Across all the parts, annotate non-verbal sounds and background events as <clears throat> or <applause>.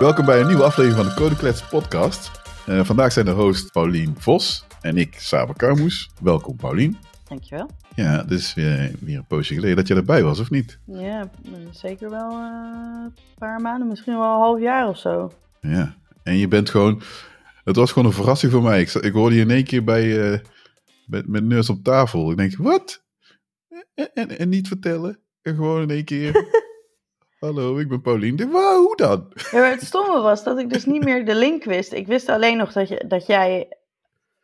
Welkom bij een nieuwe aflevering van de Codeklets podcast. Uh, vandaag zijn de host Paulien Vos en ik, Saber Karmoes. Welkom Paulien. Dankjewel. Ja, het is weer, weer een poosje geleden dat je erbij was, of niet? Ja, zeker wel uh, een paar maanden, misschien wel een half jaar of zo. Ja, en je bent gewoon... Het was gewoon een verrassing voor mij. Ik, ik hoorde je in één keer bij, uh, met, met neus op tafel. Ik denk, wat? En, en, en niet vertellen. En gewoon in één keer... <laughs> Hallo, ik ben Paulien. Wow, hoe dan? Ja, het stomme was dat ik dus niet meer de link wist. Ik wist alleen nog dat, je, dat jij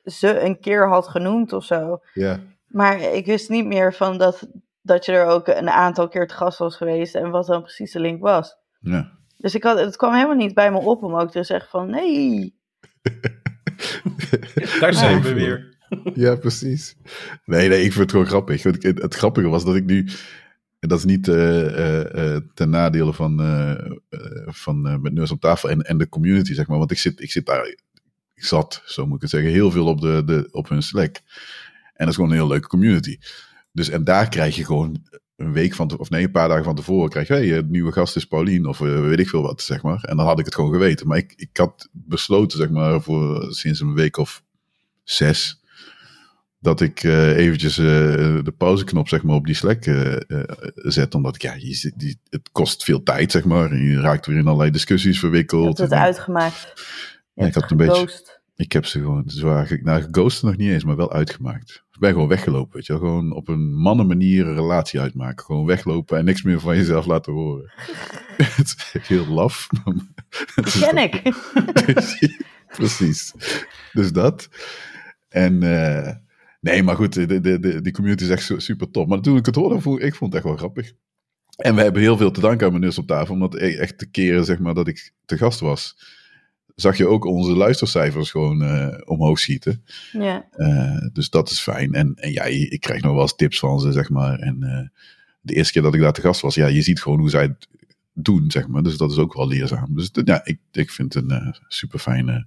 ze een keer had genoemd of zo. Ja. Maar ik wist niet meer van dat, dat je er ook een aantal keer te gast was geweest en wat dan precies de link was. Ja. Dus ik had, het kwam helemaal niet bij me op om ook te zeggen van nee. <laughs> Daar zijn we weer. Ja, precies. Nee, nee, ik vind het gewoon grappig. Het, het grappige was dat ik nu dat is niet uh, ten nadele van, van met Neus op tafel en, en de community, zeg maar. Want ik zit, ik zit daar, ik zat, zo moet ik het zeggen, heel veel op, de, de, op hun Slack. En dat is gewoon een heel leuke community. Dus en daar krijg je gewoon een week van, of nee, een paar dagen van tevoren krijg je, hey, de nieuwe gast is Paulien, of weet ik veel wat, zeg maar. En dan had ik het gewoon geweten. Maar ik, ik had besloten, zeg maar, voor sinds een week of zes, dat ik uh, eventjes uh, de pauzeknop zeg maar, op die Slack uh, zet. Omdat ik, ja, je, die, het kost veel tijd, zeg maar. Je raakt weer in allerlei discussies verwikkeld. Je hebt het uitgemaakt. Ja, ik had een beetje... Ik heb ze gewoon zwaar... Nou, geghost nog niet eens, maar wel uitgemaakt. Ik ben gewoon weggelopen, weet je Gewoon op een mannenmanier een relatie uitmaken. Gewoon weglopen en niks meer van jezelf laten horen. <laughs> het is heel laf. <laughs> Dat ken ik. <laughs> Precies. Dus dat. En... Nee, maar goed, de, de, de, die community is echt super top. Maar toen ik het hoorde, vond ik vond het echt wel grappig. En we hebben heel veel te danken aan meneer op tafel, omdat echt de keren zeg maar, dat ik te gast was, zag je ook onze luistercijfers gewoon uh, omhoog schieten. Ja. Uh, dus dat is fijn. En, en ja, ik krijg nog wel eens tips van ze, zeg maar. En uh, de eerste keer dat ik daar te gast was, ja, je ziet gewoon hoe zij het doen, zeg maar. Dus dat is ook wel leerzaam. Dus ja, ik, ik vind het een super fijne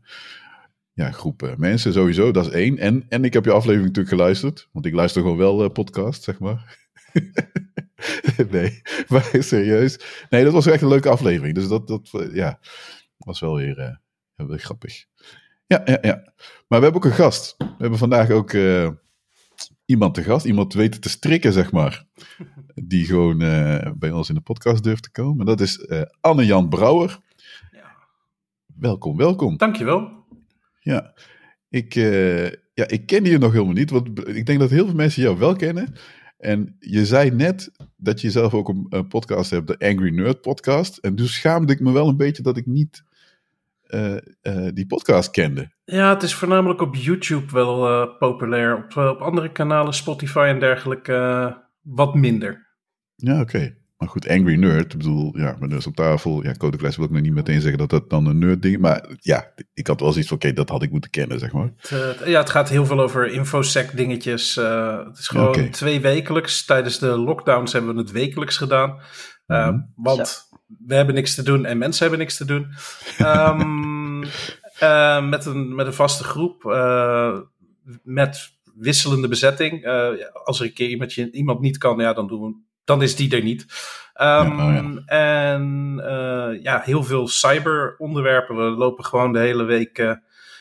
ja, groep mensen sowieso, dat is één. En, en ik heb je aflevering natuurlijk geluisterd, want ik luister gewoon wel uh, podcast, zeg maar. <laughs> nee, <laughs> maar serieus. Nee, dat was echt een leuke aflevering. Dus dat, dat ja, was wel weer, uh, weer grappig. Ja, ja, ja. Maar we hebben ook een gast. We hebben vandaag ook uh, iemand te gast. Iemand weten te strikken, zeg maar. <laughs> Die gewoon bij ons in de podcast durft te komen. Dat is Anne-Jan Brouwer. Ja. Welkom, welkom. Dankjewel. Ja, ik, uh, ja, ik ken je nog helemaal niet, want ik denk dat heel veel mensen jou wel kennen. En je zei net dat je zelf ook een, een podcast hebt, de Angry Nerd podcast. En dus schaamde ik me wel een beetje dat ik niet uh, uh, die podcast kende. Ja, het is voornamelijk op YouTube wel populair. Op, op andere kanalen, Spotify en dergelijke, wat minder. Ja, oké. Maar goed, Angry Nerd, ik bedoel, ja, met dus op tafel. Ja, Code Class wil ik nog niet meteen zeggen dat dat dan een nerd ding Maar ja, ik had wel zoiets van, oké, dat had ik moeten kennen, zeg maar. Het, uh, ja, het gaat heel veel over infosec dingetjes. Uh, het is gewoon okay. twee wekelijks. Tijdens de lockdowns hebben we het wekelijks gedaan. Uh, mm -hmm. Want we hebben niks te doen en mensen hebben niks te doen. Um, <laughs> met, een, met een vaste groep. met wisselende bezetting. als er een keer iemand, iemand niet kan, ja, dan doen we dan is die er niet. Um, ja, oh ja. En uh, ja, heel veel cyber onderwerpen. We lopen gewoon de hele week, uh,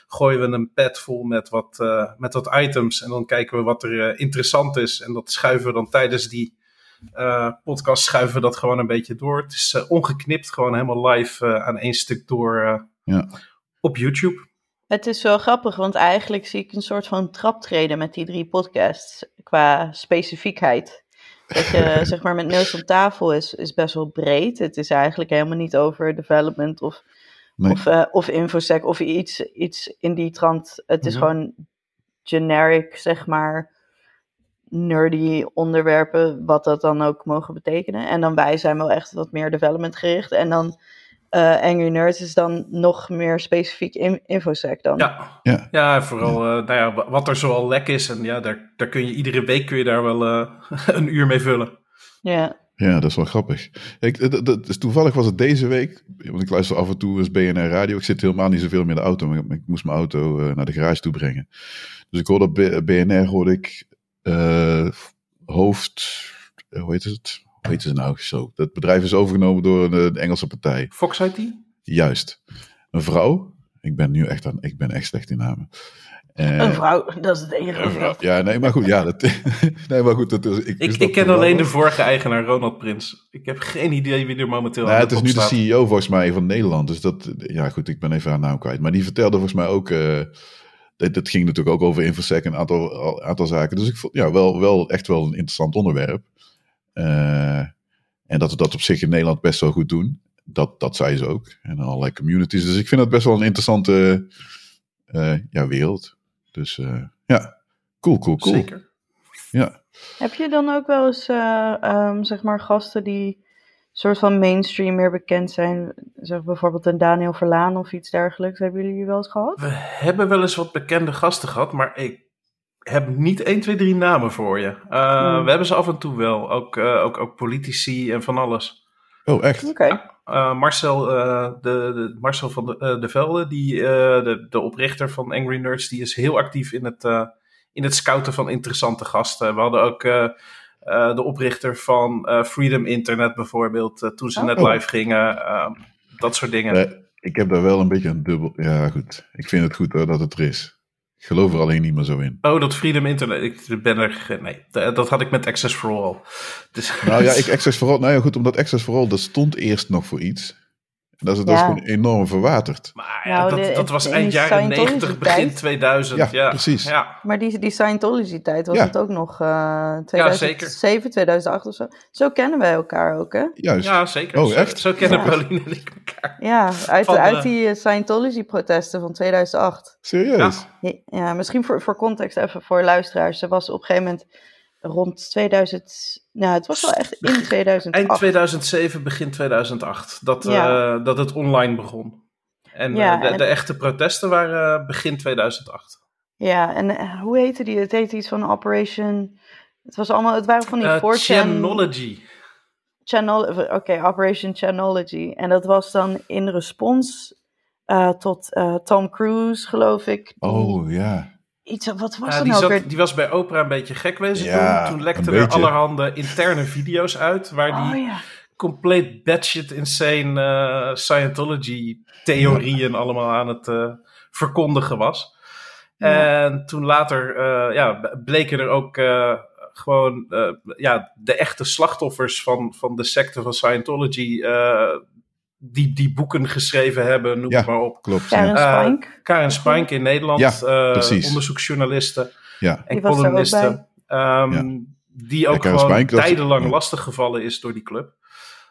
gooien we een pad vol met wat, uh, met wat items. En dan kijken we wat er interessant is. En dat schuiven we dan tijdens die podcast, schuiven we dat gewoon een beetje door. Het is ongeknipt, gewoon helemaal live aan één stuk door ja. op YouTube. Het is wel grappig, want eigenlijk zie ik een soort van traptreden met die drie podcasts qua specifiekheid. Dat je zeg maar met neus op tafel is, is best wel breed. Het is eigenlijk helemaal niet over development of, nee. of, uh, of infosec of iets, iets in die trant. Het is ja. gewoon generic, zeg maar, nerdy onderwerpen, wat dat dan ook mogen betekenen. En dan wij zijn wel echt wat meer development gericht. En dan uh, Angry Nerds is dan nog meer specifiek in, infosec dan. Ja, ja. ja vooral uh, nou ja, wat er zoal lek is. En ja, daar, daar kun je iedere week kun je daar wel uh, <laughs> een uur mee vullen. Ja. Ja, dat is wel grappig. Ik, dat, dat, dus toevallig was het deze week, want ik luister af en toe eens BNR Radio. Ik zit helemaal niet zoveel meer in de auto, maar ik, ik moest mijn auto naar de garage toe brengen. Dus ik hoorde BNR, hoorde ik hoofd, hoe heet het? Hoe heet ze nou zo? Dat bedrijf is overgenomen door de, de Engelse partij. Fox IT? Juist. Een vrouw. Ik ben nu echt, aan, ik ben echt slecht in namen. Uh, een vrouw, dat is het enige. ja, nee, maar goed. Ja, dat, <laughs> nee, maar goed dat is, ik, ik, ik ken alleen de vorige eigenaar, Ronald Prins. Ik heb geen idee wie er momenteel nou, Het is nu de CEO volgens mij van Nederland. Dus dat, ja goed, ik ben even haar naam kwijt. Maar die vertelde volgens mij ook... Uh, dat, dat, ging natuurlijk ook over InfoSec en een aantal, aantal zaken. Dus ik vond ja, wel, wel echt wel een interessant onderwerp. Uh, en dat we dat op zich in Nederland best wel goed doen. Dat, dat zei ze ook. En allerlei communities. Dus ik vind dat best wel een interessante uh, ja, wereld. Dus uh, ja, cool, cool, cool. Zeker. Ja. Heb je dan ook wel eens, um, zeg maar, gasten die soort van mainstream meer bekend zijn? Zeg bijvoorbeeld een Daniel Verlaan of iets dergelijks. Hebben jullie wel eens gehad? We hebben wel eens wat bekende gasten gehad, maar ik heb niet 1, 2, 3 namen voor je. Uh, hmm. We hebben ze af en toe wel. Ook, uh, ook, ook politici en van alles. Oh, echt? Oké. Okay. Uh, Marcel, de, de, Marcel van de, de Velde, die, de, de oprichter van Angry Nerds, die is heel actief in het, in het scouten van interessante gasten. We hadden ook de oprichter van Freedom Internet bijvoorbeeld, toen ze oh. net live gingen. dat soort dingen. ik heb daar wel een beetje een dubbel... Ja, goed. Ik vind het goed hoor, dat het er is. Ik geloof er alleen niet meer zo in. Oh, dat Freedom Internet. Ik ben er. Nee, dat had ik met Access for All. Dus, nou ja, ik <laughs> Access for All. Nou ja, goed, omdat Access for All, dat stond eerst nog voor iets. Dat is, dat is gewoon enorm verwaterd. Maar ja, nou, dat, dat was eind jaren 90, begin 2000. Ja, ja, precies. Ja. Maar die, die Scientology-tijd was het ook nog uh, 2007, 2008 of zo. Zo kennen wij elkaar ook, hè? Juist. Ja, zeker. Oh, echt? Zo, kennen Pauline en ik elkaar. Ja, uit, van, uit die Scientology-protesten van 2008. Serieus? Ja, misschien voor, voor context even voor luisteraars. Ze was op een gegeven moment rond 2000. Nou, het was wel echt in 2008. Eind 2007, begin 2008. Dat, uh, dat het online begon. En, ja, uh, de, de, echte protesten waren begin 2008. Ja, en uh, hoe heette die? Het heette iets van Operation. Het was allemaal. Het waren van die uh, Chanology. Channel, Oké, okay, Operation Chanology. En dat was dan in respons tot Tom Cruise, geloof ik. Oh ja iets, wat was ja, die, nou zat, die was bij Oprah een beetje gek wezen ja, toen. Toen lekte er allerhande interne video's uit waar oh, die ja. compleet batshit insane uh, Scientology theorieën allemaal aan het uh, verkondigen was. En toen later uh, ja, bleken er ook gewoon ja, de echte slachtoffers van, van de secte van Scientology die, die boeken geschreven hebben, noem maar op. Klopt. Karen uh, Spink. Karen Spink in Nederland, ja, uh, onderzoeksjournaliste ja. en columniste. Um, die ook gewoon Spink, tijdenlang dat, lastig gevallen is door die club.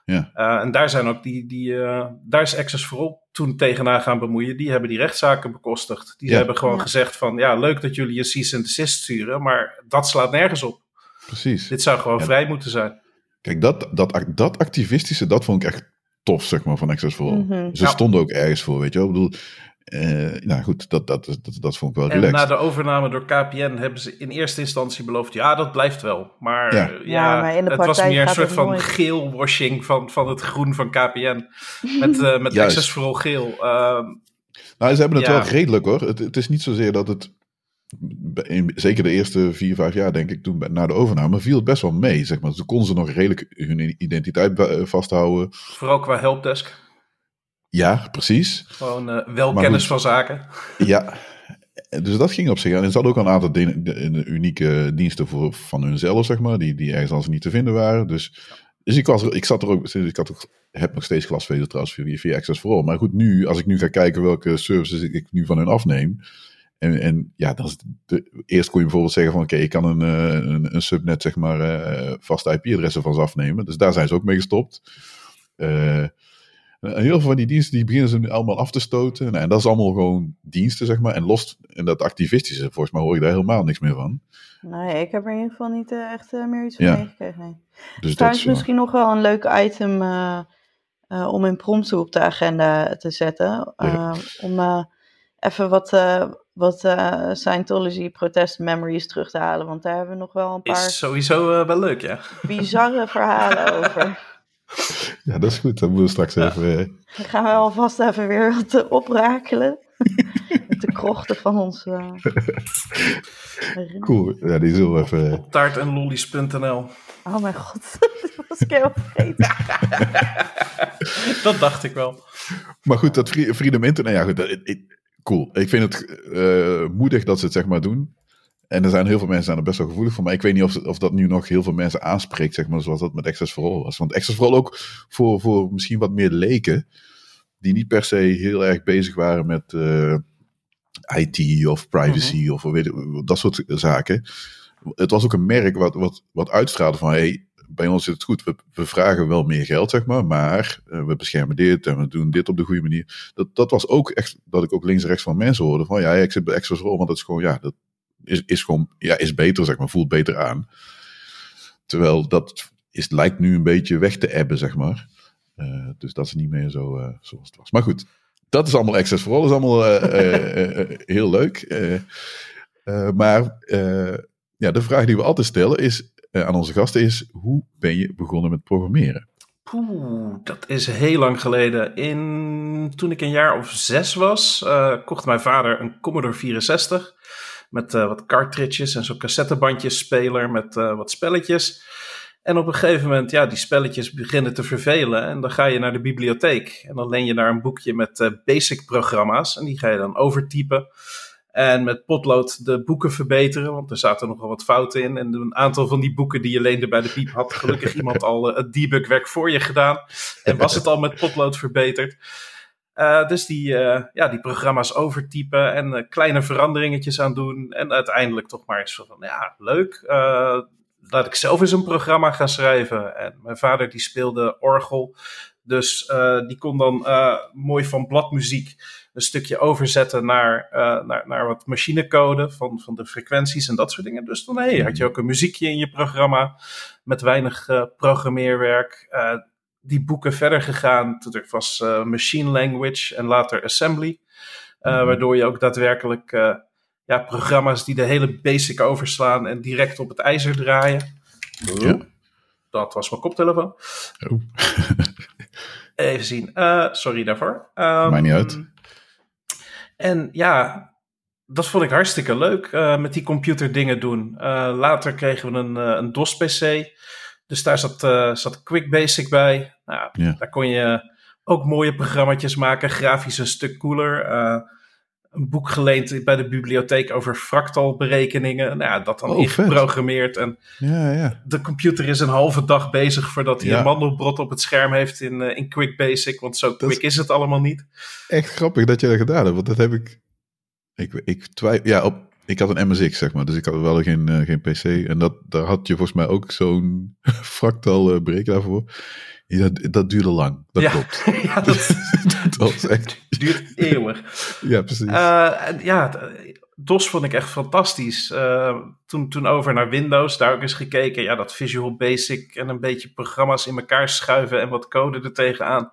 Ja. Uh, en daar zijn ook die, die daar is Access for All toen tegenaan gaan bemoeien. Die hebben die rechtszaken bekostigd. Die hebben gewoon gezegd van, ja, leuk dat jullie een cease and desist sturen, maar dat slaat nergens op. Precies. Dit zou gewoon vrij moeten zijn. Kijk, dat, dat, dat activistische, dat vond ik echt tof, zeg maar, van Access for All. Mhm. Ze stonden ook ergens voor, weet je wel. Ik bedoel, uh, nou goed, dat, dat, dat, dat vond ik wel relaxed. En na de overname door KPN hebben ze in eerste instantie beloofd, ja, dat blijft wel. Maar ja, ja, maar het was meer een soort van geelwashing van, van het groen van KPN. Met, uh, met <laughs> Access for All geel. Uh, nou, ze hebben het wel redelijk hoor. Het, het is niet zozeer dat het zeker de eerste vier, vijf jaar, denk ik, toen na de overname, viel het best wel mee. Zeg maar. Toen konden ze nog redelijk hun identiteit eh, vasthouden. Vooral qua helpdesk. Ja, precies. Gewoon uh, wel kennis van zaken. Ja, dus dat ging op zich. En er zat ook een aantal unieke diensten voor, van hunzelf, zeg maar, die, die ergens anders niet te vinden waren. Dus, dus ik, was, ik zat er ook, ik had ook, heb nog steeds glasvezel trouwens via, via Access for All. Maar goed, nu, als ik nu ga kijken welke services ik nu van hun afneem, en, en ja, dat is de, eerst kon je bijvoorbeeld zeggen van oké, ik kan een, eh, een, een, subnet zeg maar uh, vaste IP-adressen van ze afnemen. Dus daar zijn ze ook mee gestopt. Uh, heel veel van die diensten die beginnen ze nu allemaal af te stoten. Nou, en dat is allemaal gewoon diensten, zeg maar. En los, en dat activistische, volgens mij hoor ik daar helemaal niks meer van. Nee, ik heb er in ieder geval niet echt meer iets van ja. meegekregen. Nee. Dus dat is misschien nog wel een leuk item om in prompten op de agenda te zetten. Ja. om even wat wat uh, Scientology protest memories terug te halen. Want daar hebben we nog wel een paar... Is sowieso uh, wel leuk, ja. Bizarre verhalen <laughs> over. Ja, dat is goed. Dan moeten we straks even... Uh... Dan gaan we alvast even weer wat oprakelen. de krochten van ons... cool. Ja, die zullen we even... Op taartenlollies.nl Oh mijn god, <laughs> dat was ik heel vergeten. <laughs> dat dacht ik wel. Maar goed, dat Freedom Internet, ja goed, cool. Ik vind het uh, moedig dat ze het zeg maar doen. En er zijn heel veel mensen aan er best wel gevoelig voor. Maar ik weet niet of, of dat nu nog heel veel mensen aanspreekt, zeg maar, zoals dat met Access for All was. Want Access for All ook voor, voor misschien wat meer leken, die niet per se heel erg bezig waren met uh, eh, IT of privacy mhm. of weet, dat soort zaken. Het was ook een merk wat, wat, wat uitstraalde van, hey, bij ons zit het goed. We, we, vragen wel meer geld, zeg maar, maar uh, we beschermen dit en we doen dit op de goede manier. Dat, dat was ook echt dat ik ook links en rechts van mensen hoorde van ja, ik zit bij for All, want dat is gewoon, ja, dat, is, is gewoon, ja, is beter, zeg maar, voelt beter aan. Terwijl dat is, lijkt nu een beetje weg te ebben, zeg maar. Uh, dus dat is niet meer zo uh, zoals het was. Maar goed, dat is allemaal access for all, is allemaal heel leuk. maar ja, de vraag die we altijd stellen is, aan onze gasten is, hoe ben je begonnen met programmeren? Poeh, dat is heel lang geleden. In, toen ik een jaar of zes was, kocht mijn vader een Commodore 64 met uh, wat cartridges en zo'n cassettebandjes speler met wat spelletjes. En op een gegeven moment, ja, die spelletjes beginnen te vervelen. En dan ga je naar de bibliotheek. En dan leen je daar een boekje met basic programma's. En die ga je dan overtypen. En met potlood de boeken verbeteren. Want er zaten nogal wat fouten in. En een aantal van die boeken die je leende bij de piep had gelukkig <laughs> iemand al het debugwerk voor je gedaan. En was het al met potlood verbeterd. Uh, dus die, uh, ja, die programma's overtypen en uh, kleine veranderingetjes aan doen. En uiteindelijk toch maar eens van, ja, leuk. laat ik zelf eens een programma gaan schrijven. En mijn vader die speelde orgel. Dus die kon dan mooi van bladmuziek een stukje overzetten naar, naar, naar wat machinecode van, van de frequenties en dat soort dingen. Dus dan hey, had je ook een muziekje in je programma met weinig programmeerwerk die boeken verder gegaan. Toen er was uh, machine language en later assembly. Uh, mm Waardoor je ook daadwerkelijk uh, ja, programma's die de hele basic overslaan en direct op het ijzer draaien. Ja. Dat was mijn koptelefoon. Oh. <laughs> Even zien. sorry daarvoor. Um, Maakt niet uit. En ja, dat vond ik hartstikke leuk met die computerdingen doen. later kregen we een, een DOS-PC. Dus daar zat, zat Quick Basic bij. Nou, Daar kon je ook mooie programma's maken, grafisch een stuk cooler. Een boek geleend bij de bibliotheek over fractalberekeningen. Nou ja, dat dan oh, ingeprogrammeerd. En ja, ja. de computer is een halve dag bezig voordat hij een mandelbrot op het scherm heeft in, uh, in Quick Basic. Want zo quick is, het allemaal niet. Echt grappig dat je dat gedaan hebt. Want dat heb ik. Ik, ik twijfel. Ja, op, ik had een MSX, zeg maar, dus ik had wel geen, uh, geen PC. En dat, daar had je volgens mij ook zo'n <laughs> fractal uh, voor. Ja, dat, dat duurde lang, dat ja. klopt. <laughs> ja, dat, <laughs> dat was <laughs> echt... duurt eeuwig. ja, precies. Uh, ja, DOS vond ik echt fantastisch. toen, toen over naar Windows, daar ook eens gekeken. Ja, dat Visual Basic en een beetje programma's in elkaar schuiven en wat code er tegenaan.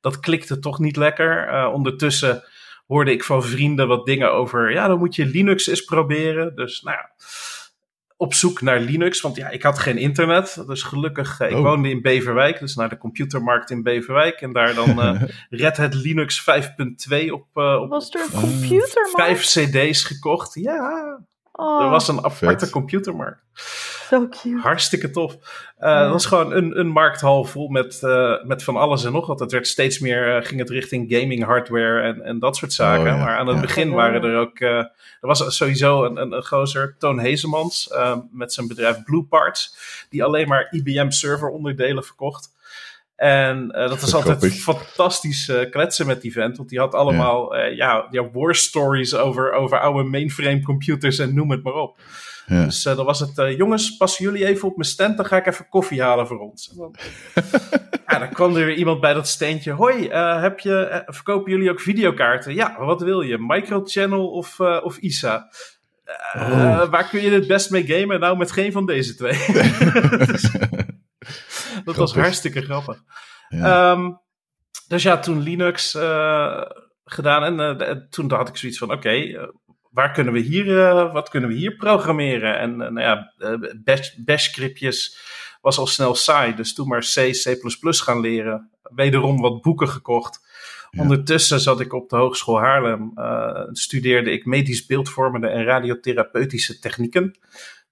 Dat klikte toch niet lekker. ondertussen hoorde ik van vrienden wat dingen over. Ja, dan moet je Linux eens proberen. Dus nou ja, op zoek naar Linux. Want ja, ik had geen internet. Dus gelukkig, uh, ik oh. woonde in Beverwijk. Dus naar de computermarkt in Beverwijk. En daar dan uh, <laughs> Red Hat Linux 5.2 op, uh, op. Was er een computermarkt? Vijf CD's gekocht. Ja. Oh, er was een aparte computermarkt. Zo cute. Hartstikke tof. Uh, Dat was gewoon een, een markthal vol met, uh, met van alles en nog wat. Het werd steeds meer, uh, ging het richting gaming hardware en, en dat soort zaken. Oh, maar aan het begin waren er ook, er was sowieso een, een, een gozer, Toon Hezemans, met zijn bedrijf Blue Parts, die alleen maar IBM server onderdelen verkocht. En uh, dat was altijd fantastisch uh, kletsen met die vent. Want die had allemaal ja. Uh, ja, ja, war stories over, over oude mainframe computers en noem het maar op. Ja. Dus dan was het, jongens, passen jullie even op mijn stand, dan ga ik even koffie halen voor ons. En dan, <laughs> ja, dan kwam er weer iemand bij dat steentje. Hoi, heb je, verkopen jullie ook videokaarten? Ja, wat wil je? Microchannel of, of ISA? Oh. Waar kun je het best mee gamen? Nou, met geen van deze twee. <laughs> <laughs> dus, dat was hartstikke grappig. Ehm, dus ja, toen Linux uh, gedaan en uh, toen had ik zoiets van: oké, okay, uh, waar kunnen we hier, wat kunnen we hier programmeren? En nou ja, bash-scriptjes was al snel saai, dus toen maar C, C++ gaan leren. Wederom wat boeken gekocht. Ja. Ondertussen zat ik op de Hogeschool Haarlem, studeerde ik medisch beeldvormende en radiotherapeutische technieken.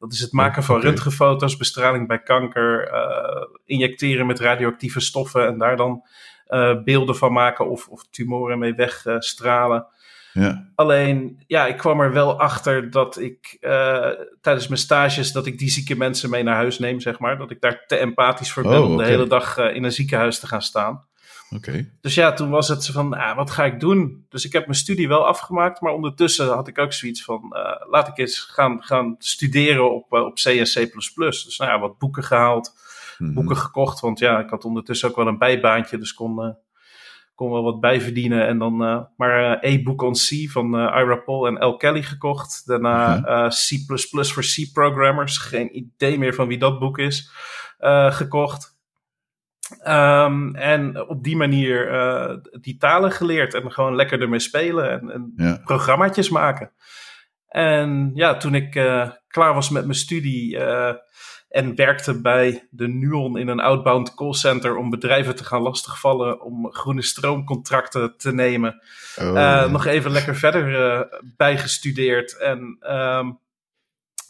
Dat is het maken van okay. röntgenfoto's, bestraling bij kanker, uh, injecteren met radioactieve stoffen en daar dan beelden van maken of, of tumoren mee wegstralen. Ja. Alleen, ja, ik kwam er wel achter dat ik tijdens mijn stages, dat ik die zieke mensen mee naar huis neem, zeg maar. Dat ik daar te empathisch voor ben oh, om de hele dag in een ziekenhuis te gaan staan. Dus ja, toen was het van, ah, wat ga ik doen? Dus ik heb mijn studie wel afgemaakt, maar ondertussen had ik ook zoiets van, uh, laat ik eens gaan, gaan studeren op, uh, op C en C++. Dus nou ja, wat boeken gehaald, mhm. boeken gekocht, want ja, ik had ondertussen ook wel een bijbaantje, dus kon, uh, kon wel wat bijverdienen. En dan maar E-book on C van Ira Paul en L. Kelly gekocht. Daarna mhm. C++ voor C-programmers, geen idee meer van wie dat boek is, gekocht. Um, en op die manier uh, die talen geleerd en gewoon lekker ermee spelen en, en ja. programmaatjes maken. En ja, toen ik uh, klaar was met mijn studie uh, en werkte bij de Nuon in een outbound callcenter om bedrijven te gaan lastigvallen om groene stroomcontracten te nemen, oh. nog even lekker verder bijgestudeerd en um,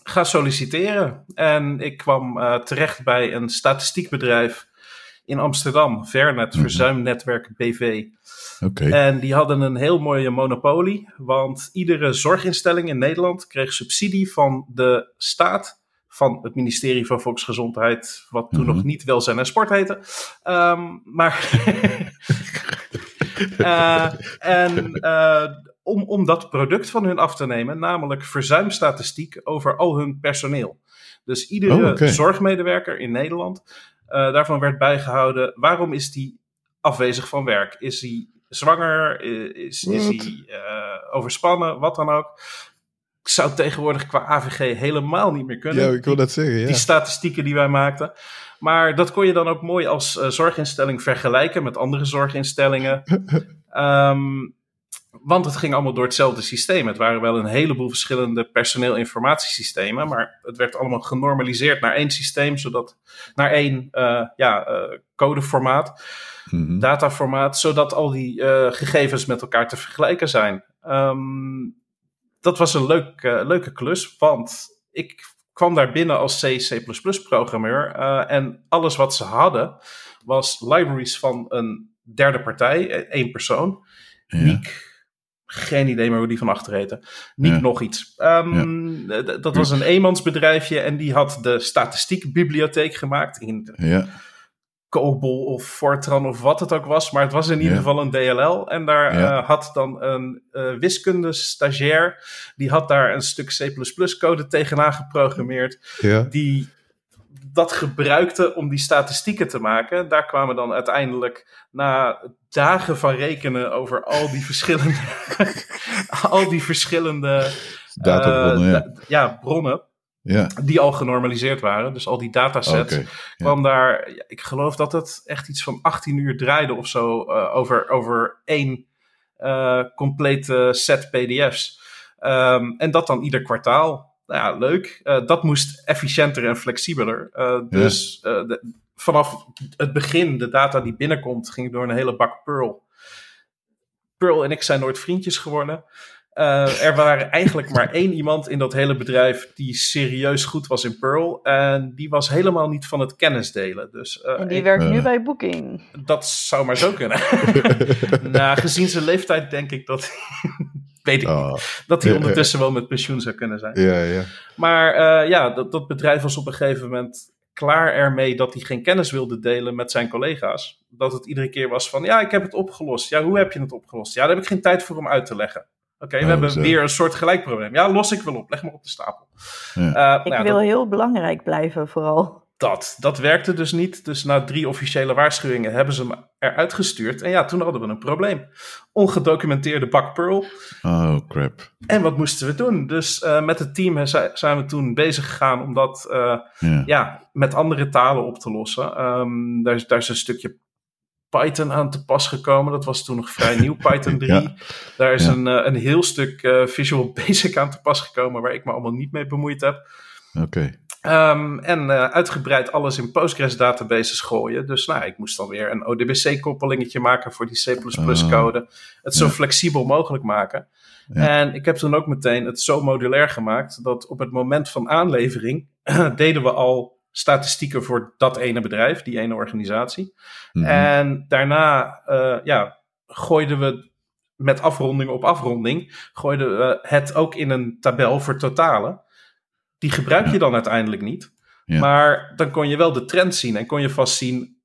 ga solliciteren. En ik kwam terecht bij een statistiekbedrijf in Amsterdam, Vernet, mhm. Verzuimnetwerk BV. Okay. En die hadden een heel mooie monopolie, want iedere zorginstelling in Nederland kreeg subsidie van de staat, van het ministerie van Volksgezondheid, wat toen nog mhm. niet Welzijn en Sport heette. Um, maar. uh, <laughs> <laughs> en uh, om, om dat product van hun af te nemen, namelijk verzuimstatistiek over al hun personeel. Dus iedere oh, zorgmedewerker in Nederland uh, daarvan werd bijgehouden, waarom is die afwezig van werk? Is hij zwanger? Is, is hij uh, overspannen? Wat dan ook. Ik zou tegenwoordig qua AVG helemaal niet meer kunnen. Ja, ik wil dat zeggen. Ja. Die statistieken die wij maakten. Maar dat kon je dan ook mooi als uh, zorginstelling vergelijken met andere zorginstellingen. um, <laughs> Want het ging allemaal door hetzelfde systeem. Het waren wel een heleboel verschillende personeelinformatiesystemen, maar het werd allemaal genormaliseerd naar één systeem, zodat naar één uh, ja, uh, codeformaat, mm dataformaat, zodat al die uh, gegevens met elkaar te vergelijken zijn. Um, dat was een leuk, leuke klus, want ik kwam daar binnen als C, C++ programmeur en alles wat ze hadden was libraries van een derde partij, één persoon. Ja geen idee meer hoe die van achter heette. Niet nog iets. Um, Dat was een eenmansbedrijfje en die had de statistiekbibliotheek gemaakt. In ja. COBOL of Fortran of wat het ook was. Maar het was in ieder geval een DLL. En daar uh, had dan een uh, wiskunde stagiair. Die had daar een stuk C++ code tegenaan geprogrammeerd. Die dat gebruikte om die statistieken te maken. Daar kwamen dan uiteindelijk na dagen van rekenen over al die verschillende, <laughs> al die verschillende Databronnen, ja. Eh, ja. bronnen. Ja. Die al genormaliseerd waren. Dus al die datasets. Okay, kwam daar, ik geloof dat het echt iets van 18 uur draaide of zo. Uh, over, over één uh, complete set PDF's. Um, en dat dan ieder kwartaal nou ja, leuk. Uh, dat moest efficiënter en flexibeler. Uh, dus uh, de, vanaf het begin, de data die binnenkomt, ging door een hele bak Perl. Perl en ik zijn nooit vriendjes geworden. er waren eigenlijk maar één iemand in dat hele bedrijf die serieus goed was in Perl. En die was helemaal niet van het kennis delen. Dus, en die werkt nu bij Booking. Dat zou maar zo kunnen. <laughs> nou, gezien zijn leeftijd denk ik dat weet ik oh. niet. Dat hij ondertussen wel met pensioen zou kunnen zijn. Ja, ja. Maar uh, ja, dat, dat bedrijf was op een gegeven moment klaar ermee dat hij geen kennis wilde delen met zijn collega's. Dat het iedere keer was van, ja, ik heb het opgelost. Ja, hoe heb je het opgelost? Ja, daar heb ik geen tijd voor om uit te leggen. Oké, we oh, hebben weer een soort gelijk probleem. Ja, los ik wel op. Leg maar op de stapel. Ja. Uh, ik nou, wil heel belangrijk blijven, vooral dat. Dat werkte dus niet. Dus na drie officiële waarschuwingen hebben ze hem eruit gestuurd. En ja, toen hadden we een probleem. Ongedocumenteerde bak Pearl. Oh, crap. En wat moesten we doen? Dus uh, met het team zijn we toen bezig gegaan om dat uh, ja, met andere talen op te lossen. Um, daar, is, daar is een stukje Python aan te pas gekomen. Dat was toen nog vrij <laughs> nieuw, Python 3. ja. Daar is een, uh, een heel stuk Visual <laughs> Basic aan te pas gekomen, waar ik me allemaal niet mee bemoeid heb. Oké. Um, en uh, uitgebreid alles in Postgres databases gooien. Dus nou, ik moest dan weer een ODBC-koppelingetje maken voor die C++-code. Ah. het zo flexibel mogelijk maken. Ja. En ik heb toen ook meteen het zo modulair gemaakt dat op het moment van aanlevering <clears throat> deden we al statistieken voor dat ene bedrijf, die ene organisatie. Mhm. En daarna uh, ja, gooiden we met afronding op afronding, gooiden we het ook in een tabel voor totalen. Die gebruik je dan uiteindelijk niet. Maar dan kon je wel de trend zien en kon je vast zien,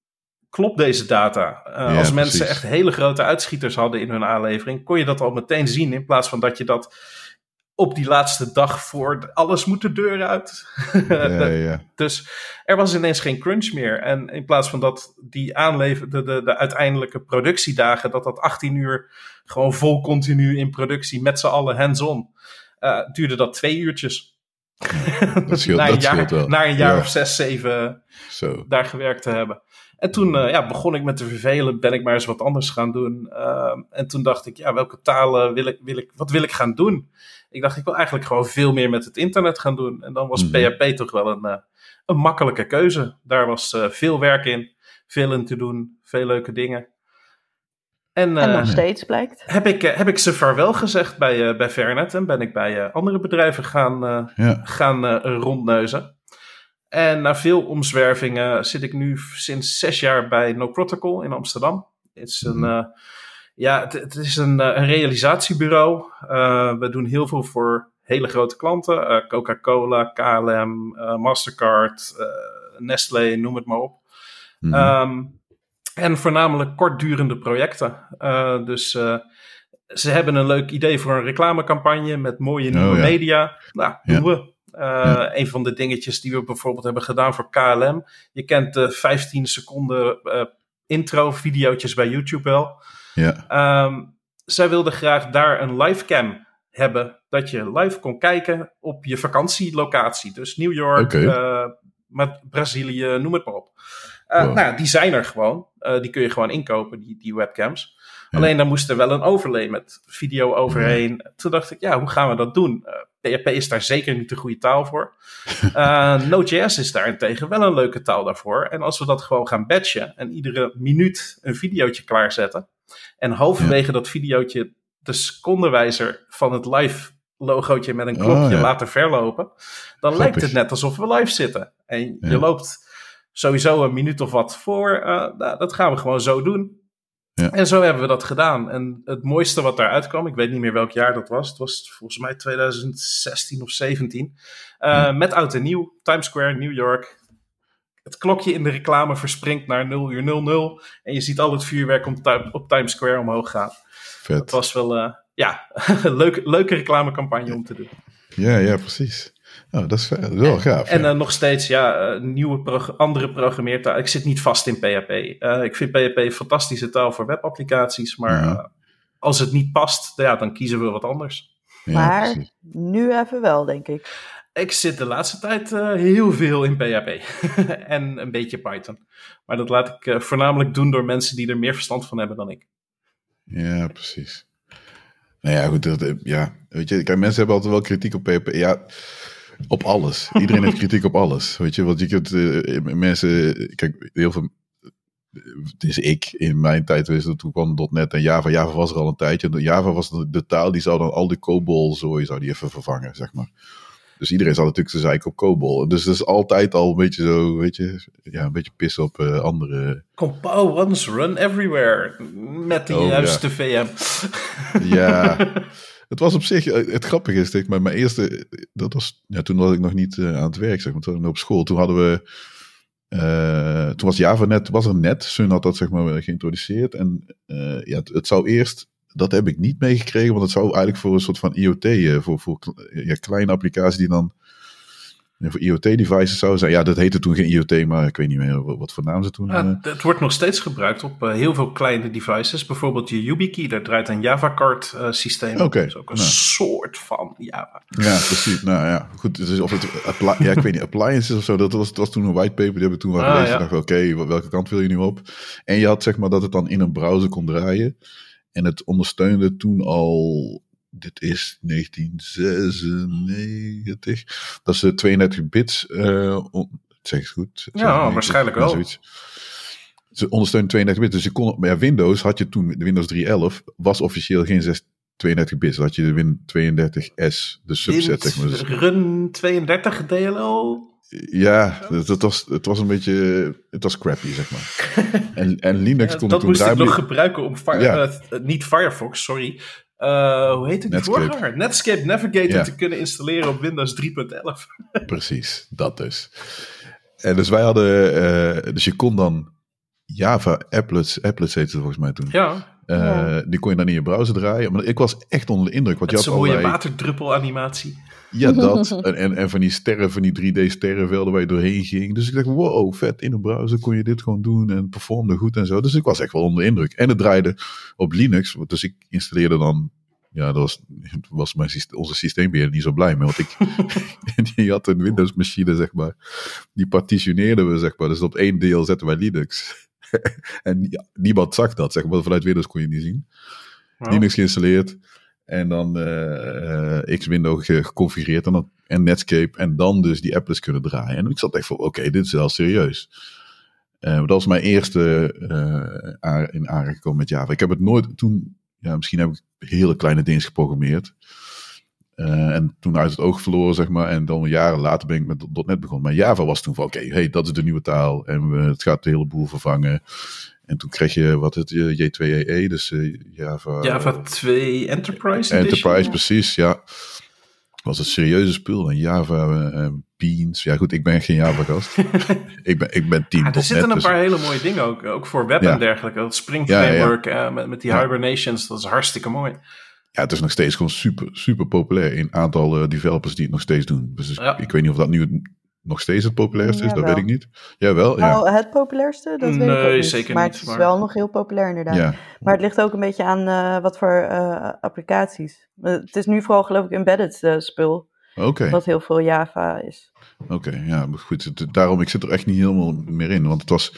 klopt deze data? Uh, als mensen echt hele grote uitschieters hadden in hun aanlevering, kon je dat al meteen zien in plaats van dat je dat op die laatste dag voor alles moet de deur uit. <laughs> Ja, ja. dus er was ineens geen crunch meer. En in plaats van dat die aanlever, de, de, de uiteindelijke productiedagen, dat dat 18 uur gewoon vol continu in productie met z'n allen hands-on, uh, duurde dat twee uurtjes. <laughs> dat scheelt, na, een jaar, wel. na een jaar of zes, zeven Zo. daar gewerkt te hebben. En toen uh, ja, begon ik met te vervelen, ben ik maar eens wat anders gaan doen. Uh, en toen dacht ik, ja, welke talen wil ik, wil ik, wat wil ik gaan doen? Ik dacht, ik wil eigenlijk gewoon veel meer met het internet gaan doen. En dan was PHP mhm. toch wel een, uh, een makkelijke keuze. Daar was veel werk in, veel in te doen, veel leuke dingen. En, en nog steeds blijkt. Heb ik, heb ik ze vaarwel gezegd bij, bij Vernet en ben ik bij andere bedrijven gaan, ja. gaan rondneuzen. En na veel omzwervingen zit ik nu sinds zes jaar bij No Protocol in Amsterdam. Het is een, uh, ja, het, het, is een, eh, een realisatiebureau. Uh, we doen heel veel voor hele grote klanten. Coca-Cola, KLM, Mastercard, Nestlé, noem het maar op. Mm um, en voornamelijk kortdurende projecten. dus ze hebben een leuk idee voor een reclamecampagne met mooie nieuwe oh, media. Nou, doen we. Uh, Een van de dingetjes die we bijvoorbeeld hebben gedaan voor KLM. Je kent de 15 seconden intro video's bij YouTube wel. Ja. Um, zij wilden graag daar een livecam hebben. Dat je live kon kijken op je vakantielocatie. Dus New York, okay. met Brazilië, noem het maar op. Wow. Nou, die zijn er gewoon. die kun je gewoon inkopen, die, die webcams. Alleen dan moest er wel een overlay met video overheen. Toen dacht ik, ja, hoe gaan we dat doen? PHP is daar zeker niet de goede taal voor. <laughs> Node.js is daarentegen wel een leuke taal daarvoor. En als we dat gewoon gaan batchen en iedere minuut een videootje klaarzetten. En halverwege dat videootje de secondenwijzer van het live logootje met een klokje oh, laten verlopen. Dan lijkt het net alsof we live zitten. En je loopt sowieso een minuut of wat voor. Uh, dat gaan we gewoon zo doen. Ja. En zo hebben we dat gedaan. En het mooiste wat daaruit kwam, ik weet niet meer welk jaar dat was. Het was volgens mij 2016 of 17. Uh, Met oud en nieuw, Times Square, New York. Het klokje in de reclame verspringt naar 0 uur 00. En je ziet al het vuurwerk op, op Times Square omhoog gaan. Vet. Het was wel, uh, ja, <laughs> een leuke, leuke reclamecampagne om te doen. Ja, ja, precies. Oh, dat is wel gaaf. En, ja. uh, nog steeds, ja, uh, nieuwe prog andere programmeertaal. Ik zit niet vast in PHP. Uh, ik vind PHP een fantastische taal voor webapplicaties, maar ja. als het niet past, ja, dan kiezen we wat anders. Ja, maar precies. nu even wel, denk ik. Ik zit de laatste tijd heel veel in PHP <laughs> en een beetje Python. Maar dat laat ik voornamelijk doen door mensen die er meer verstand van hebben dan ik. Ja, precies. Nou ja, goed, dat, ja, weet je, kijk, mensen hebben altijd wel kritiek op PHP. Ja, op alles. Iedereen heeft kritiek op alles. Weet je, want je kunt uh, mensen. Kijk, heel veel. Het is ik in mijn tijd, toen kwam .NET en Java. Java was er al een tijdje. Java was de, taal die zou dan al die COBOL zo zou die even vervangen, zeg maar. Dus iedereen zat natuurlijk te zeiken op COBOL. Dus dat is altijd al een beetje zo, weet je, ja, een beetje pissen op uh, andere... Compile once, run everywhere. Met de oh, juiste ja. VM. <laughs> Ja, het was op zich, eh, het grappige is, maar mijn eerste, dat was, ja, toen was ik nog niet uh, aan het werk, zeg maar, toen op school. Toen hadden we, uh, toen was Java net, was er net, Sun had dat zeg maar geïntroduceerd. En ja, het, het, zou eerst, dat heb ik niet meegekregen, want het zou eigenlijk voor een soort van IoT, voor, voor ja, kleine applicaties die dan voor IoT-devices zou zijn. Ja, dat heette toen geen IoT, maar ik weet niet meer wat voor naam ze toen ja, Het wordt nog steeds gebruikt op uh, heel veel kleine devices. Bijvoorbeeld je YubiKey, daar draait een Java-card uh, systeem. Oké. Okay. Dat is ook een nou. soort van Java. Ja, precies. Nou ja, goed. Dus of het, ja, ik weet niet, appliances of zo. Dat was, dat was toen een whitepaper, die hebben toen wel ah, gelezen. Ah, ja. dacht oké, okay, welke kant wil je nu op? En je had zeg maar dat het dan in een browser kon draaien. En het ondersteunde toen al dit is 1996. Dat ze 32 bits, uh, zeg ik goed? Ja, waarschijnlijk wel. Zoiets. Ze ondersteunen 32 bits. Dus je kon, maar ja, Windows had je toen, de Windows 3.11 was officieel geen 6, 32 bits. Dan had je de Win 32S, de subset. Zeg maar. Run 32 DLL? Ja, het, was, het was een beetje. Het was crappy, zeg maar. <laughs> En, en Linux kon Dat toen moest ik nog gebruiken om. Fire- Ja. eh, niet Firefox, sorry. Eh, hoe heet het Netscape. voorganger? Netscape Navigator Ja. te kunnen installeren op Windows 3.11. <laughs> Precies, dat dus. En dus wij hadden. eh, dus je kon dan. Java applets, applets heette het volgens mij toen. Ja, Eh, Ja. Die kon je dan in je browser draaien. Maar ik was echt onder de indruk. Want je had zo'n mooie allerlei- waterdruppel animatie. Ja, <laughs> dat. En, en, en van die sterren, van die 3D-sterrenvelden waar je doorheen ging. Dus ik dacht, wow, vet. In een browser kon je dit gewoon doen en het performde goed en zo. Dus ik was echt wel onder de indruk. En het draaide op Linux. Dus ik installeerde dan... Ja, dat was, was mijn, onze systeembeheerder niet zo blij mee. Want ik, <laughs> die had een Windows-machine, zeg maar. Die partitioneerden we, zeg maar. Dus op één deel zetten wij Linux. <laughs> en ja, niemand zag dat, zeg maar. Vanuit Windows kon je het niet zien. Linux geïnstalleerd. En dan eh, eh, X-Window ge- geconfigureerd. En, dan, en Netscape. En dan dus die applets kunnen draaien. En ik zat echt van, oké, dit is wel serieus. Eh, dat was mijn eerste in aanraking gekomen met Java. Ik heb het nooit toen... Ja, misschien heb ik hele kleine dingen geprogrammeerd. En toen uit het oog verloren, zeg maar. En dan jaren later ben ik met .NET begonnen. Maar Java was toen van, oké, hey, dat is de nieuwe taal. En het gaat de hele boel vervangen. En toen kreeg je, wat het, eh, J2EE, dus eh, Java... Java 2 Enterprise Edition. Enterprise, precies, ja. Was het serieuze spul. En Java, eh, Beans. Ja, goed, ik ben geen Java-gast. <laughs> ik, ben, ik ben team Ah, er .NET, zitten een dus- paar hele mooie dingen ook. Ook voor web Ja. en dergelijke. Dat Spring Ja, ja, ja. Framework eh, met, met die hibernations. Dat is hartstikke mooi. Ja, het is nog steeds gewoon super, super populair. In aantal developers die het nog steeds doen. Dus ik weet niet of dat nu nog steeds het populairste is. Dat weet ik niet. Jawel, ja. Nou, het populairste, dat weet ik Nee, ook niet. zeker maar niet, het is maar- wel nog heel populair inderdaad. ja. Maar het ligt ook een beetje aan eh, wat voor eh, applicaties. Eh, Het is nu vooral geloof ik embedded eh, spul, Oké, wat heel veel Java is. oké. ja, maar goed. Het- daarom, ik zit er echt niet helemaal meer in. Want het was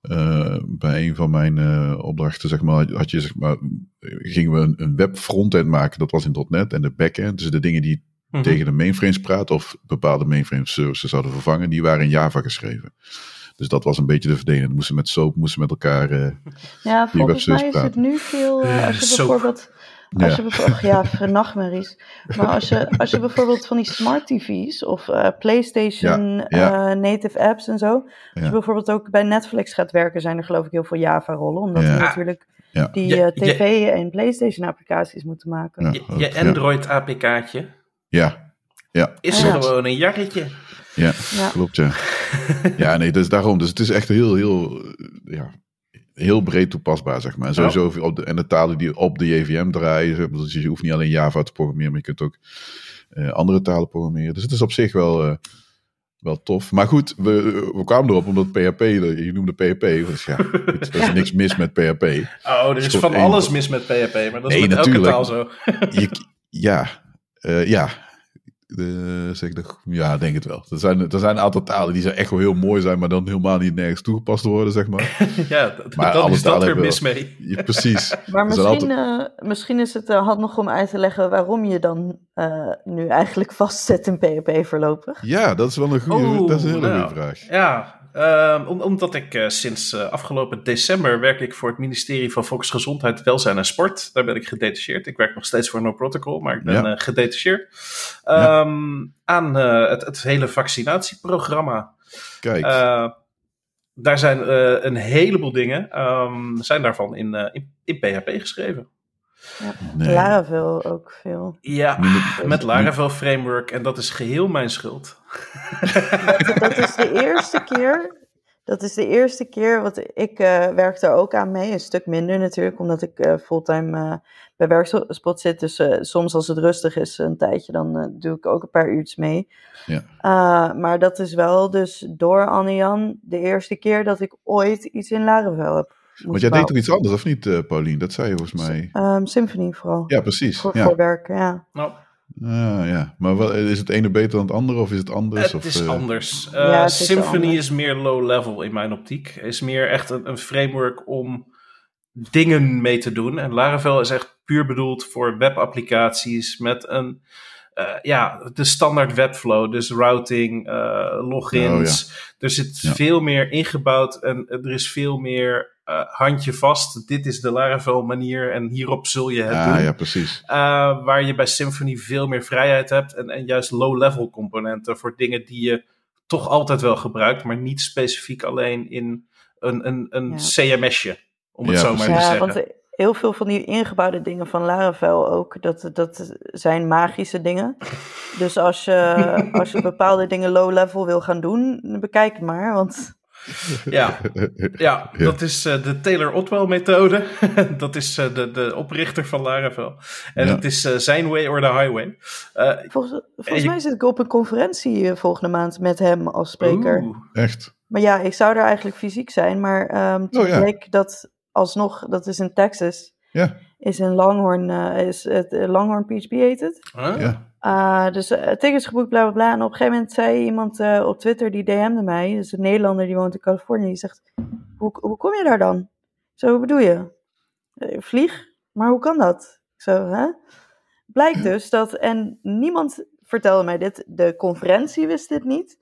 eh, bij een van mijn eh, opdrachten, zeg maar, had je, zeg maar, gingen we een, een web frontend maken. Dat was in .NET. En de backend, dus de dingen die Mhm. tegen de mainframes praten of bepaalde mainframe services zouden vervangen, die waren in Java geschreven. Dus dat was een beetje de verdeling. Moesten met SOAP, moesten met elkaar. eh, Ja, volgens mij webservice is het nu veel, eh, als je Soap. bijvoorbeeld... Als ja. je bijvoorbeeld, ja, <laughs> nachtmerries. Maar als je, als je bijvoorbeeld van die smart tv's of eh, PlayStation Ja, ja. eh, native apps en zo. Als je bijvoorbeeld ook bij Netflix gaat werken, zijn er geloof ik heel veel Java-rollen. Omdat Ja. die natuurlijk Ja. die tv- en PlayStation-applicaties moeten maken. Ja, Je, ook, je ja. Ja, is Ja. gewoon een jarretje. ja, Ja. klopt ja. ja, nee, dus daarom. Dus het is echt heel, heel, ja, heel breed toepasbaar, zeg maar. En sowieso op de, en de talen die op de JVM draaien. zeg maar, Dus je hoeft niet alleen Java te programmeren, maar je kunt ook eh, andere talen programmeren. Dus het is op zich wel, eh, wel tof. Maar goed, we, we kwamen erop omdat PHP, je noemde PHP. Dus ja, goed, er is niks mis met PHP. Oh, er is van één. alles mis met PHP, maar dat is Nee, met natuurlijk. elke taal zo. Je, ja, eh, ja. De, zeg ik dat- ja, denk het wel. Er zijn, er zijn een aantal talen die zijn echt wel heel mooi zijn, maar dan helemaal niet nergens toegepast worden, zeg maar. <laughs> ja, d- Maar dan is dat weer hebben mis mee. Ja, precies. <laughs> Maar Er misschien, eh, misschien is het uh, nog om uit te leggen waarom je dan uh, nu eigenlijk vastzet in PHP voorlopig. Ja, dat is wel een goede, dat is een hele nou, goede vraag. Ja, uh, om, omdat ik uh, sinds uh, afgelopen december werk ik voor het ministerie van Volksgezondheid, Welzijn en Sport. Daar ben ik gedetacheerd. Ik werk nog steeds voor No Protocol, maar ik ben ja. gedetacheerd. Um, ja. Aan uh, het, het, hele vaccinatieprogramma. Kijk. Uh, daar zijn uh, een heleboel dingen, um, zijn daarvan in, uh, in, in, PHP geschreven. Ja. Nee. Laravel ook veel. Ja, met, met Laravel Framework en dat is geheel mijn schuld. Dat, dat, is de eerste keer. Dat is de eerste keer, want ik uh, werk daar ook aan mee. Een stuk minder natuurlijk, omdat ik uh, fulltime uh, bij Werkspot zit. Dus soms als het rustig is, een tijdje, dan doe ik ook een paar uurtjes mee. Ja. maar dat is wel dus door Anne-Jan de eerste keer dat ik ooit iets in Laravel heb. Want jij deed toch iets anders, of niet, uh, Paulien? Dat zei je volgens mij. Um, Symphony vooral. Ja, precies. Voor, ja. voor werken, ja. Nou. Ah, ja, maar wat, is het ene beter dan het andere of is het anders? Het of, is uh... anders. Uh, ja, het is Symphony anders. is meer low level in mijn optiek. Is meer echt een, een, framework om dingen mee te doen. En Laravel is echt puur bedoeld voor webapplicaties met een uh, ja, de standaard webflow, dus routing, uh, logins. Oh, ja. Er zit ja. veel meer ingebouwd en er is veel meer uh, handje vast. Dit is de Laravel manier en hierop zul je het ah, doen. Ja, precies. Uh, waar je bij Symfony veel meer vrijheid hebt en, en juist low-level componenten voor dingen die je toch altijd wel gebruikt, maar niet specifiek alleen in een, een, een CMS'je, om het zo maar te zeggen. Ja, want heel veel van die ingebouwde dingen van Laravel ook, dat, dat zijn magische dingen. Dus als je, <laughs> als je bepaalde dingen low-level wil gaan doen, bekijk het maar, want... Ja, ja, dat is uh, de Taylor-Otwell-methode. <laughs> dat is uh, de, de oprichter van Laravel. En het is uh, zijn way or the highway. volgens volgens mij zit ik op een conferentie volgende maand met hem als spreker. Oeh. Echt? Maar ja, ik zou er eigenlijk fysiek zijn. Maar um, toen oh, bleek dat alsnog, dat is in Texas. Ja. Is in Longhorn, is het Longhorn PHP heet het. Ah. Ja. Uh, dus uh, tickets geboekt, bla bla bla. En op een gegeven moment zei iemand uh, op Twitter, die DM'de mij, dus een Nederlander die woont in Californië, die zegt, hoe, hoe kom je daar dan? Zo, hoe bedoel je? vlieg? Maar hoe kan dat? Zo, hè? Blijkt dus dat, en niemand vertelde mij dit, de conferentie wist dit niet,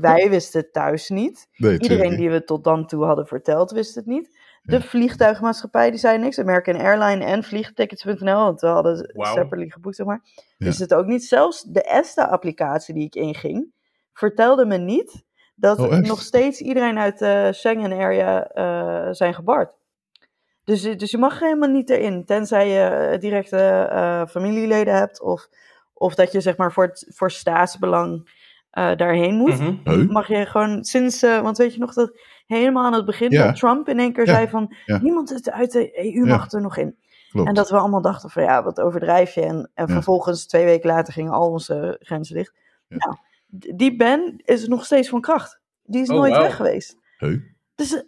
wij wisten het thuis niet, nee, iedereen die we tot dan toe hadden verteld wist het niet. De vliegtuigmaatschappij die zei niks. American Airline en vliegtickets.nl, want we hadden wow. separately geboekt, zeg maar. Ja. Is het ook niet. Zelfs de ESTA-applicatie die ik inging, vertelde me niet dat oh, nog steeds iedereen uit de Schengen-area uh, zijn gebard. Dus, dus je mag helemaal niet erin, tenzij je directe uh, familieleden hebt of, of dat je zeg maar voor, het, voor staatsbelang uh, daarheen moet. Mm -hmm. Mag je gewoon sinds, want weet je nog dat helemaal aan het begin ja. dat Trump in één keer zei van niemand uit de EU mag er nog in. Klopt. En dat we allemaal dachten van ja, wat overdrijf je. En, en vervolgens twee weken later gingen al onze grenzen dicht. Nou, die ban is nog steeds van kracht. Die is oh, nooit weg geweest. Hey. Dus eh,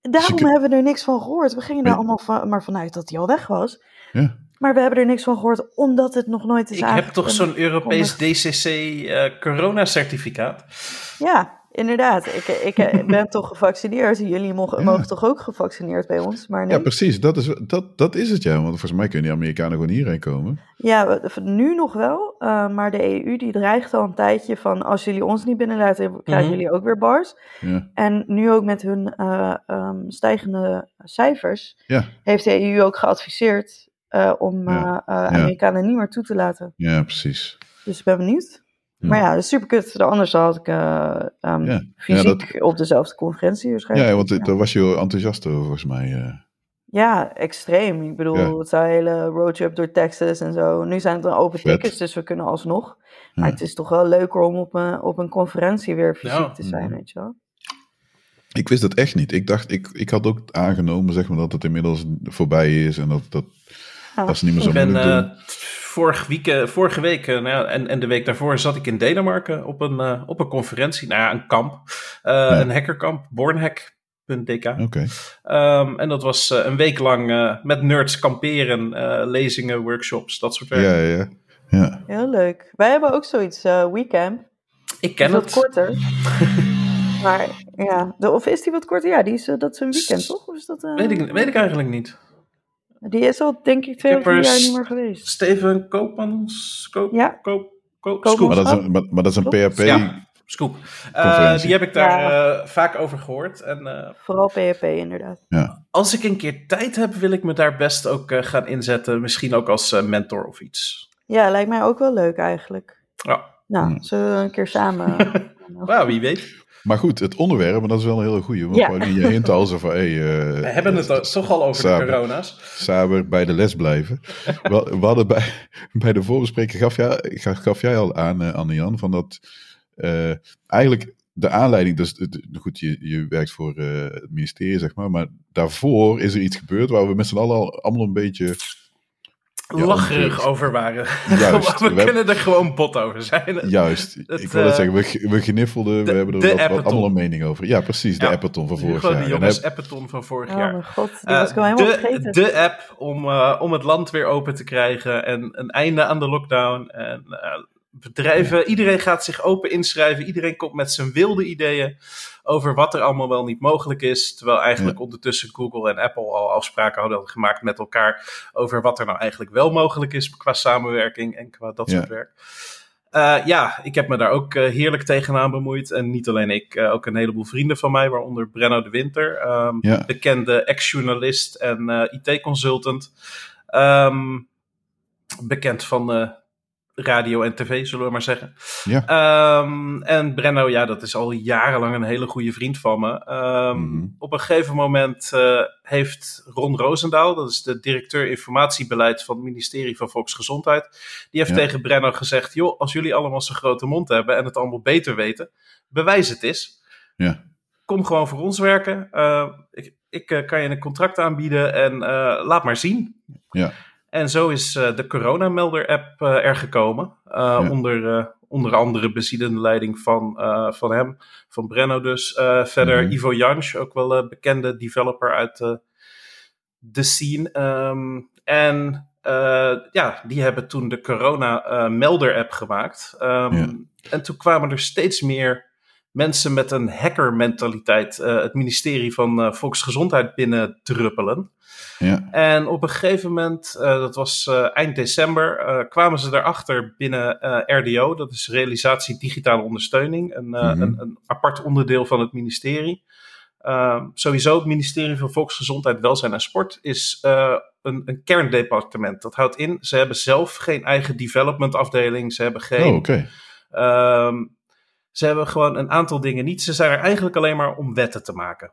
daarom dus hebben we er niks van gehoord. We gingen er allemaal van, maar vanuit dat hij al weg was. Ja. Maar we hebben er niks van gehoord, omdat het nog nooit is Ik heb toch zo'n Europees DCC uh, eh, corona-certificaat? Ja, Inderdaad, ik, ik ben toch gevaccineerd. Jullie mogen, mogen toch ook gevaccineerd bij ons? Maar nee. Ja, precies. Dat is, dat, dat is het ja. Want volgens mij kunnen die Amerikanen gewoon hierheen komen. Ja, nu nog wel. Uh, maar de EU die dreigt al een tijdje van... als jullie ons niet binnenlaten, krijgen mhm. jullie ook weer bars. Ja. En nu ook met hun uh, um, stijgende cijfers... Ja. heeft de EU ook geadviseerd... Uh, om Amerikanen niet meer toe te laten. Ja, precies. Dus ik ben benieuwd. Maar ja, dat is super kut. Anders had ik uh, um, ja. fysiek ja, dat... op dezelfde conferentie waarschijnlijk. Ja, want daar was je enthousiast over volgens mij. Uh. Ja, extreem. Ik bedoel, het hele roadtrip door Texas en zo. Nu zijn het dan open tickets, dus we kunnen alsnog. Maar het is toch wel leuker om op een, op een conferentie weer fysiek te zijn, weet je wel. Ik wist het echt niet. Ik dacht, ik, ik had ook aangenomen zeg maar, dat het inmiddels voorbij is en dat, dat, dat niet meer zo moeilijk doen vorige, week, eh, vorige week uh, nou, en, en de week daarvoor zat ik in Denemarken op een, uh, op een conferentie. Nou ja, een kamp. Ja. Een hackerkamp, bornhack.dk. Okay. Um, en dat was een week lang met nerds kamperen, lezingen, workshops, dat soort werk. Ja, ja, ja. Heel leek. Wij hebben ook zoiets, Weekend. Ik ken is het. Wat korter. <laughs> maar ja, de, of is die wat korter? Ja, die is, dat is een weekend, toch? Of is dat, weet, ik, weet ik eigenlijk niet. Die is al, denk ik, twee of drie jaar niet meer geweest. Steven Koopmans. Koop, ja. Koop, koop, Maar dat is een, maar, dat is een PHP. Ja, Scoop. Uh, die heb ik daar ja. uh, vaak over gehoord. En, uh, Vooral PHP, inderdaad. Ja. Als ik een keer tijd heb, wil ik me daar best ook gaan inzetten. Misschien ook als mentor of iets. Ja, lijkt mij ook wel leuk eigenlijk. Ja. Nou, zullen we een keer samen... <laughs> nou, wie weet. Maar goed, het onderwerp, en dat is wel een hele goede. Want ja. je hint al zo van, hey, uh, We hebben het toch al over Saber, de corona's. Saber, bij de les blijven. <laughs> we, we, hadden bij, bij de voorbespreking, gaf jij, gaf jij al aan, uh, Anne-Jan, van dat uh, eigenlijk de aanleiding, dus goed, je, je werkt voor het ministerie, zeg maar, maar daarvoor is er iets gebeurd waar we met z'n allen al, allemaal een beetje ja, lacherig over waren. <laughs> Juist, we, kunnen er gewoon bot over zijn. Juist, ik wil het zeggen, we, we gniffelden, we hebben er wat, allemaal een mening over. Ja, precies, de ja, Appeton van vorig jaar. De jongens heb... Appeton van vorig oh, jaar. Oh god, die was uh, helemaal de, vergeten. De app om, uh, om het land weer open te krijgen en een einde aan de lockdown. En uh, bedrijven, ja. iedereen gaat zich open inschrijven, iedereen komt met zijn wilde ideeën over wat er allemaal wel niet mogelijk is. Terwijl eigenlijk ja. ondertussen Google en Apple al afspraken hadden gemaakt met elkaar over wat er nou eigenlijk wel mogelijk is qua samenwerking en qua dat ja. soort werk. Uh, ja, ik heb me daar ook uh, heerlijk tegenaan bemoeid. En niet alleen ik, uh, ook een heleboel vrienden van mij, waaronder Brenno de Winter, um, ja. bekende ex-journalist en IT-consultant. Um, bekend van radio en tv, zullen we maar zeggen. Ja. Ehm, en Brenno, ja, dat is al jarenlang een hele goede vriend van me. Ehm, Mhm. Op een gegeven moment eh, heeft Ron Roosendaal, dat is de directeur informatiebeleid van het ministerie van Volksgezondheid, die heeft Ja. tegen Brenno gezegd, joh, als jullie allemaal zo'n grote mond hebben en het allemaal beter weten, bewijs het eens. Ja. Kom gewoon voor ons werken. Eh, ik ik eh, kan je een contract aanbieden en laat maar zien. Ja. En zo is eh, de coronamelder-app eh, er gekomen. eh, Ja. onder, onder andere beziedende leiding van, van hem, van Brenno dus. Verder Mhm. Ivo Jansch, ook wel een bekende developer uit de scene. Ehm, en ja, die hebben toen de corona-melder-app gemaakt. Ehm, Ja. En toen kwamen er steeds meer mensen met een hacker-mentaliteit het ministerie van Volksgezondheid binnen druppelen. Ja. En op een gegeven moment, eh, dat was eh, eind december, eh, kwamen ze erachter binnen RDO, dat is Realisatie Digitale Ondersteuning, een, Mhm. een, een apart onderdeel van het ministerie. Uh, sowieso het ministerie van Volksgezondheid, Welzijn en Sport is uh, een, een, kerndepartement. Dat houdt in, ze hebben zelf geen eigen development afdeling, ze hebben geen... Oh. Okay. Um, ze hebben gewoon een aantal dingen niet. Ze zijn er eigenlijk alleen maar om wetten te maken.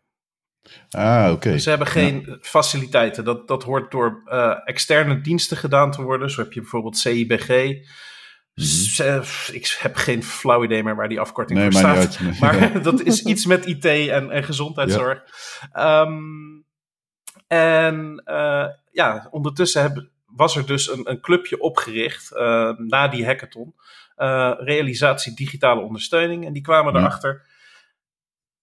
Ah, oké. Okay. Ze hebben geen ja. faciliteiten. Dat, dat hoort door uh, externe diensten gedaan te worden. Zo heb je bijvoorbeeld CIBG. Mm -hmm. Ik heb geen flauw idee meer waar die afkorting nee, voor staat. Uit. Maar <laughs> <laughs> dat is iets met IT en, en gezondheidszorg. Ja. Um, en uh, ja, ondertussen was er dus een, een clubje opgericht uh, na die hackathon. Realisatie digitale ondersteuning. En die kwamen erachter.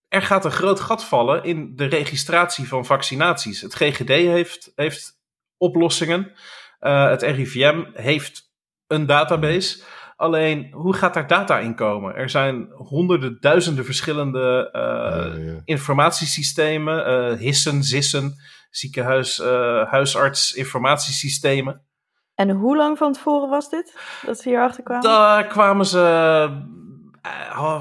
Er gaat een groot gat vallen in de registratie van vaccinaties. Het GGD heeft, heeft oplossingen. Uh, het RIVM heeft een database. Alleen, hoe gaat daar data in komen? Er zijn honderden, duizenden verschillende uh, ja. informatiesystemen. Uh, hissen, zissen, ziekenhuis, uh, huisarts, informatiesystemen. En hoe lang van tevoren was dit, dat ze hierachter kwamen? Daar kwamen ze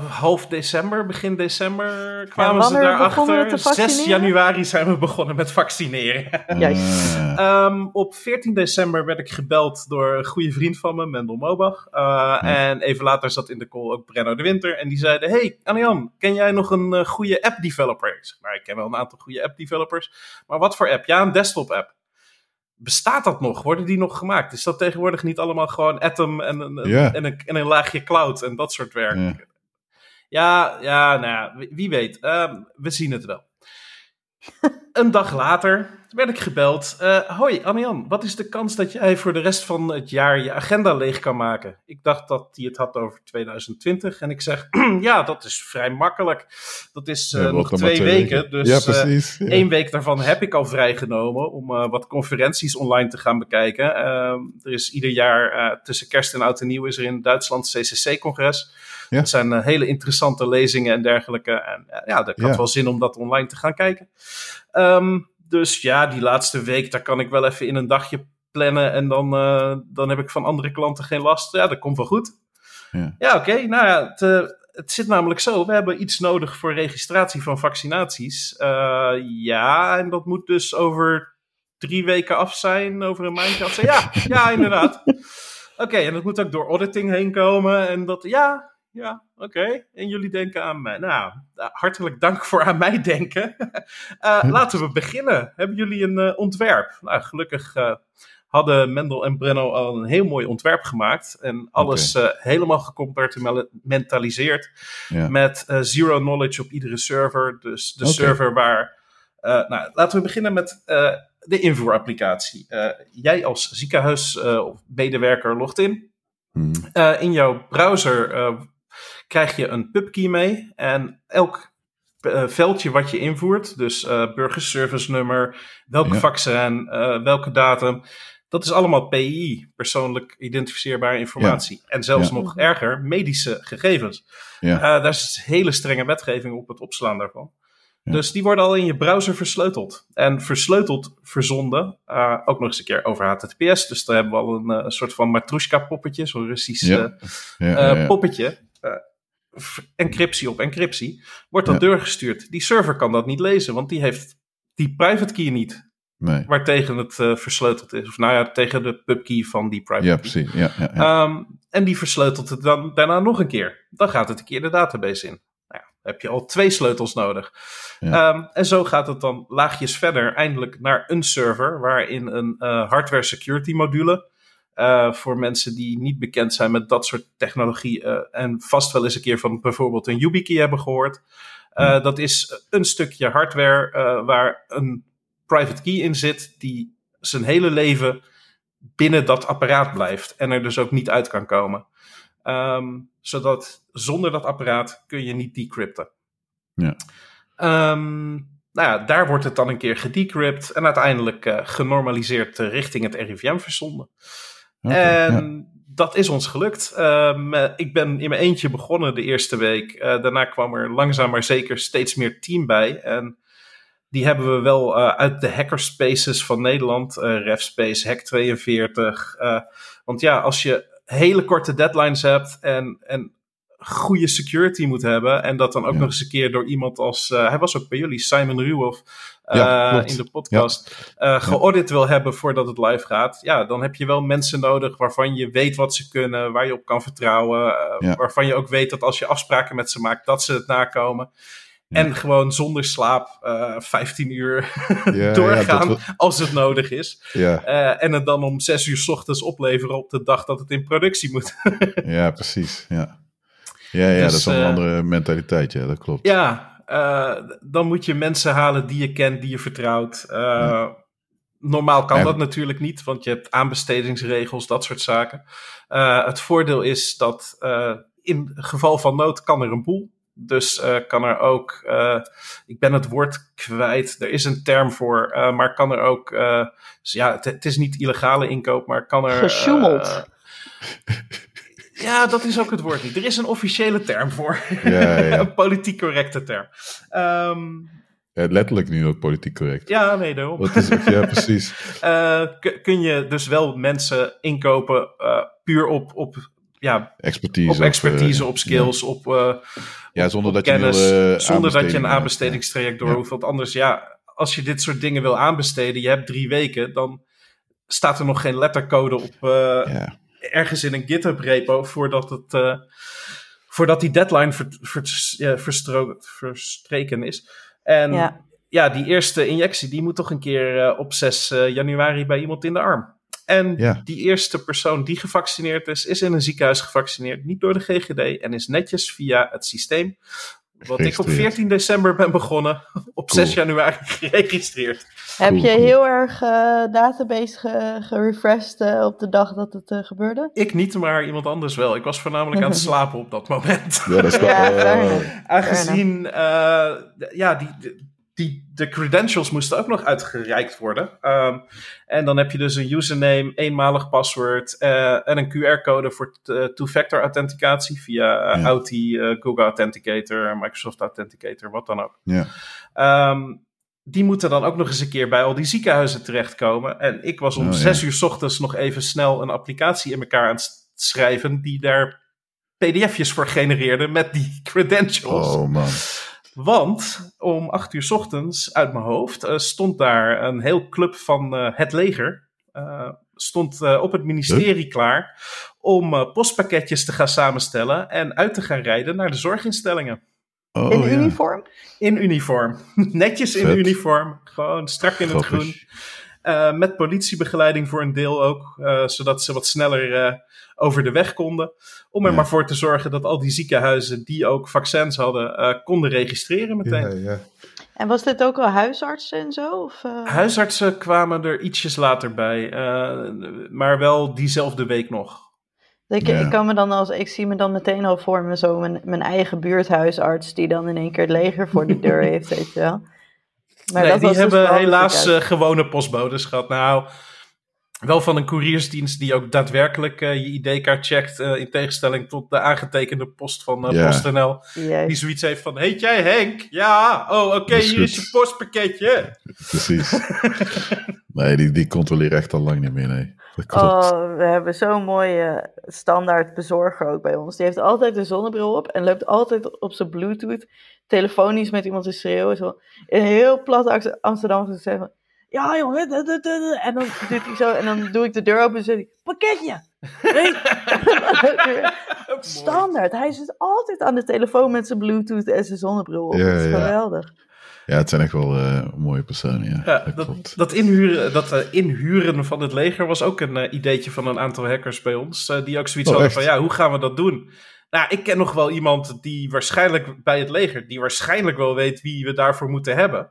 half december, begin december kwamen ze daarachter. 6 januari zijn we begonnen met vaccineren. <laughs> Juist. um, op 14 december werd ik gebeld door een goede vriend van me, Mendel Mobach. Uh, ja. En even later zat in de call ook Brenno de Winter. En die zeiden, hey Anjan, ken jij nog een uh, goede app developer? Ik zeg, nou, ik ken wel een aantal goede app developers. Maar wat voor app? Ja, een desktop app bestaat dat nog? Worden die nog gemaakt? Is dat tegenwoordig niet allemaal gewoon Atom en, en, een, en een, laagje cloud en dat soort werk? Ja, ja, ja nou ja, wie weet. Uh, we zien het wel. <laughs> een dag later werd ik gebeld. Uh, hoi, Anjan, wat is de kans dat jij voor de rest van het jaar je agenda leeg kan maken? Ik dacht dat hij het had over 2020 en ik zeg, <clears throat> ja, dat is vrij makkelijk. Dat is uh, ja, nog twee, twee weken, weken, dus ja, precies, uh, één week daarvan heb ik al vrijgenomen om wat conferenties online te gaan bekijken. er is ieder jaar tussen kerst en oud en nieuw is er in Duitsland CCC-congres. Ja. Dat zijn hele interessante lezingen en dergelijke. En ja, ik had wel zin om dat online te gaan kijken. Um, dus ja, die laatste week, daar kan ik wel even in een dagje plannen. En dan, uh, dan heb ik van andere klanten geen last. Ja, dat komt wel goed. Ja. Ja, oké. Okay. Nou ja, het, uh, het, zit namelijk zo. We hebben iets nodig voor registratie van vaccinaties. Uh, ja, en dat moet dus over drie weken af zijn. Over een maandje af zijn. Ja, ja inderdaad. <laughs> Oké, okay, en dat moet ook door auditing heen komen. En dat, ja, ja, oké. Okay. En jullie denken aan mij. Nou, hartelijk dank voor aan mij denken. uh, <laughs> laten we beginnen. Hebben jullie een uh, ontwerp? Nou, gelukkig uh, hadden Mendel en Brenno al een heel mooi ontwerp gemaakt. En alles okay. helemaal gecompartimentaliseerd. Ja. Met eh, zero knowledge op iedere server. Dus de okay. server waar... Nou, laten we beginnen met de invoerapplicatie. Jij als ziekenhuis of medewerker logt in. Hmm. in jouw browser krijg je een pubkey mee. En elk uh, veldje wat je invoert, dus uh, burgerservice nummer, welke Ja. vaccin, uh, welke datum, dat is allemaal PII, persoonlijk identificeerbare informatie. En zelfs Ja. nog erger, medische gegevens. Daar is hele strenge wetgeving op het opslaan daarvan. Dus die worden al in je browser versleuteld. En versleuteld verzonden, ook nog eens een keer over HTTPS. Dus daar hebben we al een, soort van Matrushka-poppetje, zo'n Russisch poppetje. Encryptie op encryptie. Wordt dat Ja. doorgestuurd. Die server kan dat niet lezen, want die heeft die private key niet. Nee. Waar tegen het uh, versleuteld is. Of nou ja, tegen de pubkey van die private Ja, key. precies. Ja, ja, ja. Um, en die versleutelt het dan daarna nog een keer. Dan gaat het een keer de database in. Nou ja, dan heb je al twee sleutels nodig. Ja. Um, en zo gaat het dan laagjes verder eindelijk naar een server waarin een uh, hardware security module. Uh, voor mensen die niet bekend zijn met dat soort technologie uh, en vast wel eens een keer van bijvoorbeeld een YubiKey hebben gehoord. Uh, dat is een stukje hardware waar een private key in zit die zijn hele leven binnen dat apparaat blijft en er dus ook niet uit kan komen. Um, zodat zonder dat apparaat kun je niet decrypten. Ja. Um, nou ja, daar wordt het dan een keer gedecrypt en uiteindelijk uh, genormaliseerd uh, richting het RIVM verzonden. Okay, en ja. dat is ons gelukt. Um, ik ben in mijn eentje begonnen de eerste week. Uh, daarna kwam er langzaam maar zeker steeds meer team bij. En die hebben we wel uh, uit de hackerspaces van Nederland, uh, RefSpace, Hack42. Uh, want ja, als je hele korte deadlines hebt en, en goede security moet hebben. En dat dan ook ja. nog eens een keer door iemand als. Uh, hij was ook bij jullie, Simon Ruoff. Ja, in de podcast. Ja. Uh, geaudit wil hebben voordat het live gaat. Ja, dan heb je wel mensen nodig waarvan je weet wat ze kunnen. Waar je op kan vertrouwen. Waarvan je ook weet dat als je afspraken met ze maakt, dat ze het nakomen. Ja. En gewoon zonder slaap uh, 15 uur <laughs> ja, doorgaan ja, als het nodig is. Uh, en het dan om 6 uur s ochtends opleveren op de dag dat het in productie moet. <laughs> ja, precies. Ja, ja, ja dus, dat is een uh, andere mentaliteit. Ja, dat klopt. Ja, uh, dan moet je mensen halen die je kent, die je vertrouwt. Normaal kan dat natuurlijk niet, want je hebt aanbestedingsregels, dat soort zaken. het voordeel is dat in geval van nood kan er een boel. Dus uh, kan er ook, uh, ik ben het woord kwijt, er is een term voor, uh, maar kan er ook, dus ja, het, het, is niet illegale inkoop, maar kan er. Gesjoemeld. <laughs> ja, dat is ook het woord niet. Er is een officiële term voor. Ja, ja. <laughs> een politiek correcte term. Um, ja, letterlijk nu ook politiek correct. Ja, nee, daarom. Wat is het? Ja, precies. <laughs> kun je dus wel mensen inkopen puur op, op ja, expertise, op, expertise, op, op skills, ja. op, uh, ja, zonder op dat kennis, je wil, zonder dat je een aanbestedingstraject door hoeft. Want anders, ja, als je dit soort dingen wil aanbesteden, je hebt drie weken, dan staat er nog geen lettercode op uh, ja. Ergens in een GitHub repo voordat het voordat die deadline ver, ver, ja, verstreken is. En ja. ja. die eerste injectie, die moet toch een keer op 6 januari bij iemand in de arm. En ja. die eerste persoon die gevaccineerd is, is in een ziekenhuis gevaccineerd, niet door de GGD, en is netjes via het systeem, wat ik op 14 december ben begonnen, <laughs> op cool. 6 januari <laughs> geregistreerd. Heb cool, je cool. heel erg uh, database ge gerefreshed uh, op de dag dat het uh, gebeurde? Ik niet, maar iemand anders wel. Ik was voornamelijk aan het <laughs> slapen op dat moment. Ja, dat is wel, ja, Aangezien, ja, die die, de credentials moesten ook nog uitgereikt worden. Um, en dan heb je dus een username, eenmalig paswoord uh, en een QR-code voor two-factor authenticatie via uh, ja. Authy, uh, Google Authenticator, Microsoft Authenticator, wat dan ook. Ja. Um, die moeten dan ook nog eens een keer bij al die ziekenhuizen terechtkomen. En ik was om oh, zes ja. uur s ochtends nog even snel een applicatie in elkaar aan het schrijven die daar pdf'jes voor genereerde met die credentials. Oh man. Want om acht uur s ochtends uit mijn hoofd uh, stond daar een heel club van uh, het leger. Uh, stond op het ministerie huh? klaar om postpakketjes te gaan samenstellen en uit te gaan rijden naar de zorginstellingen. Oh, in ja. uniform? In uniform. <laughs> Netjes in Vet. uniform. Gewoon strak in Grappig. het groen. Uh, met politiebegeleiding voor een deel ook, uh, zodat ze wat sneller uh, over de weg konden. Om er ja. maar voor te zorgen dat al die ziekenhuizen die ook vaccins hadden, konden registreren meteen. Ja, ja. En was dit ook wel huisartsen en zo? Of, Huisartsen kwamen er ietsjes later bij, maar wel diezelfde week nog. Ik, ik, kan me dan als, ik zie me dan meteen al voor me zo mijn, mijn eigen buurthuisarts die dan in één keer het leger voor de deur <laughs> heeft, weet je wel. Maar nee, die hebben dus helaas uh, gewone postbodes gehad. Nou, wel van een couriersdienst die ook daadwerkelijk uh, je ID-kaart checkt. Uh, in tegenstelling tot de aangetekende post van yeah. PostNL. Yes. Die zoiets heeft van: Heet jij Henk? Ja, oh oké, okay, hier is je postpakketje. Precies. <laughs> nee, die, die controleren echt al lang niet meer. Nee. Oh, we hebben zo'n mooie standaard bezorger ook bij ons. Die heeft altijd een zonnebril op en loopt altijd op zijn Bluetooth telefonisch met iemand te schreeuwen. Zo, in heel plat Amsterdam te zeggen: ja jongen, en dan doet hij zo, en dan doe ik de deur open en zeg ik, pakketje. <laughs> Standaard. Hij zit altijd aan de telefoon met zijn bluetooth en zijn zonnebril op. Ja, dat is geweldig. Ja, het zijn echt wel uh, mooie personen. Ja, dat, dat, inhuren, dat uh, inhuren van het leger was ook een uh, ideetje van een aantal hackers bij ons. die ook zoiets oh, hadden van, ja, hoe gaan we dat doen? Nou, ik ken nog wel iemand die waarschijnlijk bij het leger, die waarschijnlijk wel weet wie we daarvoor moeten hebben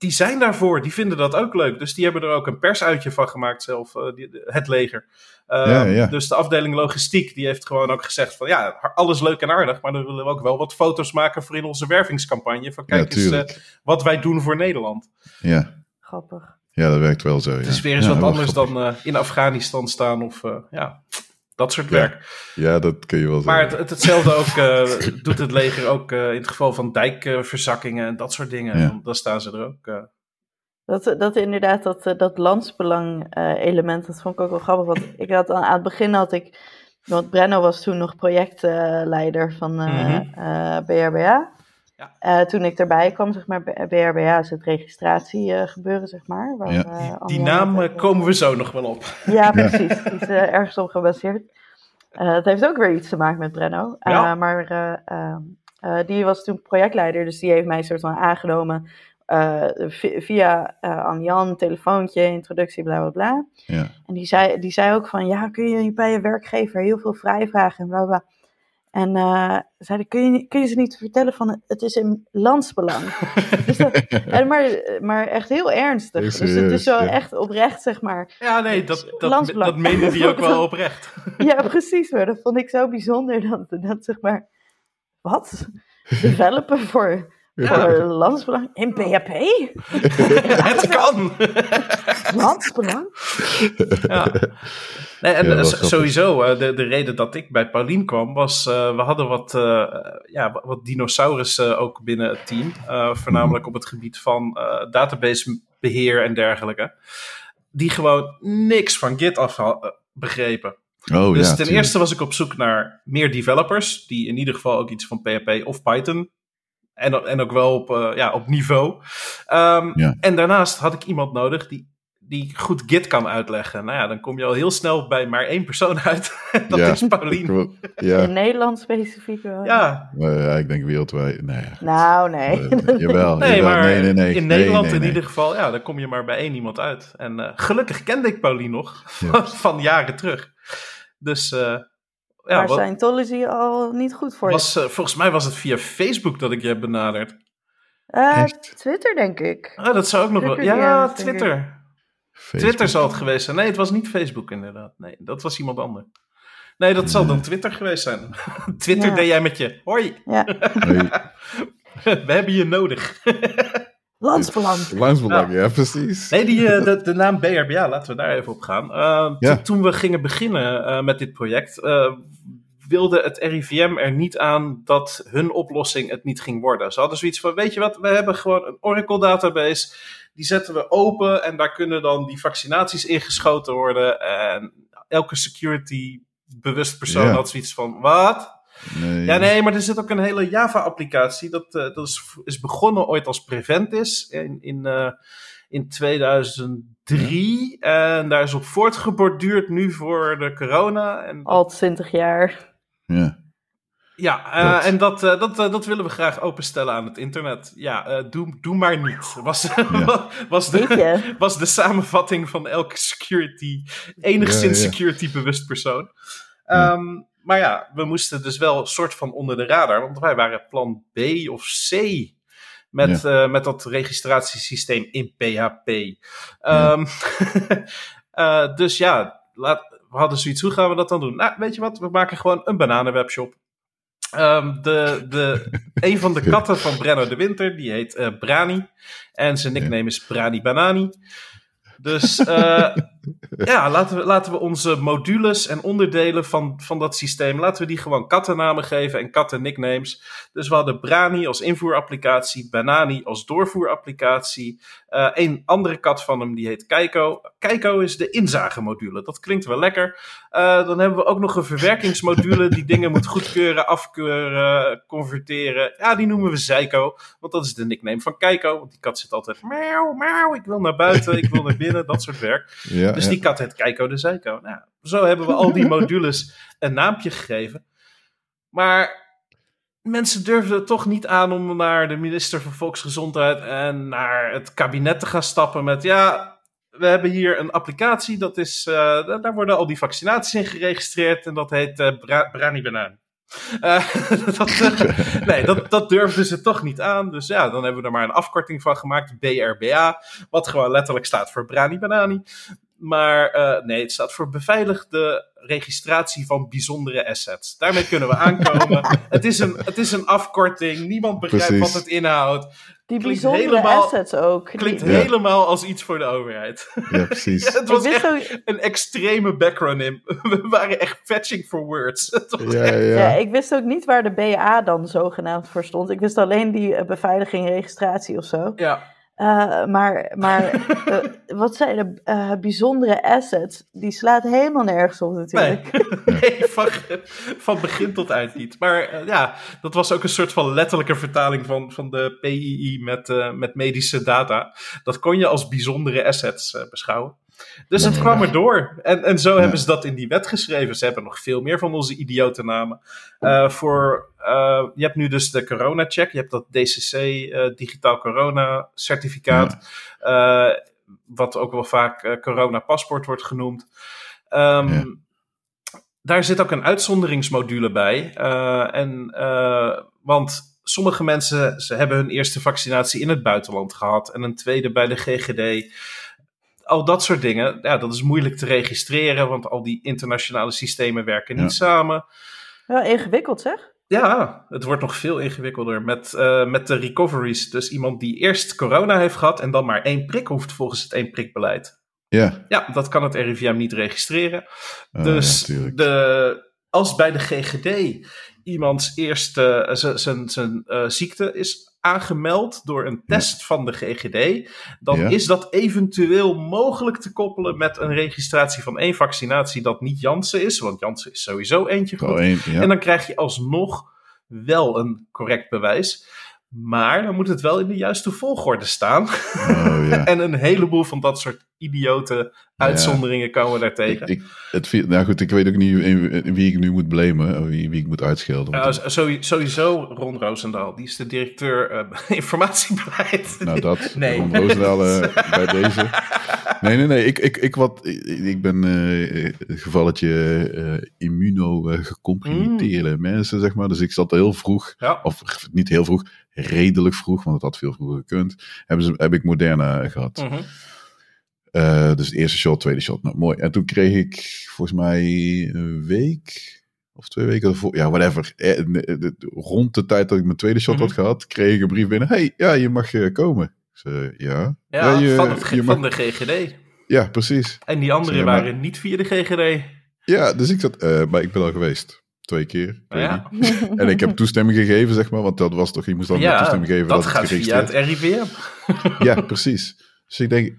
die zijn daarvoor, die vinden dat ook leuk. Dus die hebben er ook een persuitje van gemaakt zelf, uh, die, het leger. Uh, Dus de afdeling logistiek, die heeft gewoon ook gezegd van ja, alles leuk en aardig, maar dan willen we ook wel wat foto's maken voor in onze wervingscampagne. Van kijk eens uh, wat wij doen voor Nederland. Ja. Grappig. Ja, dat werkt wel zo. Het is weer eens wat anders dan eh, in Afghanistan staan of ja dat soort werk. Ja, dat kun je wel zeggen. Maar het, hetzelfde ook, uh, <laughs> doet het leger ook uh, in het geval van dijkverzakkingen en dat soort dingen. Ja. Dan staan ze er ook. Uh. Dat, dat inderdaad, dat, dat landsbelang element, dat vond ik ook wel grappig. Want ik had aan, aan het begin had ik, want Brenno was toen nog projectleider van mm BRBA. Ja. toen ik erbij kwam, zeg maar, BRBA is het registratiegebeuren, zeg maar. Waar, ja. die, die naam komen we zo nog wel op. <laughs> Ja, precies. Die is ergens op gebaseerd. Uh, het heeft ook weer iets te maken met Brenno. Uh, Maar uh, die was toen projectleider, dus die heeft mij soort van aangenomen via Anjan, telefoontje, introductie, bla bla bla. Ja. En die zei, die zei ook van, ja, kun je bij je werkgever heel veel vrijvragen en bla bla. En uh, zeiden, kun je, kun je ze niet vertellen van het is in landsbelang? <laughs> dus dat, en maar, maar echt heel ernstig. dus het is zo echt oprecht, zeg maar. Ja, nee, dat, dat, dat meende die ook wel <laughs> oprecht. ja, precies. Maar dat vond ik zo bijzonder. Dat, dat zeg maar, wat? Developen voor voor landsbelang in PHP? <laughs> het kan. landsbelang? Ja. Nee, en eh, sowieso, uh, de, de reden dat ik bij Paulien kwam, was uh, we hadden wat, uh, ja, wat dinosaurussen ook binnen het team. voornamelijk op het gebied van databasebeheer en dergelijke. Die gewoon niks van Git af begrepen. Oh, dus ten eerste was ik op zoek naar meer developers, die in ieder geval ook iets van PHP of Python en, en ook wel op, uh, ja, op niveau. Um, ja. En daarnaast had ik iemand nodig die, die goed Git kan uitleggen. Nou ja, dan kom je al heel snel bij maar één persoon <laughs> uit. dat ja, is Paulien. Ja. In Nederland specifiek wel. Ja. ja, ik denk wereldwijd. Nee. Nou, nee. Uh, jawel. Nee, maar nee, nee, nee. in Nederland in ieder geval, ja, dan kom je maar bij één iemand uit. En uh, gelukkig kende ik Paulien nog <laughs> van jaren terug. Dus uh, ja, maar wat, Scientology al niet goed voor was, je. Uh, volgens mij was het via Facebook dat ik je heb benaderd. Uh, Twitter, denk ik. Ah, dat zou ook nog wel. Ja, Twitter. Twitter zal het geweest zijn. Nee, het was niet Facebook inderdaad. Nee, dat was iemand anders. Nee, dat zal dan Twitter geweest zijn. <laughs> Twitter ja. deed jij met je. Hoi. Ja. <laughs> We hebben je nodig. <laughs> Landsbelang. Landsbelang, ja, precies. Nee, die, uh, de, de, naam BRBA, laten we daar even op gaan. Uh, ja. Toen we gingen beginnen uh, met dit project, wilde het RIVM er niet aan dat hun oplossing het niet ging worden. Ze hadden zoiets van, weet je wat, we hebben gewoon een Oracle database, die zetten we open en daar kunnen dan die vaccinaties ingeschoten worden. En elke security bewust persoon ja. had zoiets van, wat? Nee. Ja, nee, maar er zit ook een hele Java-applicatie. Dat, uh, dat is, is, begonnen ooit als Preventis in, in, uh, in 2003. En daar is op voortgeborduurd nu voor de corona. En Al 20 jaar. Ja. Ja, uh, dat. en dat, uh, dat, uh, dat willen we graag openstellen aan het internet. Ja, doe, doe maar niet. Was, ja. <laughs> was, de, was de samenvatting van elke security, enigszins ja, ja. security bewust persoon. Um, maar ja, we moesten dus wel een soort van onder de radar, want wij waren plan B of C met, ja. uh, met dat registratiesysteem in PHP. Ja. Um, uh, <laughs> dus ja, laat, we hadden zoiets, hoe gaan we dat dan doen? Nou, weet je wat, we maken gewoon een bananenwebshop. Um, de, de, <laughs> een van de katten van Brenno de Winter, die heet uh, Brani. En zijn nickname is Brani Banani. Dus ja, laten we, laten we onze modules en onderdelen van, van dat systeem, laten we die gewoon kattennamen geven en katten nicknames. Dus we hadden Brani als invoerapplicatie, Banani als doorvoerapplicatie. Uh, een andere kat van hem die heet Keiko. Keiko is de inzagemodule. Dat klinkt wel lekker. Uh, dan hebben we ook nog een verwerkingsmodule die dingen moet goedkeuren, afkeuren, converteren. Ja, die noemen we Zeiko, want dat is de nickname van Keiko. Want die kat zit altijd miauw, miauw, ik wil naar buiten, ik wil naar binnen, dat soort werk. Ja, dus die kat heet Keiko de Zeiko. Nou, zo hebben we al die <laughs> modules een naampje gegeven. Maar mensen durfden het toch niet aan om naar de minister van Volksgezondheid en naar het kabinet te gaan stappen met ja, we hebben hier een applicatie, dat is, uh, daar worden al die vaccinaties in geregistreerd en dat heet uh, Brani Banaan. Uh, <laughs> dat, nee, dat, dat durfden ze toch niet aan. Dus ja, dan hebben we er maar een afkorting van gemaakt, BRBA, wat gewoon letterlijk staat voor Brani Banani. Maar uh, nee, het staat voor beveiligde registratie van bijzondere assets. Daarmee kunnen we aankomen. <laughs> het, is een, het is een afkorting. Niemand begrijpt wat het inhoudt. Die bijzondere helemaal, assets ook. Klinkt helemaal als iets voor de overheid. Ja, precies. <laughs> het was echt een extreme backronym. <laughs> We waren echt fetching for words. Ja, ja. ja, ik wist ook niet waar de BA dan zogenaamd voor stond. Ik wist alleen die uh, beveiliging registratie of zo. Ja. Uh, maar maar uh, <laughs> wat zijn de uh, bijzondere assets? Die slaat helemaal nergens op natuurlijk. Nee, <laughs> nee van, van, begin tot eind niet. Maar ja, dat was ook een soort van letterlijke vertaling van, van de PII met, met medische data. Dat kon je als bijzondere assets beschouwen. Dus het kwam erdoor. En, en zo hebben ze dat in die wet geschreven. Ze hebben nog veel meer van onze idiotennamen. Uh, voor, uh, je hebt nu dus de corona-check. Je hebt dat DCC, uh, eh, digitaal corona-certificaat. wat ook wel vaak corona-paspoort wordt genoemd. Um, Daar zit ook een uitzonderingsmodule bij. en, want sommige mensen ze hebben hun eerste vaccinatie in het buitenland gehad. En een tweede bij de GGD al dat soort dingen, ja, dat is moeilijk te registreren, want al die internationale systemen werken niet samen. Ja, ingewikkeld zeg. Ja, het wordt nog veel ingewikkelder met, uh, met de recoveries. Dus iemand die eerst corona heeft gehad en dan maar één prik hoeft volgens het één prikbeleid. Ja. Ja, dat kan het RIVM niet registreren. Oh, dus de, als bij de GGD iemands eerste uh, zijn uh, ziekte is aangemeld door een test van de GGD, dan is dat eventueel mogelijk te koppelen met een registratie van één vaccinatie dat niet Janssen is, want Janssen is sowieso eentje goed. en dan krijg je alsnog wel een correct bewijs. Maar dan moet het wel in de juiste volgorde staan. Oh, ja. <laughs> en een heleboel van dat soort idiote uitzonderingen komen daar tegen. Ik, het, nou goed, ik weet ook niet wie ik nu moet blamen, wie, wie ik moet uitschelden. Uh, sowieso Ron Roosendaal, die is de directeur uh, <laughs> informatiebeleid. Nou dat, <laughs> nee. Ron Roosendaal uh, <laughs> bij deze. Nee, nee, nee, ik, ik, ik, wat, ik, ben uh, gevalletje immunogecompromitteerde mm. mensen, zeg maar. Dus ik zat heel vroeg, ja. of niet heel vroeg, redelijk vroeg, want het had veel vroeger gekund, hebben ze, heb ik Moderna gehad. Mm -hmm. Uh, dus de eerste shot, tweede shot. Nou, mooi. En toen kreeg ik volgens mij een week of twee weken ervoor, ja, whatever. Eh, rond de tijd dat ik mijn tweede shot mm -hmm. had gehad, kreeg ik een brief binnen. hey, ja, je mag uh, komen. Ja. Ja, je, van, het, je van de GGD. Ja, precies. En die anderen waren niet via de GGD. Ja, dus ik zat, uh, maar ik ben al geweest. Twee keer. Ja. En ik heb toestemming gegeven, zeg maar, want dat was toch, je moest dan toestemming geven. Dat, dat gaat via het RIVM. ja, precies. Dus ik denk,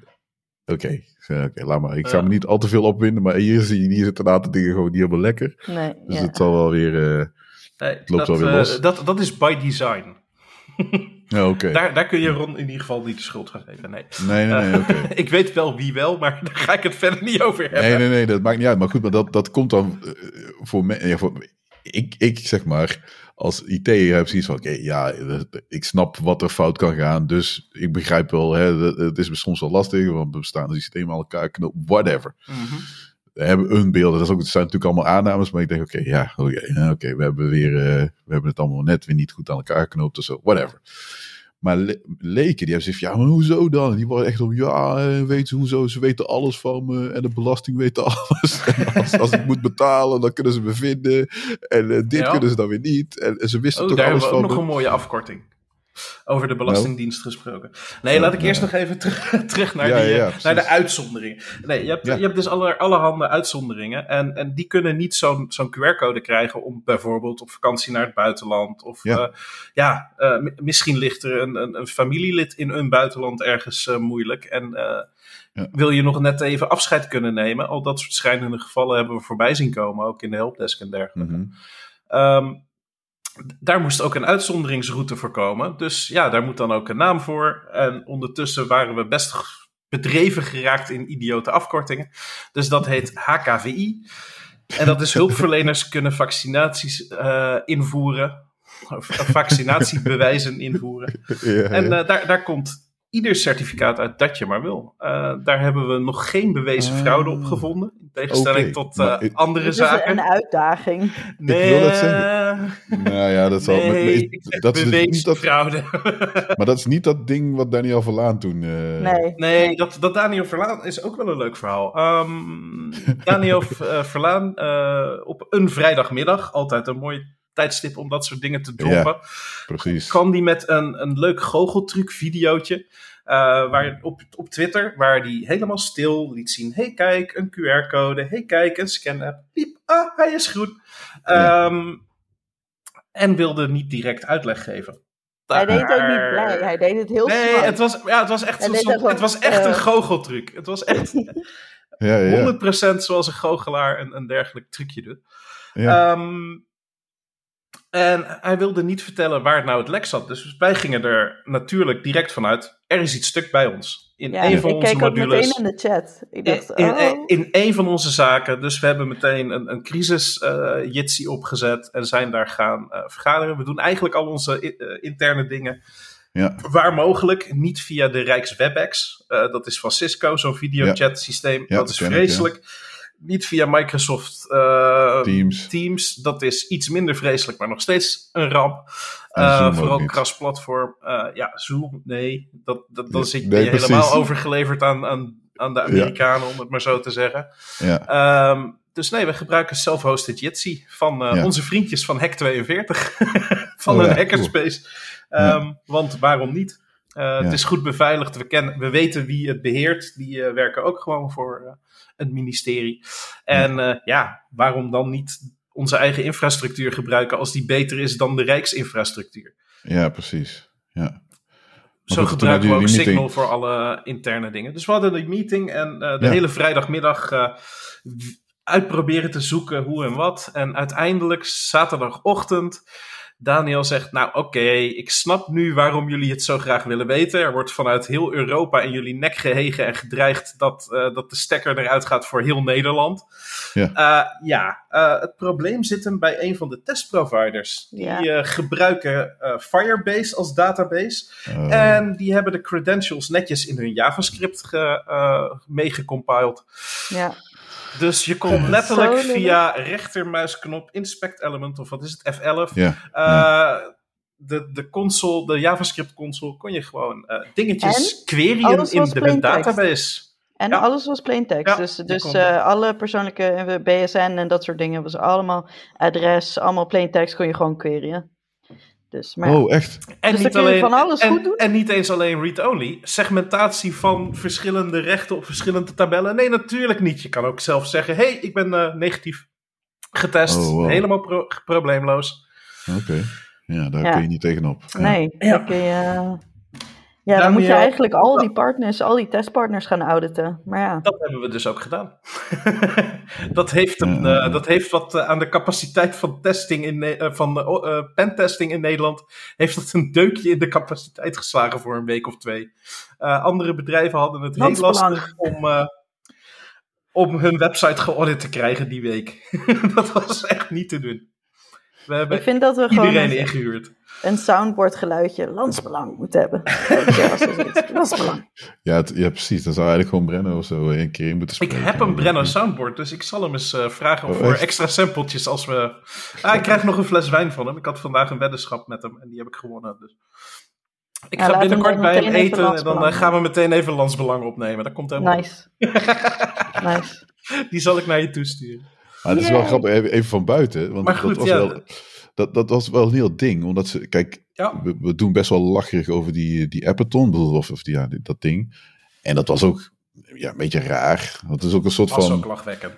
Oké, oké, laat maar. Ik ga me niet al te veel opwinden, maar hier, zie je, hier zitten een aantal dingen gewoon niet helemaal lekker. Nee, dus het zal wel weer. Uh, nee, het loopt dat, wel weer los. Uh, dat, dat is by design. <laughs> Ja, oké. Daar, daar kun je Ron in ieder geval niet de schuld gaan geven. Nee, nee, nee. nee oké. <laughs> ik weet wel wie wel, maar <laughs> daar ga ik het verder niet over hebben. Nee, nee, nee, dat maakt niet uit. Maar goed, maar dat, dat komt dan voor mij. Ja, voor, ik, ik zeg maar als IT heb je van, oké, ja, ik snap wat er fout kan gaan, dus ik begrijp wel, hè, het is soms wel lastig, want bestaande systemen aan elkaar knopen, whatever. Mm -hmm. We hebben een beeld, dat, is ook, dat zijn natuurlijk allemaal aannames, maar ik denk, oké, ja, oké, we hebben weer, uh, we hebben het allemaal net weer niet goed aan elkaar geknoopt of zo, whatever. Maar le leken, die hebben gezegd, ja, maar hoezo dan? Die worden echt op, ja, eh, weet ze hoezo, ze weten alles van me en de belasting weet alles. <laughs> En als, als ik moet betalen, dan kunnen ze me vinden. En uh, dit ja. kunnen ze dan weer niet. En, en ze wisten oh, toch daar alles hebben we van ook nog een mooie afkorting. Over de Belastingdienst gesproken. Nee, laat ik eerst nog even terug <laughs> naar, die, eh, naar de uitzonderingen. Nee, je hebt, je hebt dus alle, allerhande uitzonderingen. En, en die kunnen niet zo'n zo'n QR-code krijgen om bijvoorbeeld op vakantie naar het buitenland. Of ja, uh, ja uh, misschien ligt er een, een, een, familielid in een buitenland ergens moeilijk. En ja. wil je nog net even afscheid kunnen nemen. Al dat soort schrijnende gevallen hebben we voorbij zien komen, ook in de helpdesk en dergelijke. Mm -hmm daar moest ook een uitzonderingsroute voor komen. Dus ja, daar moet dan ook een naam voor. En ondertussen waren we best bedreven geraakt in idiote afkortingen. Dus dat heet HKVI. En dat is hulpverleners kunnen vaccinaties uh, invoeren. Of vaccinatiebewijzen invoeren. <laughs> Ja, en uh, daar, daar komt ieder certificaat uit dat je maar wil. Uh, daar hebben we nog geen bewezen fraude op ah. gevonden. In tegenstelling tot uh, andere zaken. Dat is een uitdaging. Nee, ik wil dat zeggen. Nou ja, dat zal. Nee, dat is dus niet dat, fraude. <laughs> maar dat is niet dat ding wat Daniel Verlaan toen. Uh... Nee, nee dat, dat Daniel Verlaan is ook wel een leuk verhaal. Um, Daniel <laughs> Verlaan op een vrijdagmiddag, altijd een mooi tijdstip om dat soort dingen te droppen. Ja, precies. Kan die met een, een leuk goocheltruc videootje. Uh, waar, op, op Twitter, waar die helemaal stil liet zien. hey, kijk, een QR-code. hey, kijk, een scan-app. Piep, ah, hij is groen. Um, En wilde niet direct uitleg geven. Hij deed het ook niet blij. Hij deed het heel Nee, het was, ja, het was echt, zo, het was echt een goocheltruc. Het was echt <laughs> ja, ja. 100% zoals een goochelaar een, een dergelijk trucje doet. Ja. Um, en hij wilde niet vertellen waar het nou het lek zat. Dus wij gingen er natuurlijk direct vanuit. Er is iets stuk bij ons. In ja, een van onze modules. in de chat. Ik dacht, in, oh. in, een van onze zaken. Dus we hebben meteen een, een crisis uh, Jitsi opgezet. En zijn daar gaan uh, vergaderen. We doen eigenlijk al onze uh, interne dingen. Ja. Waar mogelijk, niet via de Rijkswebex. dat is van Cisco, zo'n videochat systeem. Ja, dat is vreselijk. Ik, niet via Microsoft uh, Teams. Teams. Dat is iets minder vreselijk, maar nog steeds een ramp. Uh, vooral kras-platform. Uh, ja, Zoom, nee. Dat, dat, dan zit je nee, helemaal overgeleverd aan, aan, aan de Amerikanen, ja. om het maar zo te zeggen. Ja. Um, dus nee, we gebruiken self-hosted Jitsi van ja. onze vriendjes van Hack42. <laughs> van oh, een hackerspace. Um, want waarom niet? Het is goed beveiligd. We, kennen, we weten wie het beheert. Die werken ook gewoon voor het ministerie. En uh, ja, waarom dan niet onze eigen infrastructuur gebruiken als die beter is dan de Rijksinfrastructuur? Ja, precies. Ja. Zo gebruiken we ook Signal voor alle interne dingen. Dus we hadden die meeting en uh, de ja. hele vrijdagmiddag uh, uitproberen te zoeken hoe en wat. En uiteindelijk zaterdagochtend Daniel zegt, nou oké, okay, ik snap nu waarom jullie het zo graag willen weten. Er wordt vanuit heel Europa in jullie nek gehegen en gedreigd dat, uh, dat de stekker eruit gaat voor heel Nederland. Ja, uh, ja uh, het probleem zit hem bij een van de testproviders. Die gebruiken Firebase als database. Oh. En die hebben de credentials netjes in hun JavaScript meegecompiled. Ja. Dus je komt letterlijk via rechtermuisknop inspect element of wat is het, F11. Ja, uh, de, de console, de JavaScript console, kon je gewoon uh, dingetjes en queryen in de database. En ja. alles was plaintext. Ja, dus dus uh, alle persoonlijke BSN en dat soort dingen was allemaal adres, allemaal plaintext kon je gewoon queryen. Dus, maar oh, echt? En, dus niet alleen, van alles en, goed doen. en niet eens alleen read-only. Segmentatie van verschillende rechten op verschillende tabellen. Nee, natuurlijk niet. Je kan ook zelf zeggen: hé, hey, ik ben uh, negatief getest. Oh, wow. Helemaal pro probleemloos. Oké. Okay. Ja, daar ja. kun je niet tegenop. Nee, ja. kun je. Ja, dan, dan moet je eigenlijk al die partners, al die testpartners gaan auditen. Maar ja. Dat hebben we dus ook gedaan. <laughs> dat, heeft een, uh, dat heeft wat uh, aan de capaciteit van testing in uh, van pentesting in Nederland. Heeft dat een deukje in de capaciteit geslagen voor een week of twee. andere bedrijven hadden het heel lastig om, om hun website geaudit te krijgen die week. <laughs> dat was echt niet te doen. We hebben Ik vind dat we iedereen gewoon ingehuurd een soundboard geluidje landsbelang moet hebben. landsbelang. Ja, het, ja, precies. Dan zou eigenlijk gewoon Brenno of zo een keer in moeten spreken. Ik heb een Brenno soundboard, dus ik zal hem eens uh, vragen oh, voor echt? extra sampletjes als we... Ah, ik krijg nog een fles wijn van hem. Ik had vandaag een weddenschap met hem en die heb ik gewonnen. Dus. Ik ja, ga binnenkort hem bij hem eten en dan uh, gaan we meteen even landsbelang opnemen. Dat komt helemaal Nice. nice. <laughs> Die zal ik naar je toesturen. Maar het is wel grappig, even, even van buiten. Want maar goed, dat was ja, wel dat, dat was wel een heel ding. Omdat ze, kijk, ja. we, we, doen best wel lacherig over die, die Appeton, of, of die, ja, dat ding. En dat was ook ja, een beetje raar. Dat is ook een soort was van. ook lachwekkend.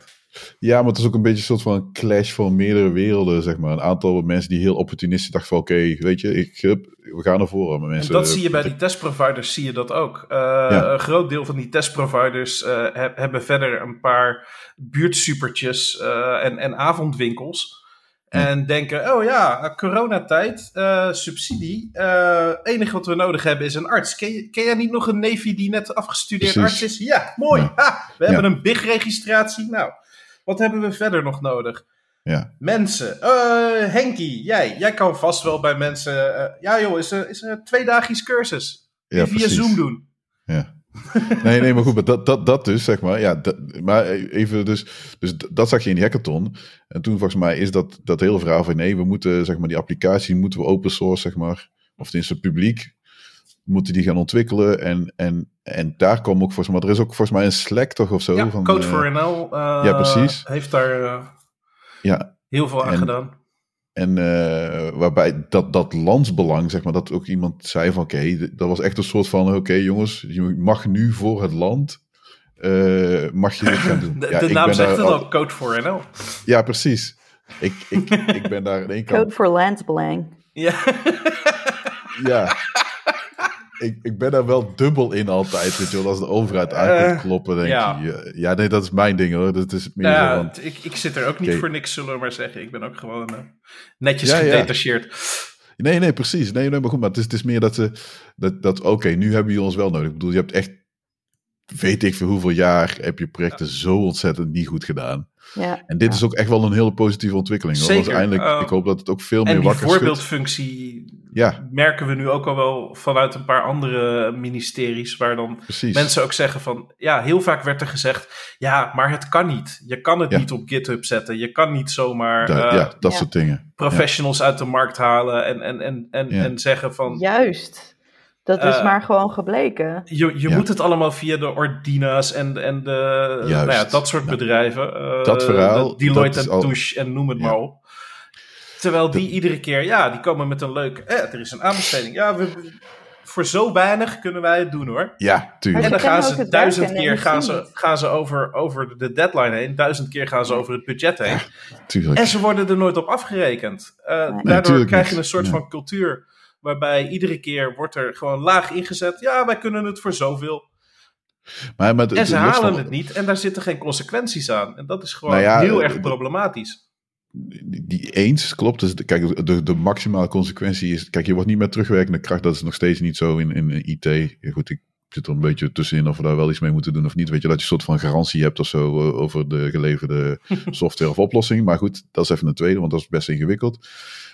Ja, maar het is ook een beetje een soort van clash van meerdere werelden, zeg maar. Een aantal mensen die heel opportunistisch dachten van... oké, weet je, ik, we gaan ervoor. Maar mensen, en dat zie je bij die testproviders, zie je dat ook. Uh, Een groot deel van die testproviders uh, hebben verder een paar buurtsupertjes uh, en, en avondwinkels... En denken, oh ja, coronatijd, uh, subsidie. Het uh, enige wat we nodig hebben is een arts. Ken, je, ken jij niet nog een neefje die net afgestudeerd arts is? Ja, mooi. Ja. Ha, we hebben een BIG-registratie. Nou, wat hebben we verder nog nodig? Ja. Mensen. Uh, Henkie, jij. Jij kan vast wel bij mensen... ja joh, is er, is er een tweedagisch cursus. Ja, via precies. Zoom doen. Ja. nee, nee, maar goed, maar dat, dat, dat dus, zeg maar. Ja, dat, maar even, dus, dus dat zag je in die hackathon. En toen volgens mij is dat, dat hele verhaal van nee, we moeten, zeg maar, die applicatie moeten we open source, zeg maar. Of tenminste publiek, moeten die gaan ontwikkelen. En, en, en daar komen ook volgens mij, er is ook volgens mij een Slack toch of zo. Ja, van, Code for NL uh, ja, precies. heeft daar uh, ja. heel veel aan en, gedaan. En uh, waarbij dat, dat landsbelang, zeg maar, dat ook iemand zei van oké, okay, dat was echt een soort van oké okay, jongens, je mag nu voor het land, uh, mag je dit gaan doen. <laughs> De, ja, de naam zegt het al, Code for NL. Ja, precies. Ik, ik, <laughs> ik ben daar in één kant... Code for Landsbelang. Ja. ja. <laughs> Ik, ik ben daar wel dubbel in altijd, weet je wel, als de overheid aan komt kloppen, denk ja. je. Ja, nee, dat is mijn ding hoor, dat is meer ja, van... ik, ik zit er ook niet okay. voor niks, zullen we maar zeggen. Ik ben ook gewoon uh, netjes ja, gedetacheerd. Nee, nee, precies. Nee, nee, maar goed, maar het is, het is meer dat ze, dat, dat oké, okay, nu hebben jullie ons wel nodig. Ik bedoel, je hebt echt, weet ik voor hoeveel jaar, heb je projecten zo ontzettend niet goed gedaan. Ja, en dit ja. is ook echt wel een hele positieve ontwikkeling. Hoor. Zeker. Want uiteindelijk, uh, ik hoop dat het ook veel meer en wakker die voorbeeldfunctie ja. merken we nu ook al wel vanuit een paar andere ministeries, waar dan Precies. mensen ook zeggen van, ja, heel vaak werd er gezegd, ja, maar het kan niet. Je kan het Ja. niet op GitHub zetten. Je kan niet zomaar Da- eh, ja, dat ja. soort dingen. professionals uit de markt halen en, en, en, en, Ja. en zeggen van, Juist. Dat is Eh, maar gewoon gebleken. Je, je Ja. moet het allemaal via de Ordina's en, en de, nou ja, dat soort Ja. bedrijven. eh, Dat verhaal, de Deloitte en al- Touche en noem het Ja. maar op. Terwijl die iedere keer, ja, die komen met een leuk, eh, er is een aanbesteding. Ja, we, voor zo weinig kunnen wij het doen hoor. Ja, tuurlijk. En dan gaan ze duizend keer gaan ze, gaan ze over, over de deadline heen. Duizend keer gaan ze over het budget heen. tuurlijk. En ze worden er nooit op afgerekend. Eh, daardoor krijg je een soort van cultuur waarbij iedere keer wordt er gewoon laag ingezet. Ja, wij kunnen het voor zoveel. Maar, maar, En ze halen van- het niet en daar zitten geen consequenties aan. En dat is gewoon Nou ja, heel eh, erg problematisch. die eens klopt. Dus de- kijk, de, de maximale consequentie is. Kijk, je wordt niet met terugwerkende kracht. Dat is nog steeds niet zo in, in IT. Goed, ik zit er een beetje tussenin of we daar wel iets mee moeten doen of niet. Weet je, dat je een soort van garantie hebt of zo eh, over de geleverde <laughs> software of oplossing. Maar goed, dat is even een tweede, want dat is best ingewikkeld.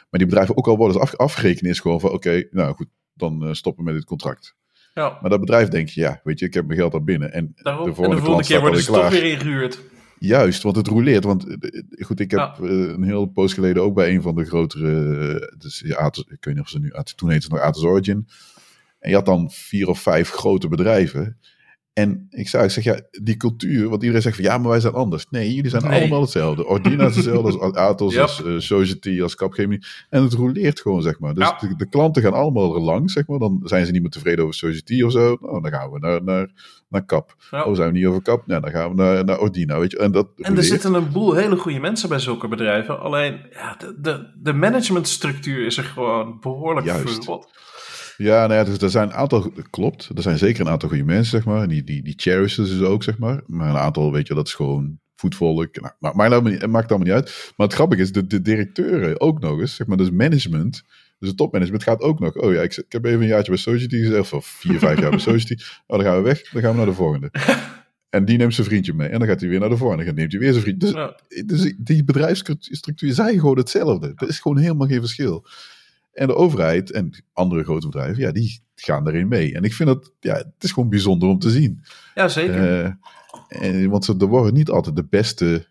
Maar die bedrijven, ook al worden af, afgerekend, is gewoon van: oké, nou goed, dan eh, stoppen we met dit contract. Ja, Maar dat bedrijf denkt, ja, weet je, ik heb mijn geld al binnen. En daarom. de en volgende, de volgende klant keer worden ze toch weer ingehuurd. Juist, want het roleert. Want eh, goed, ik heb Ja. eh, een heel poos geleden ook bij een van de grotere. eh, Dus, ja, Atos, ik weet niet of ze nu. Toen heette het nog Atos Origin. En je had dan vier of vijf grote bedrijven. En ik zei, ik zeg ja, die cultuur, want iedereen zegt van ja, maar wij zijn anders. Nee, jullie zijn Nee. allemaal hetzelfde. Ordina is hetzelfde als <laughs> Atos, Yep. als uh, Society, als Capgemini. En het roleert gewoon, zeg maar. Dus Ja. de, de klanten gaan allemaal er langs, zeg maar. Dan zijn ze niet meer tevreden over Society of zo. Nou, dan gaan we naar, naar, naar Cap. Ja. Oh, zijn we niet over Cap? Nou, dan gaan we naar, naar Ordina, weet je. En, dat En er zitten een boel hele goede mensen bij zulke bedrijven. Alleen ja, de, de, de managementstructuur is er gewoon behoorlijk Juist. verrot. Ja, nou ja, dus er zijn een aantal, klopt. Er zijn zeker een aantal goede mensen, zeg maar. En die, die, die cherishen ze ook, zeg maar. Maar een aantal, weet je, dat is gewoon voetvolk. Nou, maar, maar dat maakt maakt allemaal niet uit. Maar het grappige is, de, de directeuren ook nog eens, zeg maar, dus management. Dus het topmanagement gaat ook nog. Oh ja, ik, ik heb even een jaartje bij Society gezegd, of vier, vijf jaar bij Society. Oh, dan gaan we weg, dan gaan we naar de volgende. <laughs> En die neemt zijn vriendje mee. En dan gaat hij weer naar de volgende. Dan neemt hij weer zijn vriendje. Dus, Ja. dus die bedrijfsstructuur zijn gewoon hetzelfde. Er is gewoon helemaal geen verschil. En de overheid en andere grote bedrijven, ja, die gaan erin mee. En ik vind dat, ja, het is gewoon bijzonder om te zien. Ja, zeker. Eh, en, want er worden niet altijd de beste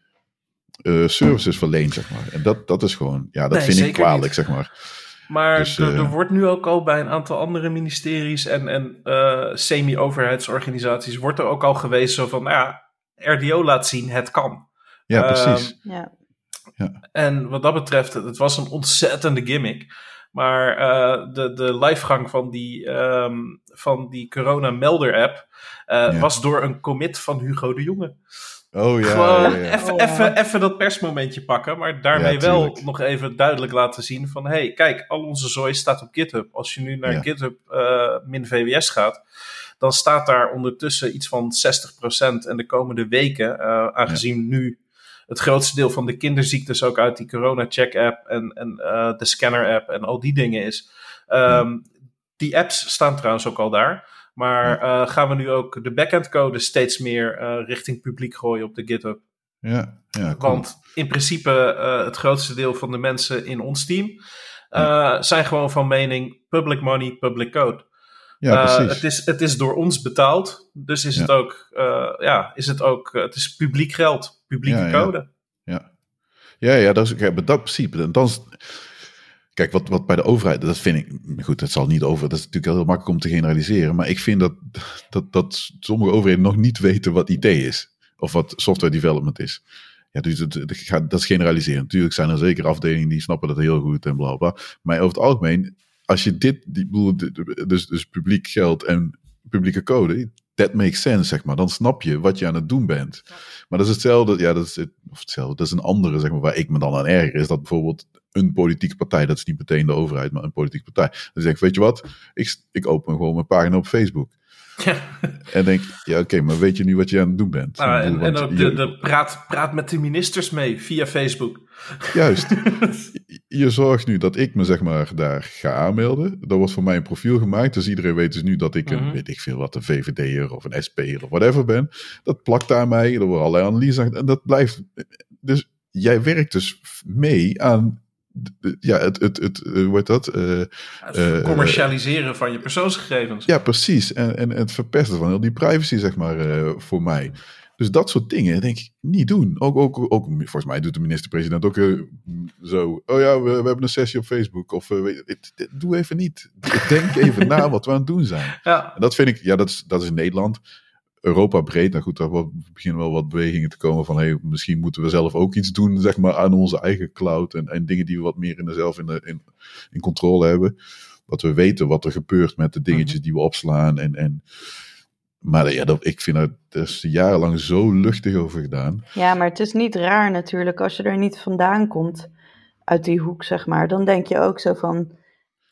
eh, services verleend, zeg maar. En dat, dat is gewoon, ja, dat Nee, vind ik kwalijk, niet. zeg maar. Maar Dus, er, eh, er wordt nu ook al bij een aantal andere ministeries en, en eh, semi-overheidsorganisaties wordt er ook al geweest zo van, nou ja, RDO laat zien, het kan. Ja, Ehm, precies. Ja. Ja. En wat dat betreft, het was een ontzettende gimmick. Maar uh, de, de livegang van die, um, van die Corona Melder app uh, was door een commit van Hugo de Jonge. Oh ja. Gewoon ja. even, even, ja. even dat persmomentje pakken, maar daarmee wel nog even duidelijk laten zien van hey, kijk, al onze zooi staat op GitHub. Als je nu naar. GitHub uh, min VWS gaat, dan staat daar ondertussen iets van 60% en de komende weken, aangezien nu het grootste deel van de kinderziektes ook uit die corona-check-app en, en uh, de scanner-app en al die dingen is. Um, Die apps staan trouwens ook al daar. Maar uh, gaan we nu ook de backend code steeds meer uh, richting publiek gooien op de GitHub? Ja, ja cool. Want in principe uh, het grootste deel van de mensen in ons team ja. zijn gewoon van mening public money, public code. Ja. Uh, het, is, het is door ons betaald, dus is Ja. het ook, uh, ja, is het ook, uh, het is publiek geld, publieke Ja, code. Ja, ja, ja dat is kijk, met dat principe. En dan kijk, wat, wat bij de overheid, dat vind ik, goed, dat zal niet over, dat is natuurlijk heel makkelijk om te generaliseren, maar ik vind dat, dat, dat sommige overheden nog niet weten wat IT is, of wat software development is. Ja, dus dat, dat, dat is generaliseren. Natuurlijk zijn er zeker afdelingen die snappen dat heel goed en bla bla. Maar over het algemeen, als je dit, die, ik bedoel, dus, dus publiek geld en publieke code, that makes sense, zeg maar. Dan snap je wat je aan het doen bent. Maar dat is hetzelfde, ja, dat is, het- of hetzelfde, dat is een andere, zeg maar, waar ik me dan aan erger, is dat bijvoorbeeld een politieke partij, dat is niet meteen de overheid, maar een politieke partij, dan zegt, weet je wat, ik, ik open gewoon mijn pagina op Facebook. <laughs> Ja. En denk, ja, oké, maar weet je nu wat je aan het doen bent? Ik en, en ook de, de praat, praat met de ministers mee via Facebook. Juist. <laughs> Je zorgt nu dat ik me zeg maar daar ga aanmelden. Er wordt voor mij een profiel gemaakt. Dus iedereen weet dus nu dat ik een, Mhm. weet ik veel wat, een VVD'er of een SP'er of whatever ben. Dat plakt aan mij. Er worden allerlei analyses aan- En dat blijft. Dus jij werkt dus mee aan. Ja, het, het, het, eh, hoe heet dat? Eh, Het Eh, commercialiseren van je persoonsgegevens. ja, precies. En, en het verpesten van heel die privacy, zeg maar, voor mij. Dus dat soort dingen, denk ik, niet doen. Ook, ook, ook volgens mij doet de minister-president ook zo. Oh ja, we, we hebben een sessie op Facebook. Of weet doe even niet. Denk even <laughs> na wat we aan het doen zijn. Ja, En dat vind ik, ja, dat is, dat is in Nederland. Europa breed, nou goed, daar beginnen wel wat bewegingen te komen van, hey, misschien moeten we zelf ook iets doen, zeg maar, aan onze eigen cloud en, en dingen die we wat meer in de, zelf in, de, in, in controle hebben. Dat we weten wat er gebeurt met de dingetjes Mhm. die we opslaan en, en maar ja, dat, ik vind dat, er is jarenlang zo luchtig over gedaan. Ja, maar het is niet raar natuurlijk als je er niet vandaan komt uit die hoek, zeg maar. Dan denk je ook zo van.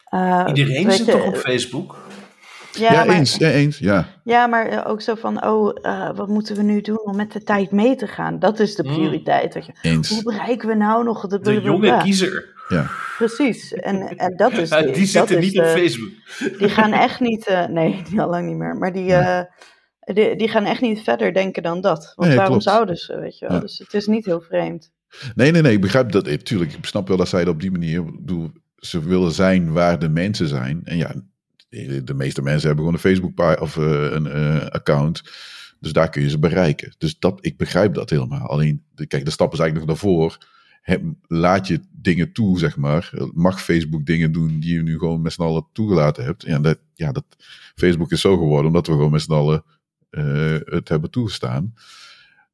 eh, iedereen zit je, toch op Facebook? Ja, Ja, maar, eens, ja, eens, ja. ja, maar eh, ook zo van, oh, eh, wat moeten we nu doen om met de tijd mee te gaan? Dat is de Mm. prioriteit. weet je. Hoe Eens, bereiken we nou nog de, De jonge kiezer. ja. Precies, en, en dat is. <laughs> Ja, die zitten niet de- op Facebook. Die gaan echt niet, eh, nee, <laughs> die al lang niet meer, maar die, eh, die, die gaan echt niet verder denken dan dat. Want Nee, waarom klopt. zouden ze, weet je wel? Ja. Dus het is niet heel vreemd. Nee, nee, nee, ik begrijp dat. eh, Tuurlijk, ik snap wel dat zij dat op die manier. bedoel, ze willen zijn waar de mensen zijn. En ja, de meeste mensen hebben gewoon een Facebook of eh, een eh, account. Dus daar kun je ze bereiken. Dus dat, ik begrijp dat helemaal. Alleen, de, kijk, de stap is eigenlijk nog daarvoor. Laat je dingen toe, zeg maar. Mag Facebook dingen doen die je nu gewoon met z'n allen toegelaten hebt. Ja, dat, ja dat, Facebook is zo geworden omdat we gewoon met z'n allen eh, het hebben toegestaan.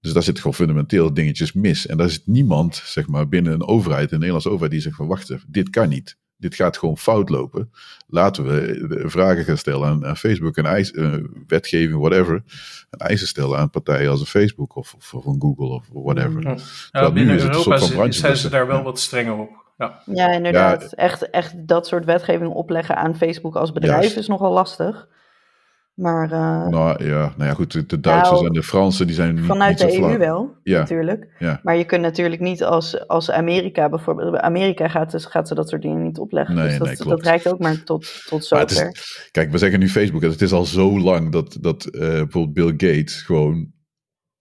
Dus daar zit gewoon fundamenteel dingetjes mis. En daar zit niemand, zeg maar, binnen een overheid, een Nederlandse overheid, die zegt van wacht dit kan niet. Dit gaat gewoon fout lopen. Laten we eh, vragen gaan stellen aan, aan Facebook en eis, eh, wetgeving, whatever. En eisen stellen aan partijen als een Facebook of, of, of een Google of whatever. Ja. Binnen is het een Europa zijn ze daar wel Ja. wat strenger op. Ja. Ja, inderdaad. Echt, echt dat soort wetgeving opleggen aan Facebook als bedrijf Juist. is nogal lastig. Maar eh, Nou ja, nou ja, goed, de, de Duitsers Nou, en de Fransen die zijn vanuit niet de EU wel, Ja. natuurlijk. Ja. Maar je kunt natuurlijk niet als, als Amerika bijvoorbeeld... Amerika gaat, dus, gaat ze dat soort dingen niet opleggen. Nee, dus dat, nee, dat reikt ook maar tot, tot zover. is, kijk, we zeggen nu Facebook. Het is al zo lang dat, dat eh, bijvoorbeeld Bill Gates gewoon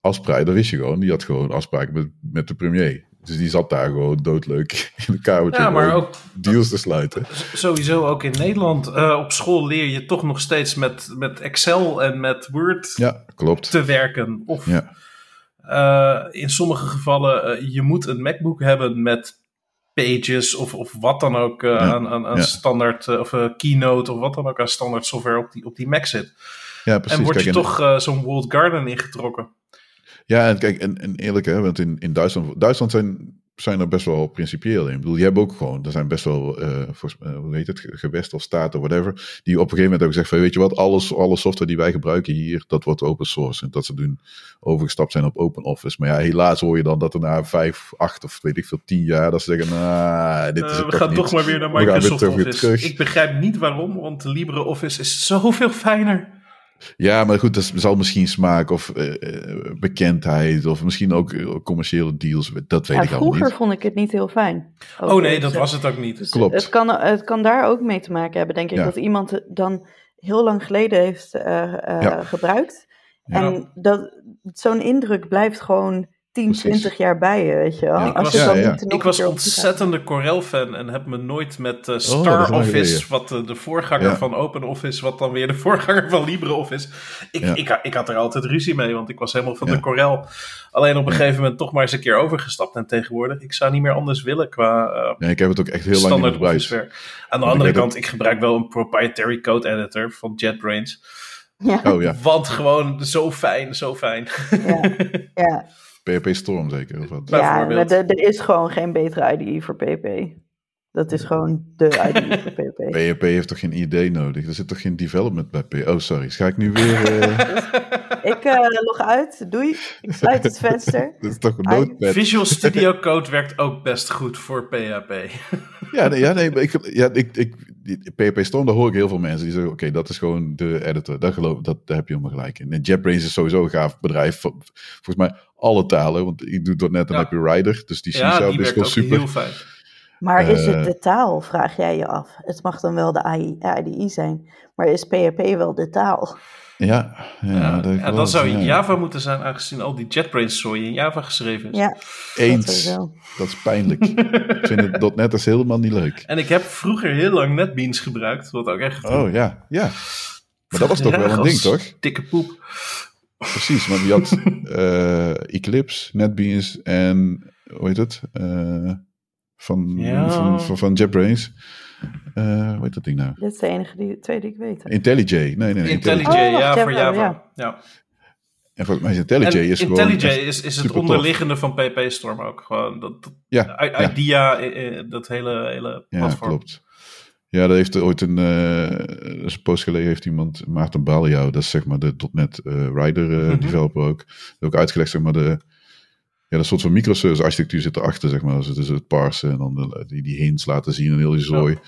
afspraken, dat wist je gewoon. Die had gewoon afspraken met, met de premier. Dus die zat daar gewoon doodleuk in de kamertje ja, maar ook deals te sluiten. sowieso ook in Nederland. eh, op school leer je toch nog steeds met, met Excel en met Word Ja, klopt. te werken. Of Ja. eh, in sommige gevallen, eh, je moet een MacBook hebben met Pages of, of wat dan ook eh, aan, aan, aan ja. standaard, of Keynote of wat dan ook aan standaard software op die, op die Mac zit. Ja, precies. en word je Kijk, toch zo'n Walled Garden ingetrokken. Ja, en kijk, en, en eerlijk hè, want in, in Duitsland, Duitsland zijn zijn er best wel principieel in. Ik bedoel, je hebt ook gewoon, er zijn best wel, uh, voor, uh, hoe heet het, gewest of staten, whatever, die op een gegeven moment ook zeggen van, weet je wat, alles, alle software die wij gebruiken hier, dat wordt open source. En dat ze doen overgestapt zijn op open office. Maar ja, helaas hoor je dan dat er na vijf, acht of weet ik veel, tien jaar, dat ze zeggen, nou, dit is uh, We gaan toch maar weer naar Microsoft Office. Ik begrijp niet waarom, want LibreOffice is zoveel fijner. Ja, maar goed, dat zal misschien smaak of uh, bekendheid of misschien ook eh, commerciële deals. Dat weet ja, ik allemaal niet. Vroeger vond ik het niet heel fijn. Oh nee, dat was het ook niet. Dus Klopt. Het kan, het kan daar ook mee te maken hebben, denk ik. Dat iemand dan heel lang geleden heeft uh, ja. gebruikt. En dat zo'n indruk blijft gewoon 10, Precies. 20 jaar bij je, weet je wel. ik was, ja, ja. ik was ontzettende Corel-fan en heb me nooit met uh, Star oh, Office, wat uh, de voorganger ja. van OpenOffice, wat dan weer de <laughs> voorganger van LibreOffice. Ik, ik, ik, had er altijd ruzie mee, want ik was helemaal van de Corel. Alleen op een gegeven moment toch maar eens een keer overgestapt. En tegenwoordig, ik zou niet meer anders willen qua uh, nee, ik heb het ook echt heel lang niet gebruikt. Aan de andere kant, ik gebruik wel een proprietary code editor van JetBrains. Ja. Oh, ja. Want gewoon zo fijn, zo fijn. Ja, <laughs> ja. PHP Storm zeker? Of wat? Ja, maar er is gewoon geen betere IDE voor PHP. Dat is gewoon de IDE <laughs> voor PHP. PHP heeft toch geen idee nodig? Er zit toch geen development bij PHP? Oh, sorry. Ga ik nu weer... Uh... <laughs> ik uh, log uit. Doei. Ik sluit het <laughs> venster. dat is toch een notepad. Visual Studio Code werkt ook best goed voor PHP. ja, nee, ja, nee ik, ja, ik, ik, PHP Storm, daar hoor ik heel veel mensen die zeggen: Oké, dat is gewoon de editor. Daar, geloof, dat, daar heb je helemaal gelijk in. En JetBrains is sowieso een gaaf bedrijf. Volgens mij alle talen, want ik doe net en ja. heb je Rider. Dus die ja, die is gewoon super. Heel fijn. Maar is het de taal, vraag jij je af? Het mag dan wel de IDE zijn, maar is PHP wel de taal? Ja, ja, ja, ja dan zou Java moeten zijn, aangezien al die JetBrains zooi in Java geschreven is. Ja, Eens. Dat, dat is pijnlijk. ik vind het .NET is helemaal niet leuk. En ik heb vroeger heel lang NetBeans gebruikt, wat ook echt... Oh ja, ja. Maar dat was toch wel een ding, toch? Dikke poep. Precies, want je had uh, <laughs> Eclipse, NetBeans en, hoe heet het? Uh, van, ja. van, van, van JetBrains. Uh, hoe heet dat ding nou? Dit is de enige die, twee die ik weet. IntelliJ. Nee, nee, nee. IntelliJ, oh, ja, voor Java. Ja. ja. En volgens mij is IntelliJ is gewoon... IntelliJ is, is het onderliggende tof. van PP Storm ook. Gewoon dat, dat ja, idea, ja. dat hele, hele platform. Ja, klopt. Ja, dat heeft ooit een, uh, een post geleden heeft iemand, Maarten Baljouw, dat is zeg maar de .NET uh, Rider uh, mm -hmm. developer ook, ook uitgelegd zeg maar de, ja, dat soort van microservice architectuur zit erachter, zeg maar. Dus het parsen en dan de, die, die hints laten zien en heel die zooi. Ja.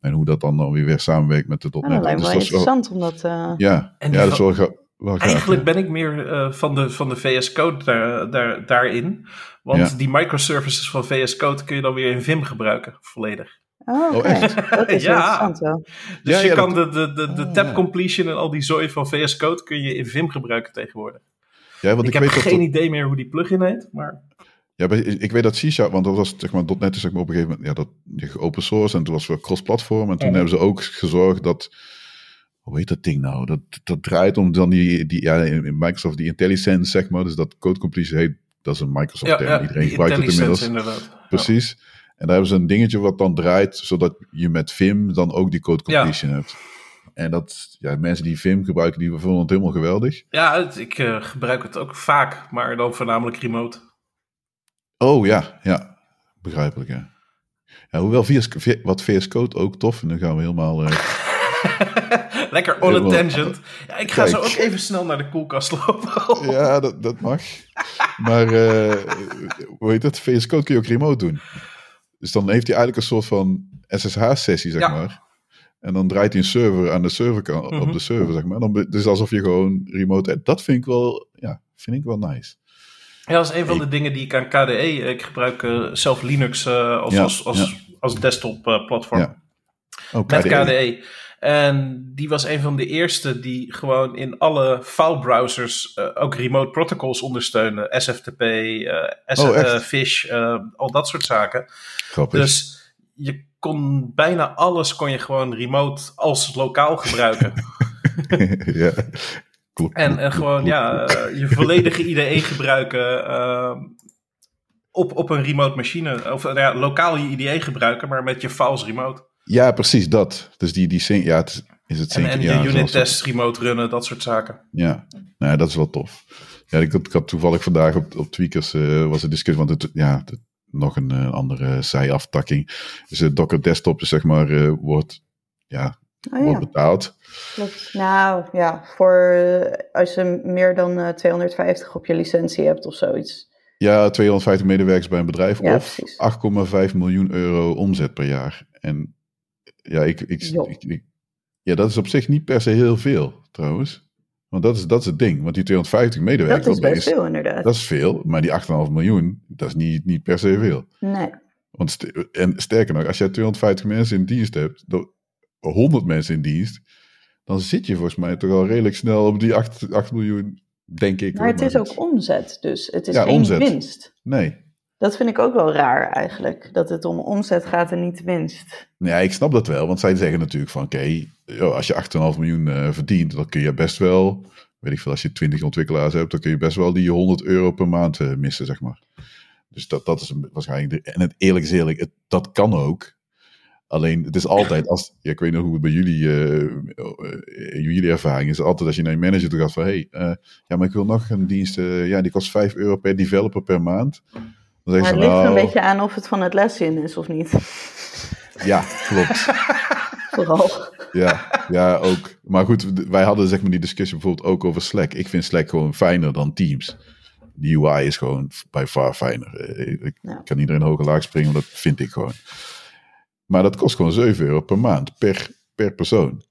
En hoe dat dan, dan weer, weer samenwerkt met de .NET. Ja, dat lijkt me dus wel interessant om dat... Uh... Ja, ja dat is wel, ga, wel gaaf, Eigenlijk ben ik meer uh, van, de, van de VS Code daar, daar, daarin. Want ja. die microservices van VS Code kun je dan weer in Vim gebruiken, volledig. Oh, okay. oh, echt? Dat is <laughs> ja. interessant wel. Dus ja, je kan dat... de, de, de, de tab completion en al die zooi van VS Code kun je in Vim gebruiken tegenwoordig. Ja, want ik, ik heb weet geen dat idee meer hoe die plugin heet, maar... Ja, ik weet dat c want dat was zeg maar .NET is zeg maar op een gegeven moment ja, dat open source en toen was het cross-platform en toen ja. hebben ze ook gezorgd dat hoe heet dat ding nou? Dat, dat draait om dan die, die ja, in Microsoft die IntelliSense zeg maar, dus dat code completion heet, dat is een Microsoft term, ja, iedereen gebruikt het inmiddels. Inderdaad. Precies. En daar hebben ze een dingetje wat dan draait, zodat je met Vim dan ook die code completion hebt. En dat, ja, mensen die Vim gebruiken, die vonden het helemaal geweldig. Ja, het, ik uh, gebruik het ook vaak, maar dan voornamelijk remote. Oh ja, ja. Begrijpelijk, ja. ja hoewel VS, wat VS Code ook tof, en dan gaan we helemaal... Uh, <laughs> Lekker on helemaal, a tangent. Ja, ik ga kijk. zo ook even snel naar de koelkast lopen. <laughs> ja, dat, dat mag. maar, uh, hoe heet dat? VS Code kun je ook remote doen. Dus dan heeft hij eigenlijk een soort van SSH-sessie, zeg ja. maar. En dan draait hij een server aan de serverkant, mm -hmm. op de server, zeg maar. Dan, dus alsof je gewoon remote... Dat vind ik wel, ja, vind ik wel nice. Ja, dat is een van de dingen die ik aan KDE... Ik gebruik uh, zelf Linux uh, als, ja, als, als, ja. als desktop uh, platform. Ja. Oh, Met KDE. En die was een van de eerste die gewoon in alle filebrowsers ook remote protocols ondersteunen. SFTP, SF, oh, Fish, al dat soort zaken. Grappig. Dus je kon bijna alles kon je gewoon remote als lokaal gebruiken. <laughs> ja. Klopt, en, en gewoon ja, uh, je volledige IDE gebruiken uh, op, op een remote machine. Of uh, ja, lokaal je IDE gebruiken, maar met je files remote. Ja, precies dat. Dus die, die ja, het, is het En, en je ja, unit tests remote runnen, dat soort zaken. Ja, nou ja dat is wel tof. Ja, ik, ik had toevallig vandaag op, op Tweakers was een discussie, want het, ja, het, nog een andere zijaftakking. Dus de Docker desktop is zeg maar, wordt, ja, oh, wordt betaald. Klopt. Nou ja, voor als je meer dan 250 op je licentie hebt of zoiets. Ja, 250 medewerkers bij een bedrijf of 8,5 miljoen euro omzet per jaar. En ja, ik, ik, ik, ja, dat is op zich niet per se heel veel trouwens. Want dat is, dat is het ding. Want die 250 medewerkers. Dat is best veel, inderdaad. Dat is veel, maar die 8,5 miljoen, dat is niet, niet per se veel. Nee. Want en sterker nog, als jij 250 mensen in dienst hebt, 100 mensen in dienst, dan zit je volgens mij toch al redelijk snel op die 8, 8 miljoen, denk ik. Maar het is ook omzet, dus het is geen winst. Nee. Dat vind ik ook wel raar eigenlijk, dat het om omzet gaat en niet winst. Ja, ik snap dat wel, want zij zeggen natuurlijk van oké, als je 8,5 miljoen uh, verdient, dan kun je best wel, weet ik veel, als je 20 ontwikkelaars hebt, dan kun je best wel die 100 euro per maand uh, missen, zeg maar. Dus dat, dat is waarschijnlijk, de, en het eerlijk is eerlijk, het, dat kan ook. Alleen het is altijd, als, ja, ik weet nog hoe het bij jullie, uh, jullie ervaring is, altijd als je naar je manager toe gaat van, hey, ja, maar ik wil nog een dienst, ja, die kost 5 euro per developer per maand. Dan maar het ligt er een nou beetje aan of het van het lessen is of niet. <laughs> Ja, klopt. <laughs> Vooral. Ja, ja, ook. Maar goed, wij hadden zeg maar die discussie bijvoorbeeld ook over Slack. Ik vind Slack gewoon fijner dan Teams. De UI is gewoon bij far fijner. Eh, ik kan iedereen hoog en laag springen, dat vind ik gewoon. Maar dat kost gewoon 7 euro per maand per, per persoon.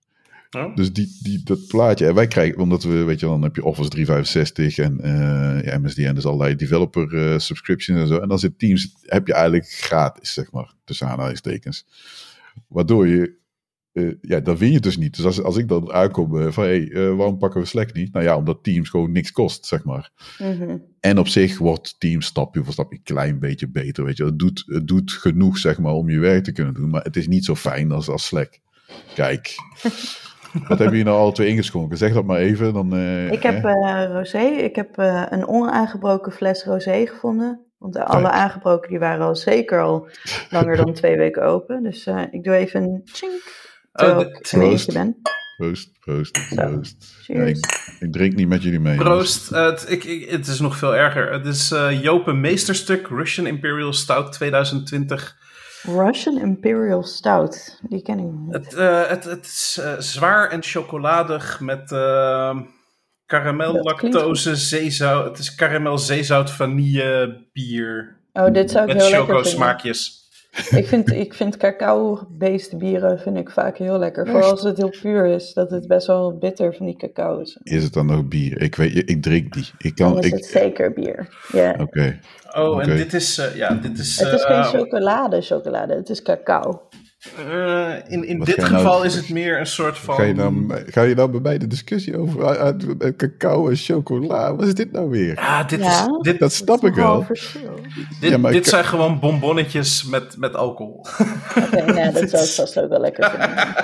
Oh. Dus die, die, dat plaatje, en wij krijgen, omdat we, weet je, dan heb je Office 365 en uh, ja, MSDN, dus allerlei developer uh, subscriptions en zo. En dan zit Teams, heb je eigenlijk gratis, zeg maar, tussen aanhalingstekens. Waardoor je, uh, ja, dat win je dus niet. Dus als, als ik dan aankom van, hé, hey, waarom pakken we Slack niet? Nou ja, omdat Teams gewoon niks kost, zeg maar. Mhm. En op zich wordt Teams stapje voor stapje een klein beetje beter, weet je. Het doet, het doet genoeg, zeg maar, om je werk te kunnen doen, maar het is niet zo fijn als, als Slack. Kijk. <laughs> Wat hebben jullie nou al twee ingeschonken? Zeg dat maar even. Dan, uh, ik heb uh, rosé. Ik heb uh, een onaangebroken fles rosé gevonden. Want alle aangebroken die waren al zeker al langer dan twee weken open. Dus ik doe even een chink. Terwijl oh, ik proost. ben. Proost, proost, proost. Ja, ik, ik, drink niet met jullie mee. Proost. Het, ik, ik, het is nog veel erger. Het is Jopen Meesterstuk Russian Imperial Stout 2020 Russian Imperial Stout, die ken ik niet. Het, uh, het, het is uh, zwaar en chocoladig met uh, karamel, lactose, zeezout. Het is karamel, zeezout, vanille, bier. Oh, dit zou ik met heel lekker vinden. smaakjes. Ik vind, ik vind cacao-based bieren vind ik vaak heel lekker. Vooral als het heel puur is, dat het best wel bitter van die cacao is. Is het dan nog bier? Ik weet, ik drink die. Ik kan, dan is ik, het zeker bier. Ja. Oké. Oh, en dit is, uh, ja, dit is... Het is geen uh, chocolade, chocolade. Het is cacao. Uh, in in dit geval nou, <laughs> is het meer een soort van. Ga je, dan, ga je dan bij mij de discussie over uh, cacao en chocola? Wat is dit nou weer? Ja, dit ja, is, dit, dat snap ik wel. Dit, ja, dit zijn gewoon bonbonnetjes met, met alcohol. <laughs> Oké, okay, nou, dat zou ik vast ook wel lekker vinden.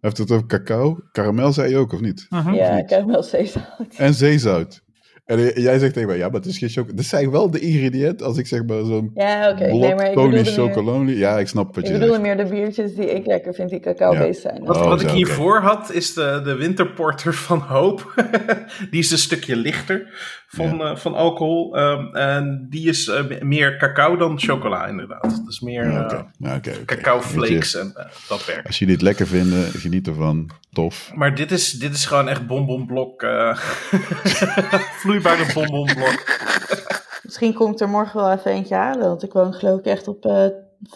Heeft het over cacao? Karamel zei je ook, of niet? Uh -huh. Ja, karamel, zeezout. En zeezout. En jij zegt tegen mij, ja, maar het is geen chocolade. Dat zijn wel de ingrediënten als ik zeg maar zo'n ja, oké. Okay. Nee, maar ik bedoelde chocolade. Ja, ik snap wat je Ik bedoel meer de biertjes die ik lekker vind, die cacao-based zijn. Wat, wat ik hiervoor had, is de, de winterporter van Hoop. <laughs> die is een stukje lichter van, ja. uh, van alcohol. Um, en die is uh, meer cacao dan chocola, inderdaad. Dus meer ja, okay. uh, okay, okay. cacao flakes en dat werkt. Als jullie het lekker vinden, geniet ervan. Tof. Maar dit is, dit is gewoon echt bonbonblok. <laughs> vloeibare bonbonblok. Misschien komt er morgen wel even eentje halen. Want ik woon geloof ik echt op uh,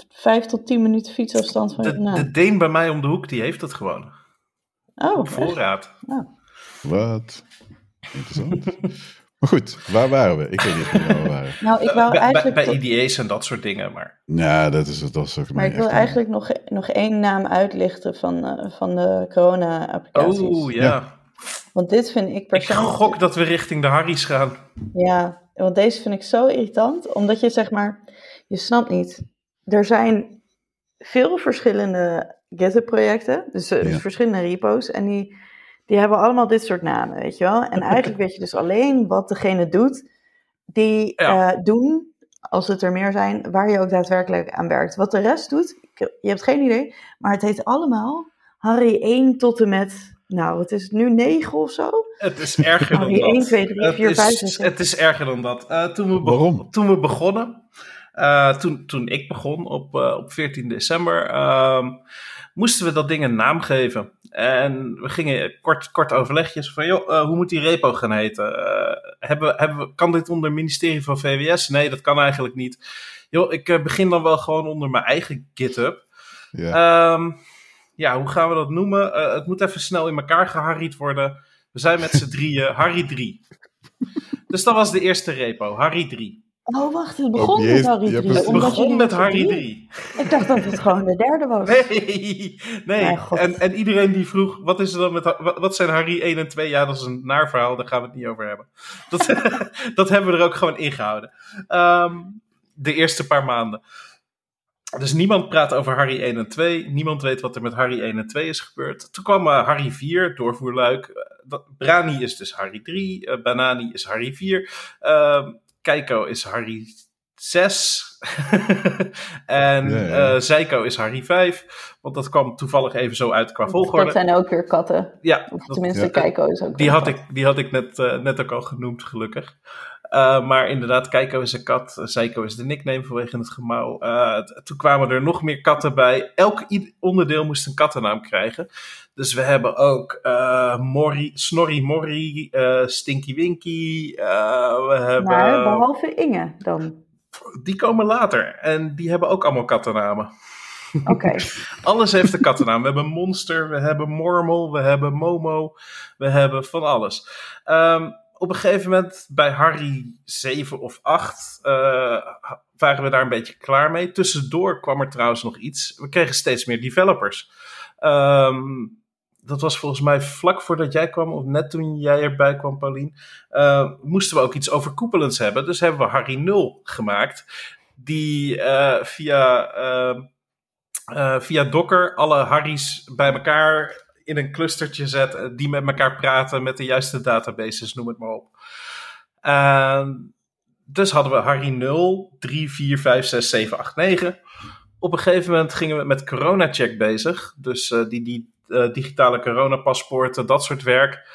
5 tot 10 minuten fietsafstand van de, de Deen bij mij om de hoek, die heeft dat gewoon. Oh, op voorraad. Oh. Wat? Interessant. <laughs> maar goed, waar waren we? Ik weet niet waar we waren. <laughs> Nou, ik wou eigenlijk bij, bij IDA's en dat soort dingen, maar... Ja, dat is, dat is ook Maar ik wil eigenlijk nog, nog één naam uitlichten van, uh, van de corona-applicaties. Oh, ja. Want dit vind ik persoonlijk... Ik gok dat we richting de Harry's gaan. Ja, want deze vind ik zo irritant. Omdat je zeg maar... Je snapt niet. Er zijn veel verschillende GitHub-projecten. Dus, uh, ja. verschillende repo's. En die, die hebben allemaal dit soort namen, weet je wel. En <laughs> eigenlijk weet je dus alleen wat degene doet... die ja. uh, doen, als het er meer zijn... waar je ook daadwerkelijk aan werkt. Wat de rest doet, je hebt geen idee. Maar het heet allemaal Harry 1 tot en met nou, het is nu 9 of zo. Het is erger dan dat. 1, 2, 3, 4, 5, 6. Het is erger dan dat. Uh, toen, we Waarom? toen we begonnen, toen, toen ik begon op, op 14 december, ehm, moesten we dat ding een naam geven. En we gingen kort, kort overlegjes van, joh, hoe moet die repo gaan heten? hebben, hebben, kan dit onder het ministerie van VWS? Nee, dat kan eigenlijk niet. Joh, ik begin dan wel gewoon onder mijn eigen GitHub. Ja. Ehm, ja, hoe gaan we dat noemen? Uh, het moet even snel in elkaar geharried worden. We zijn met z'n drieën Harry 3. <laughs> dus dat was de eerste repo, Harry 3. Oh, wacht, het begon oh, met Harry 3. Het begon met Harry 3. Ik dacht dat het gewoon de derde was. <laughs> Nee, nee. En, en iedereen die vroeg, wat, is er dan met, wat zijn Harry 1 en 2? Ja, dat is een naar verhaal, daar gaan we het niet over hebben. Dat, <laughs> dat hebben we er ook gewoon ingehouden. Um, de eerste paar maanden. Dus niemand praat over Harry 1 en 2. Niemand weet wat er met Harry 1 en 2 is gebeurd. Toen kwam uh, Harry 4, doorvoerluik. Uh, Brani is dus Harry 3. Uh, Banani is Harry 4. Uh, Keiko is Harry 6. <laughs> en ja, ja. Zeiko is Harry 5. Want dat kwam toevallig even zo uit qua volgorde. Dat zijn ook weer katten. Ja. Of tenminste, ja. Keiko is ook die had, ik, die had ik net, net ook al genoemd, gelukkig. Uh, maar inderdaad, Keiko is een kat. Seiko is de nickname vanwege het gemouw. Uh, toen kwamen er nog meer katten bij. Elk onderdeel moest een kattennaam krijgen. Dus we hebben ook uh, Morrie, Snorri Morrie, Stinky Winky. we hebben... Maar behalve Inge dan? Die komen later. En die hebben ook allemaal kattennamen. Oké. Okay. <laughs> alles heeft een kattennaam. We hebben Monster, we hebben Mormel, we hebben Momo. We hebben van alles. Um, op een gegeven moment bij Harry 7 of 8 uh, eh, waren we daar een beetje klaar mee. Tussendoor kwam er trouwens nog iets. We kregen steeds meer developers. Um, dat was volgens mij vlak voordat jij kwam, of net toen jij erbij kwam, Paulien. Uh, moesten we ook iets overkoepelends hebben. Dus hebben we Harry 0 gemaakt. Die uh, via, via Docker alle Harry's bij elkaar in een clustertje zet, eh, die met elkaar praten met de juiste databases, noem het maar op. dus hadden we Harry 0, 3, 4, 5, 6, 7, 8, 9. Op een gegeven moment gingen we met corona-check bezig. Dus uh, die, die uh, digitale coronapaspoorten, dat soort werk.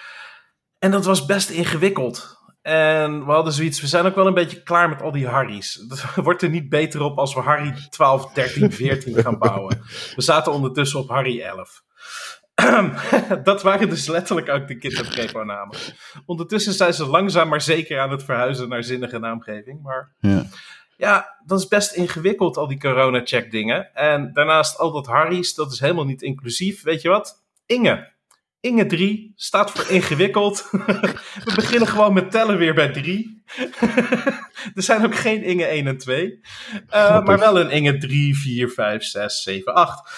En dat was best ingewikkeld. En we hadden zoiets, we zijn ook wel een beetje klaar met al die Harry's. <laughs> Het wordt er niet beter op als we Harry 12, 13, 14 gaan bouwen. We zaten ondertussen op Harry 11. <clears throat> dat waren dus letterlijk ook de GitHub namen. Ondertussen zijn ze langzaam maar zeker aan het verhuizen naar zinnige naamgeving. Maar ja, ja dat is best ingewikkeld, al die corona-check dingen. En daarnaast al dat Harry's, dat is helemaal niet inclusief. Weet je wat? Inge. Inge 3 staat voor ingewikkeld. <laughs> We beginnen gewoon met tellen weer bij 3. <laughs> er zijn ook geen Inge 1 en 2. Uh, maar wel een Inge 3, 4, 5, 6, 7, 8.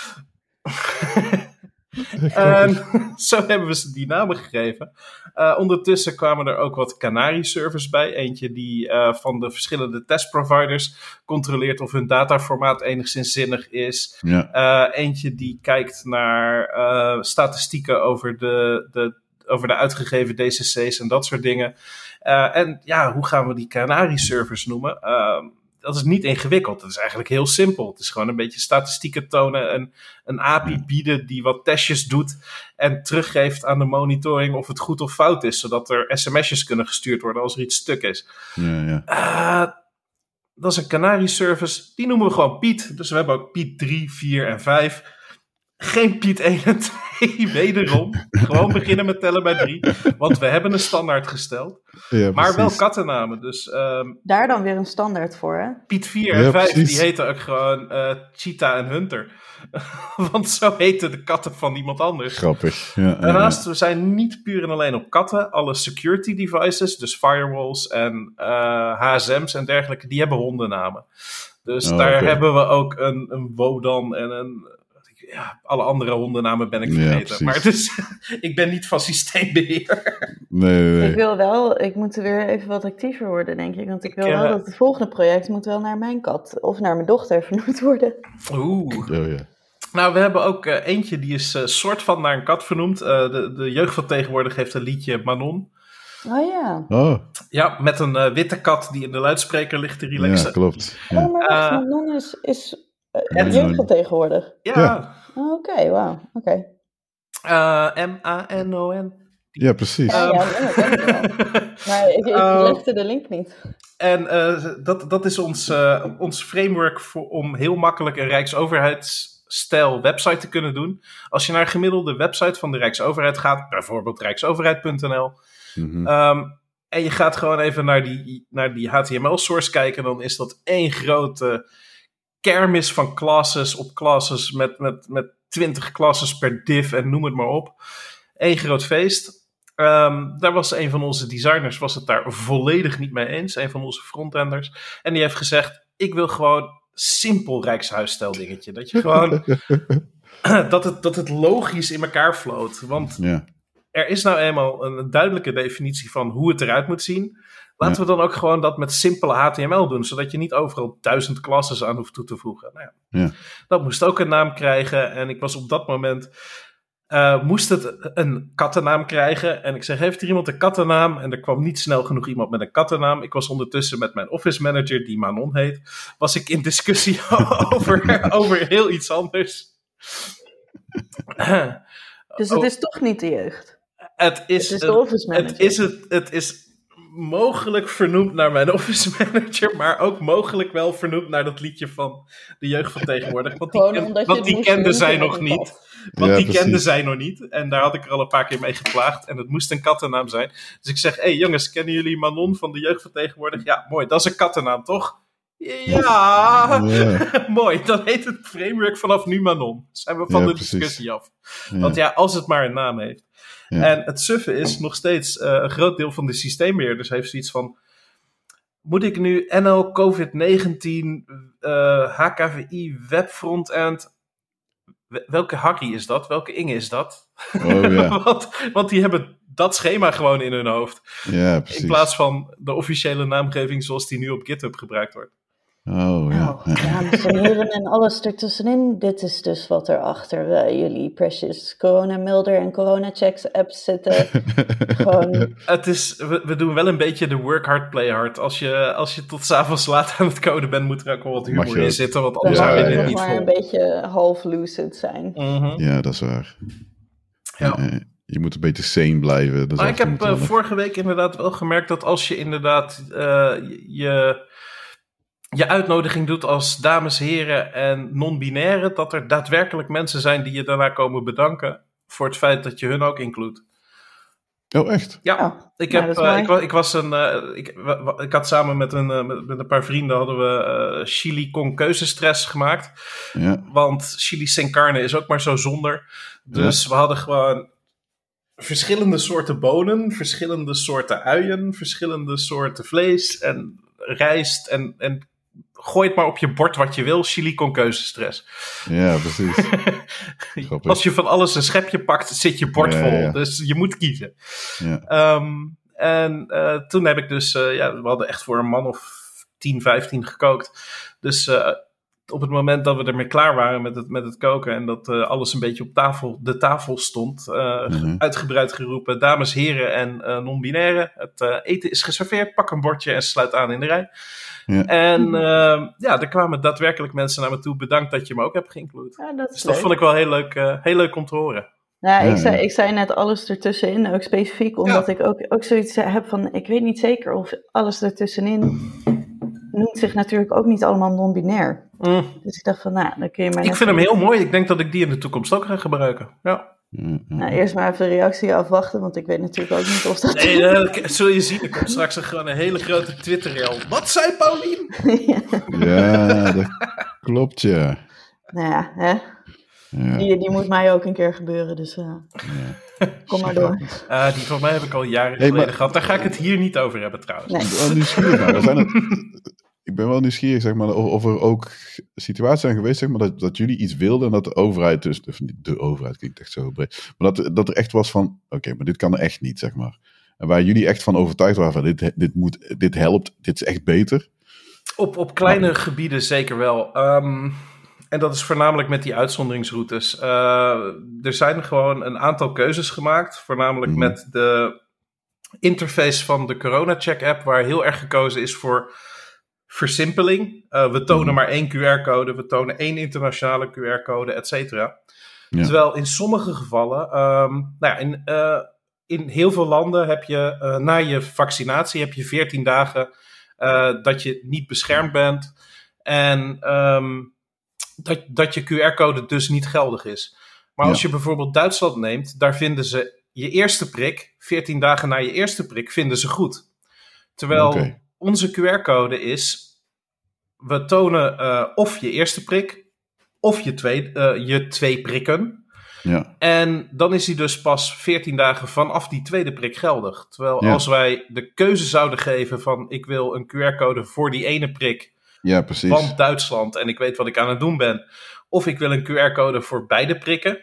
En <laughs> zo hebben we ze die namen gegeven. Uh, ondertussen kwamen er ook wat Canary-servers bij. Eentje die uh, van de verschillende testproviders controleert of hun dataformaat enigszins zinnig is. Ja. Uh, eentje die kijkt naar statistieken over de, de, over de uitgegeven DCC's en dat soort dingen. en ja, hoe gaan we die Canary-servers noemen? Dat is niet ingewikkeld. Het is eigenlijk heel simpel. Het is gewoon een beetje statistieken tonen en een API bieden die wat testjes doet en teruggeeft aan de monitoring of het goed of fout is, zodat er sms'jes kunnen gestuurd worden als er iets stuk is. Ja, ja. Uh, dat is een Canary service. Die noemen we gewoon Piet. Dus we hebben ook Piet 3, 4 en 5. Geen Piet 1 en 2, <laughs> wederom. Gewoon beginnen met tellen bij 3. Want we hebben een standaard gesteld. Ja, maar wel kattennamen. Dus, um, Daar dan weer een standaard voor, hè? Piet 4 en ja, 5, die heten ook gewoon uh, Cheetah en Hunter. <laughs> Want zo heten de katten van iemand anders. Grappig. Ja, Daarnaast, we zijn niet puur en alleen op katten. Alle security devices, dus firewalls en uh, HSM's en dergelijke, die hebben hondennamen. Dus oh, daar okay. hebben we ook een, een Wodan en een ja, alle andere hondennamen ben ik vergeten. Ja, maar dus, <laughs> ik ben niet van systeembeheer. Nee, nee, Ik wil wel, ik moet er weer even wat actiever worden, denk ik. Want ik wil wel dat het volgende project moet wel naar mijn kat of naar mijn dochter vernoemd worden. Oeh. Oh, ja. Nou, we hebben ook uh, eentje die is uh, soort van naar een kat vernoemd. Uh, de, de jeugd van tegenwoordig heeft een liedje Manon. Oh ja. Oh. Ja, met een witte kat die in de luidspreker ligt te relaxen. Ja, klopt. Ja. Oh, maar Manon is, is uh, jeugd van tegenwoordig? Ja. Oké, okay, wauw. Oké. Okay. Uh, M-A-N-O-N. Ja, precies. Ja, <laughs> ja, dat Maar ik, ik uh, legde de link niet. En uh, dat, dat is ons, uh, ons framework voor, om heel makkelijk een Rijksoverheidsstijl website te kunnen doen. Als je naar een gemiddelde website van de Rijksoverheid gaat, bijvoorbeeld rijksoverheid.nl, -hmm. um, en je gaat gewoon even naar die, naar die HTML-source kijken, dan is dat één grote kermis van classes op classes met, met, met 20 classes per div en noem het maar op. Eén groot feest. Um, daar was een van onze designers was het daar volledig niet mee eens. Een van onze frontenders. En die heeft gezegd: Ik wil gewoon simpel Rijkshuisstijl dingetje. Dat je gewoon. <laughs> dat, het, dat het logisch in elkaar floot. Want ja. er is nou eenmaal een duidelijke definitie van hoe het eruit moet zien. Laten ja. we dan ook gewoon dat met simpele HTML doen, zodat je niet overal duizend klassen aan hoeft toe te voegen. Nou ja, ja. Dat moest ook een naam krijgen. En ik was op dat moment uh, moest het een kattennaam krijgen. En ik zeg, heeft er iemand een kattennaam? En er kwam niet snel genoeg iemand met een kattennaam. Ik was ondertussen met mijn office manager, die Manon heet, was ik in discussie <laughs> over, <laughs> over heel iets anders. dus het is toch niet de jeugd? Het is, het is de office manager. Het is, het, het is mogelijk vernoemd naar mijn office manager, maar ook mogelijk wel vernoemd naar dat liedje van de jeugd van tegenwoordig. Want die, ken, want die kende zij nog niet. Want ja, die precies. kende zij nog niet. En daar had ik er al een paar keer mee geplaagd. En het moest een kattennaam zijn. Dus ik zeg: Hé hey, jongens, kennen jullie Manon van de jeugd van tegenwoordig? Ja, mooi. Dat is een kattennaam, toch? Ja, yeah. <laughs> mooi. Dan heet het framework vanaf nu Manon. Zijn we van ja, de precies. discussie af. Want ja, als het maar een naam heeft. En het suffe is nog steeds uh, een groot deel van de systeembeheerders heeft zoiets van. Moet ik nu NL COVID-19 uh, HKVI web frontend welke Harry is dat? Welke Inge is dat? Oh, ja. <laughs> want, want, die hebben dat schema gewoon in hun hoofd. Ja, precies. In plaats van de officiële naamgeving zoals die nu op GitHub gebruikt wordt. Oh ja. Oh, dames en heren en alles ertussenin. Dit is dus wat er achter uh, jullie Precious Corona Melder en Corona Checks apps zitten. <laughs> Gewoon... Het is, we, we, doen wel een beetje de work hard, play hard. Als je, als je tot s'avonds laat aan het code bent, moet er ook wel wat humor in zitten. Want anders ja, zou je ja, dit ja. niet maar vol. een beetje half lucid zijn. Mm -hmm. Ja, dat is waar. Ja. Uh, je moet een beetje sane blijven. Dat maar ik heb uh, vorige week inderdaad wel gemerkt dat als je inderdaad uh, je je uitnodiging doet als dames, heren en non-binaire, dat er daadwerkelijk mensen zijn die je daarna komen bedanken voor het feit dat je hun ook includeert. Oh, echt? Ja, Oh, ik, ja, heb, uh, mooi. ik, wa- ik was een. uh, ik, ik had samen met een, uh, met, met een paar vrienden hadden we uh, chili con keuzestress gemaakt. Ja. Want chili sin carne is ook maar zo zonder. Dus we hadden gewoon verschillende soorten bonen, verschillende soorten uien, verschillende soorten vlees en rijst en, en gooi het maar op je bord wat je wil. Chili con keuzestress. Ja, precies. <laughs> Als je van alles een schepje pakt, zit je bord Ja, vol. ja. Dus je moet kiezen. Ja. Ehm, en eh, toen heb ik dus, eh, ja, we hadden echt voor een man of 10, 15 gekookt. Dus eh, op het moment dat we ermee klaar waren met het, met het koken en dat eh, alles een beetje op tafel, de tafel stond, eh, Mhm. uitgebreid geroepen, dames, heren en eh, non-binaire, het eh, eten is geserveerd, pak een bordje en sluit aan in de rij. Ja. En ja, er kwamen daadwerkelijk mensen naar me toe, bedankt dat je me ook hebt geïncludeerd. Ja, dat Dus dat leuk. vond ik wel heel leuk, eh, heel leuk om te horen. Nou, Ja, ik, zei, ik zei net alles ertussenin, ook specifiek, omdat ik ook, ook zoiets heb van, ik weet niet zeker of alles ertussenin noemt zich natuurlijk ook niet allemaal non-binair. Mm. Dus ik dacht van, nou, dan kun je maar Ik vind hem heel mooi. Ik denk dat ik die in de toekomst ook ga gebruiken. Ja. Ja, ja. Nou, eerst maar even de reactie afwachten, want ik weet natuurlijk ook niet of dat... Nee, eh, zul je zien. Er komt straks een, gewoon een hele grote Twitter-rel. Wat zei Paulien? <laughs> Ja, dat klopt, ja. nou ja, hè? Ja. Die, die moet mij ook een keer gebeuren, dus eh, ja. kom maar door. Ah, die van mij heb ik al jaren Hey, geleden maar- gehad. Daar ga ik het hier niet over hebben trouwens. Nee. Ik ben wel nieuwsgierig naar. Er zijn er- <laughs> ik ben wel nieuwsgierig, zeg maar, of, of er ook situaties zijn geweest, zeg maar, dat, dat jullie iets wilden en dat de overheid, dus of niet de overheid klinkt echt zo breed, maar dat, dat er echt was van, oké, maar dit kan echt niet, zeg maar. En waar jullie echt van overtuigd waren van, dit, dit, moet, dit helpt, dit is echt beter. Op, op kleine gebieden zeker wel. Ehm, en dat is voornamelijk met die uitzonderingsroutes. Eh, er zijn gewoon een aantal keuzes gemaakt. Voornamelijk Mhm. met de interface van de Corona Check app, waar heel erg gekozen is voor versimpeling. Eh, we tonen Mhm. maar één QR-code, we tonen één internationale QR-code, et cetera. Ja. Terwijl in sommige gevallen, ehm, nou ja, in, eh, in heel veel landen heb je uh, na je vaccinatie heb je 14 dagen dat je niet beschermd bent. En um, dat, dat je QR-code dus niet geldig is. Maar als je bijvoorbeeld Duitsland neemt, daar vinden ze je eerste prik, 14 dagen na je eerste prik, vinden ze goed. Terwijl onze QR-code is, we tonen uh, of je eerste prik, of je twee, uh, je twee prikken. Ja. En dan is die dus pas 14 dagen vanaf die tweede prik geldig. Terwijl als wij de keuze zouden geven van ik wil een QR-code voor die ene prik ja, precies. van Duitsland en ik weet wat ik aan het doen ben. Of ik wil een QR-code voor beide prikken.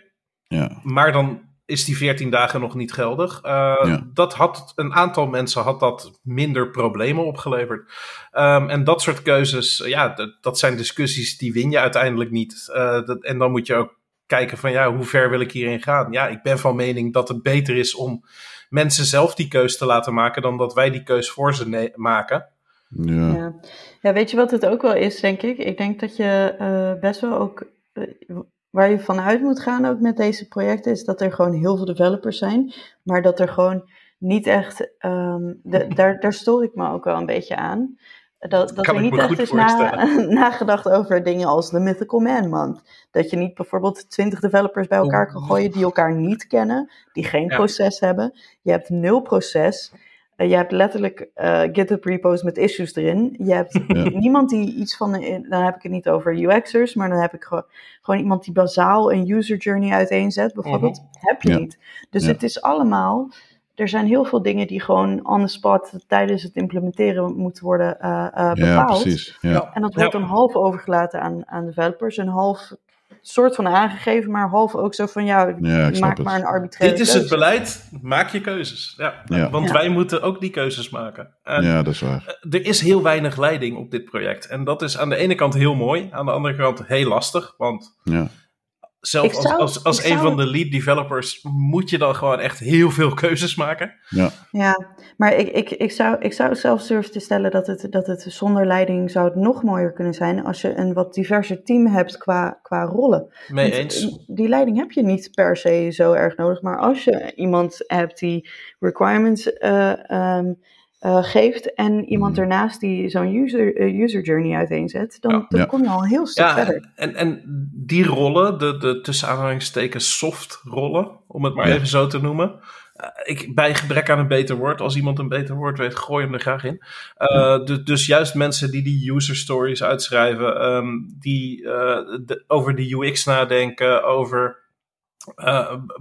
Ja. Maar dan is die 14 dagen nog niet geldig. Uh, Dat had een aantal mensen had dat minder problemen opgeleverd. Um, en dat soort keuzes, ja, dat, dat, zijn discussies die win je uiteindelijk niet. Uh, dat, en dan moet je ook kijken van ja, hoe ver wil ik hierin gaan? Ja, ik ben van mening dat het beter is om mensen zelf die keus te laten maken dan dat wij die keus voor ze maken. Ja. ja. Ja. weet je wat het ook wel is, denk ik? Ik denk dat je uh, best wel ook waar je vanuit moet gaan ook met deze projecten, is dat er gewoon heel veel developers zijn, maar dat er gewoon niet echt, um, de, <laughs> daar, daar stoor ik me ook wel een beetje aan. Dat, dat er niet echt is na, <laughs> nagedacht over dingen als de Mythical Man Month. Dat je niet bijvoorbeeld twintig developers bij elkaar kan gooien die elkaar niet kennen, die geen proces hebben. Je hebt nul proces. Je hebt letterlijk uh, GitHub repos met issues erin. Je hebt <laughs> niemand die iets van, dan heb ik het niet over UX'ers, maar dan heb ik gewoon, gewoon iemand die bazaal een user journey uiteenzet, bijvoorbeeld. Mhm. Heb je niet. Dus het is allemaal, er zijn heel veel dingen die gewoon on the spot tijdens het implementeren moeten worden uh, bepaald. Ja, precies. Ja. En dat wordt dan half overgelaten aan, aan developers en half soort van aangegeven, maar half ook zo van ja, maak maar een arbitraire Dit is het beleid, maak je keuzes. Ja, Want wij moeten ook die keuzes maken. En ja, dat is waar. Eh, er is heel weinig leiding op dit project. En dat is aan de ene kant heel mooi, aan de andere kant heel lastig. Want ja zelf als, als, als een van de lead developers moet je dan gewoon echt heel veel keuzes maken. Ja, ja maar ik, ik, ik, zou, ik zou zelfs durven te stellen dat het, dat het zonder leiding zou het nog mooier kunnen zijn als je een wat diverser team hebt qua, qua rollen. Mee eens. Die leiding heb je niet per se zo erg nodig, maar als je iemand hebt die requirements uh, uh, geeft en iemand mm. ernaast die zo'n user, uh, user journey uiteenzet, dan, dan kom je al een heel stuk ja, verder. En, en die rollen, de, de tussen aanhalingstekens soft rollen, om het maar even zo te noemen. Uh, ik, bij gebrek aan een beter woord, als iemand een beter woord weet, gooi hem er graag in. Dus, dus juist mensen die die user stories uitschrijven, um, die de, over de UX nadenken, over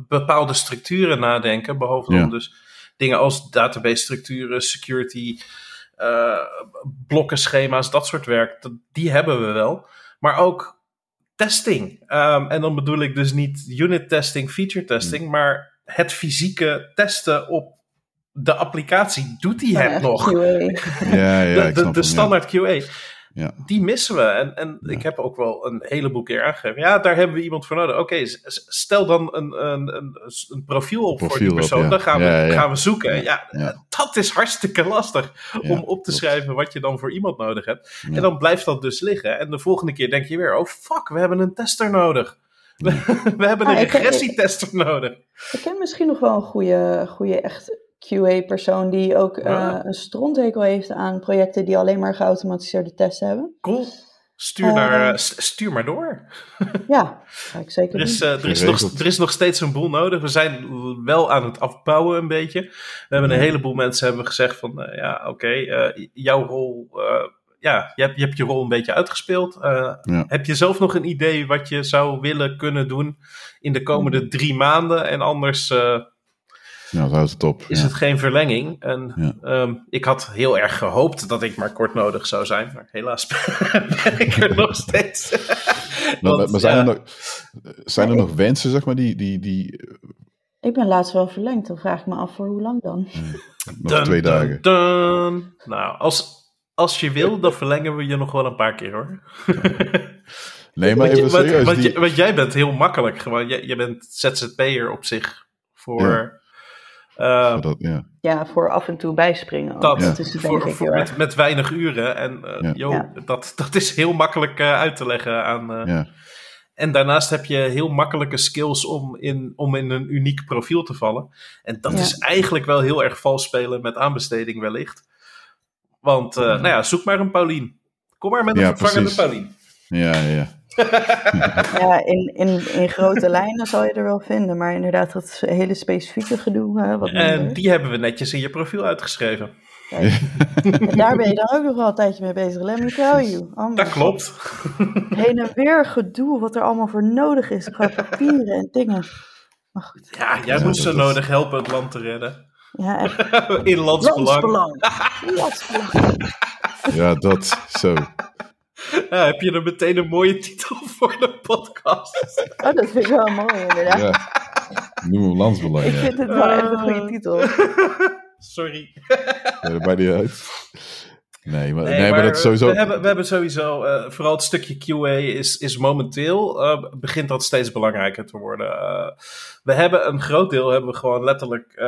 bepaalde structuren nadenken, behalve dan dus dingen als database structuren, security, uh, blokken, schema's, dat soort werk, die hebben we wel. Maar ook testing. Um, en dan bedoel ik dus niet unit testing, feature testing, hmm. maar het fysieke testen op de applicatie. Doet hij het nog? Ja, ja, de, de, de standaard QA. Ja. Die missen we. En, en ik heb ook wel een heleboel keer aangegeven. Ja, daar hebben we iemand voor nodig. Oké, stel dan een, een, een, een profiel op voor die persoon. Dan gaan we, gaan we zoeken. Ja, dat is hartstikke lastig om op te schrijven wat je dan voor iemand nodig hebt. En dan blijft dat dus liggen. En de volgende keer denk je weer: oh fuck, we hebben een tester nodig. <laughs> We, hebben een regressietester nodig. Ik ken misschien nog wel een goede, goede echt QA-persoon die ook uh, een stronthekel heeft aan projecten die alleen maar geautomatiseerde tests hebben. Cool. Stuur, naar, uh, stuur maar door. <laughs> ja, ga ik zeker er is, uh, er, is nog, er is nog steeds een boel nodig. We zijn wel aan het afbouwen een beetje. We hebben een heleboel mensen hebben gezegd van... ja, oké, okay, jouw rol... ja, je hebt, je hebt je rol een beetje uitgespeeld. Ja. Heb je zelf nog een idee wat je zou willen kunnen doen in de komende drie maanden? En anders ja, dat houdt het op. Is het geen verlenging? En ehm, ik had heel erg gehoopt dat ik maar kort nodig zou zijn. Maar helaas <laughs> ben ik er nog steeds. <laughs> Want, maar zijn, er nog, zijn er nog wensen, zeg maar, die... die, die... Ik ben laatst wel verlengd. Dan vraag ik me af voor hoe lang dan. nog <laughs> twee dagen. Dun, nou, als, als je wil, dan verlengen we je nog wel een paar keer hoor. Nee, maar even serieus. Want, die... want, jij bent heel makkelijk gewoon. Jij, jij bent ZZP'er op zich voor... Uh, dat, ja. ja. voor af en toe bijspringen. Dat, dat is voor, denk ik met, met, weinig uren. En uh, ja. dat, dat is heel makkelijk uh, uit te leggen aan. ja. En daarnaast heb je heel makkelijke skills om in, om in een uniek profiel te vallen. En dat is eigenlijk wel heel erg vals spelen met aanbesteding wellicht. Want, uh, nou ja, zoek maar een Paulien. Kom maar met een vervangende Paulien. Ja, ja. Ja, in, in, in grote lijnen zal je er wel vinden, maar inderdaad, dat hele specifieke gedoe. Uh, wat en die hebben we netjes in je profiel uitgeschreven. en daar ben je dan ook nog wel een tijdje mee bezig. Let me tell you. dat klopt. <laughs> Heen en weer gedoe, wat er allemaal voor nodig is qua <laughs> papieren en dingen. Maar goed. Ja, jij moet zo nodig helpen het land te redden. Ja, echt. <laughs> In landsbelang. Landsbelang. Ja, dat zo. Ja, <laughs> heb je er meteen een mooie titel <laughs> voor de podcast? Oh, dat vind ik wel mooi, inderdaad. Ja. Noem hem landsbelang. Ik vind het wel echt een goede titel. <laughs> Sorry. Ja, dat maakt niet uit. Nee, maar, nee, maar, dat sowieso... We hebben, we hebben sowieso, uh, vooral het stukje QA is, is momenteel, uh, begint dat steeds belangrijker te worden. Uh, we hebben een groot deel, hebben we gewoon letterlijk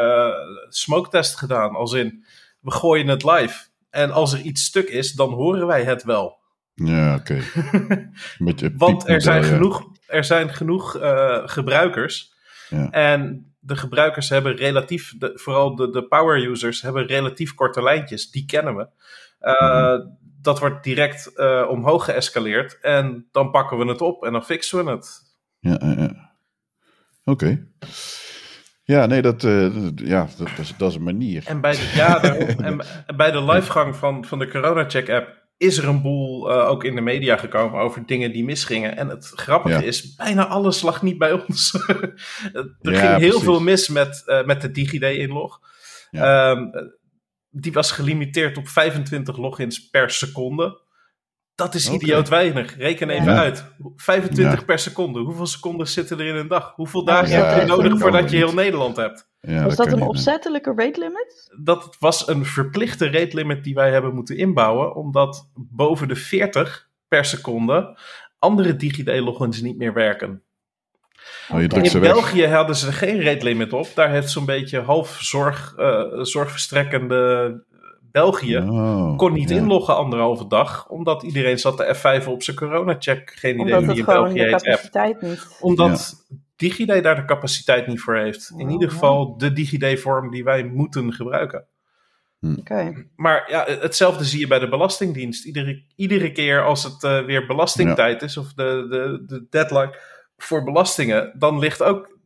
smoke test gedaan. Als in, we gooien het live. En als er iets stuk is, dan horen wij het wel. Ja, oké. <laughs> Okay. Want er zijn, genoeg, er zijn genoeg gebruikers. Ja. En de gebruikers hebben relatief, de, vooral de, de power users, hebben relatief korte lijntjes. Die kennen we. Uh, Dat wordt direct uh, omhoog geëscaleerd. En dan pakken we het op en dan fixen we het. Ja, ja. Oké. Okay. Ja, nee, dat, uh, ja, dat, dat, is, dat is een manier. En bij de, ja, <laughs> en bij de livegang van, van de Corona Check app is er een boel uh, ook in de media gekomen over dingen die misgingen. En het grappige is, bijna alles lag niet bij ons. <laughs> er ja, ging heel precies. veel mis met, uh, met de DigiD-inlog. Ja. Um, die was gelimiteerd op 25 logins per seconde. Dat is okay. idioot weinig. Reken even uit. 25 per seconde. Hoeveel seconden zitten er in een dag? Hoeveel dagen heb je nodig voordat je heel Nederland hebt? Ja, was dat, dat een opzettelijke rate limit? Dat was een verplichte rate limit die wij hebben moeten inbouwen, omdat boven de 40 per seconde andere DigiD-logins niet meer werken. Oh, in België hadden ze geen rate limit op. Daar heeft zo'n beetje half zorg, uh, zorgverstrekkende België oh, kon niet ja. inloggen anderhalve dag, omdat iedereen zat de F5 op zijn corona-check. Geen idee omdat wie in België heet app. Niet. Omdat ja. DigiD daar de capaciteit niet voor heeft. In oh, ieder geval de DigiD-vorm die wij moeten gebruiken. Hm. Okay. Maar ja, hetzelfde zie je bij de Belastingdienst. Iedere, iedere keer als het uh, weer belastingtijd ja. is, of de, de, de deadline voor belastingen, dan ligt ook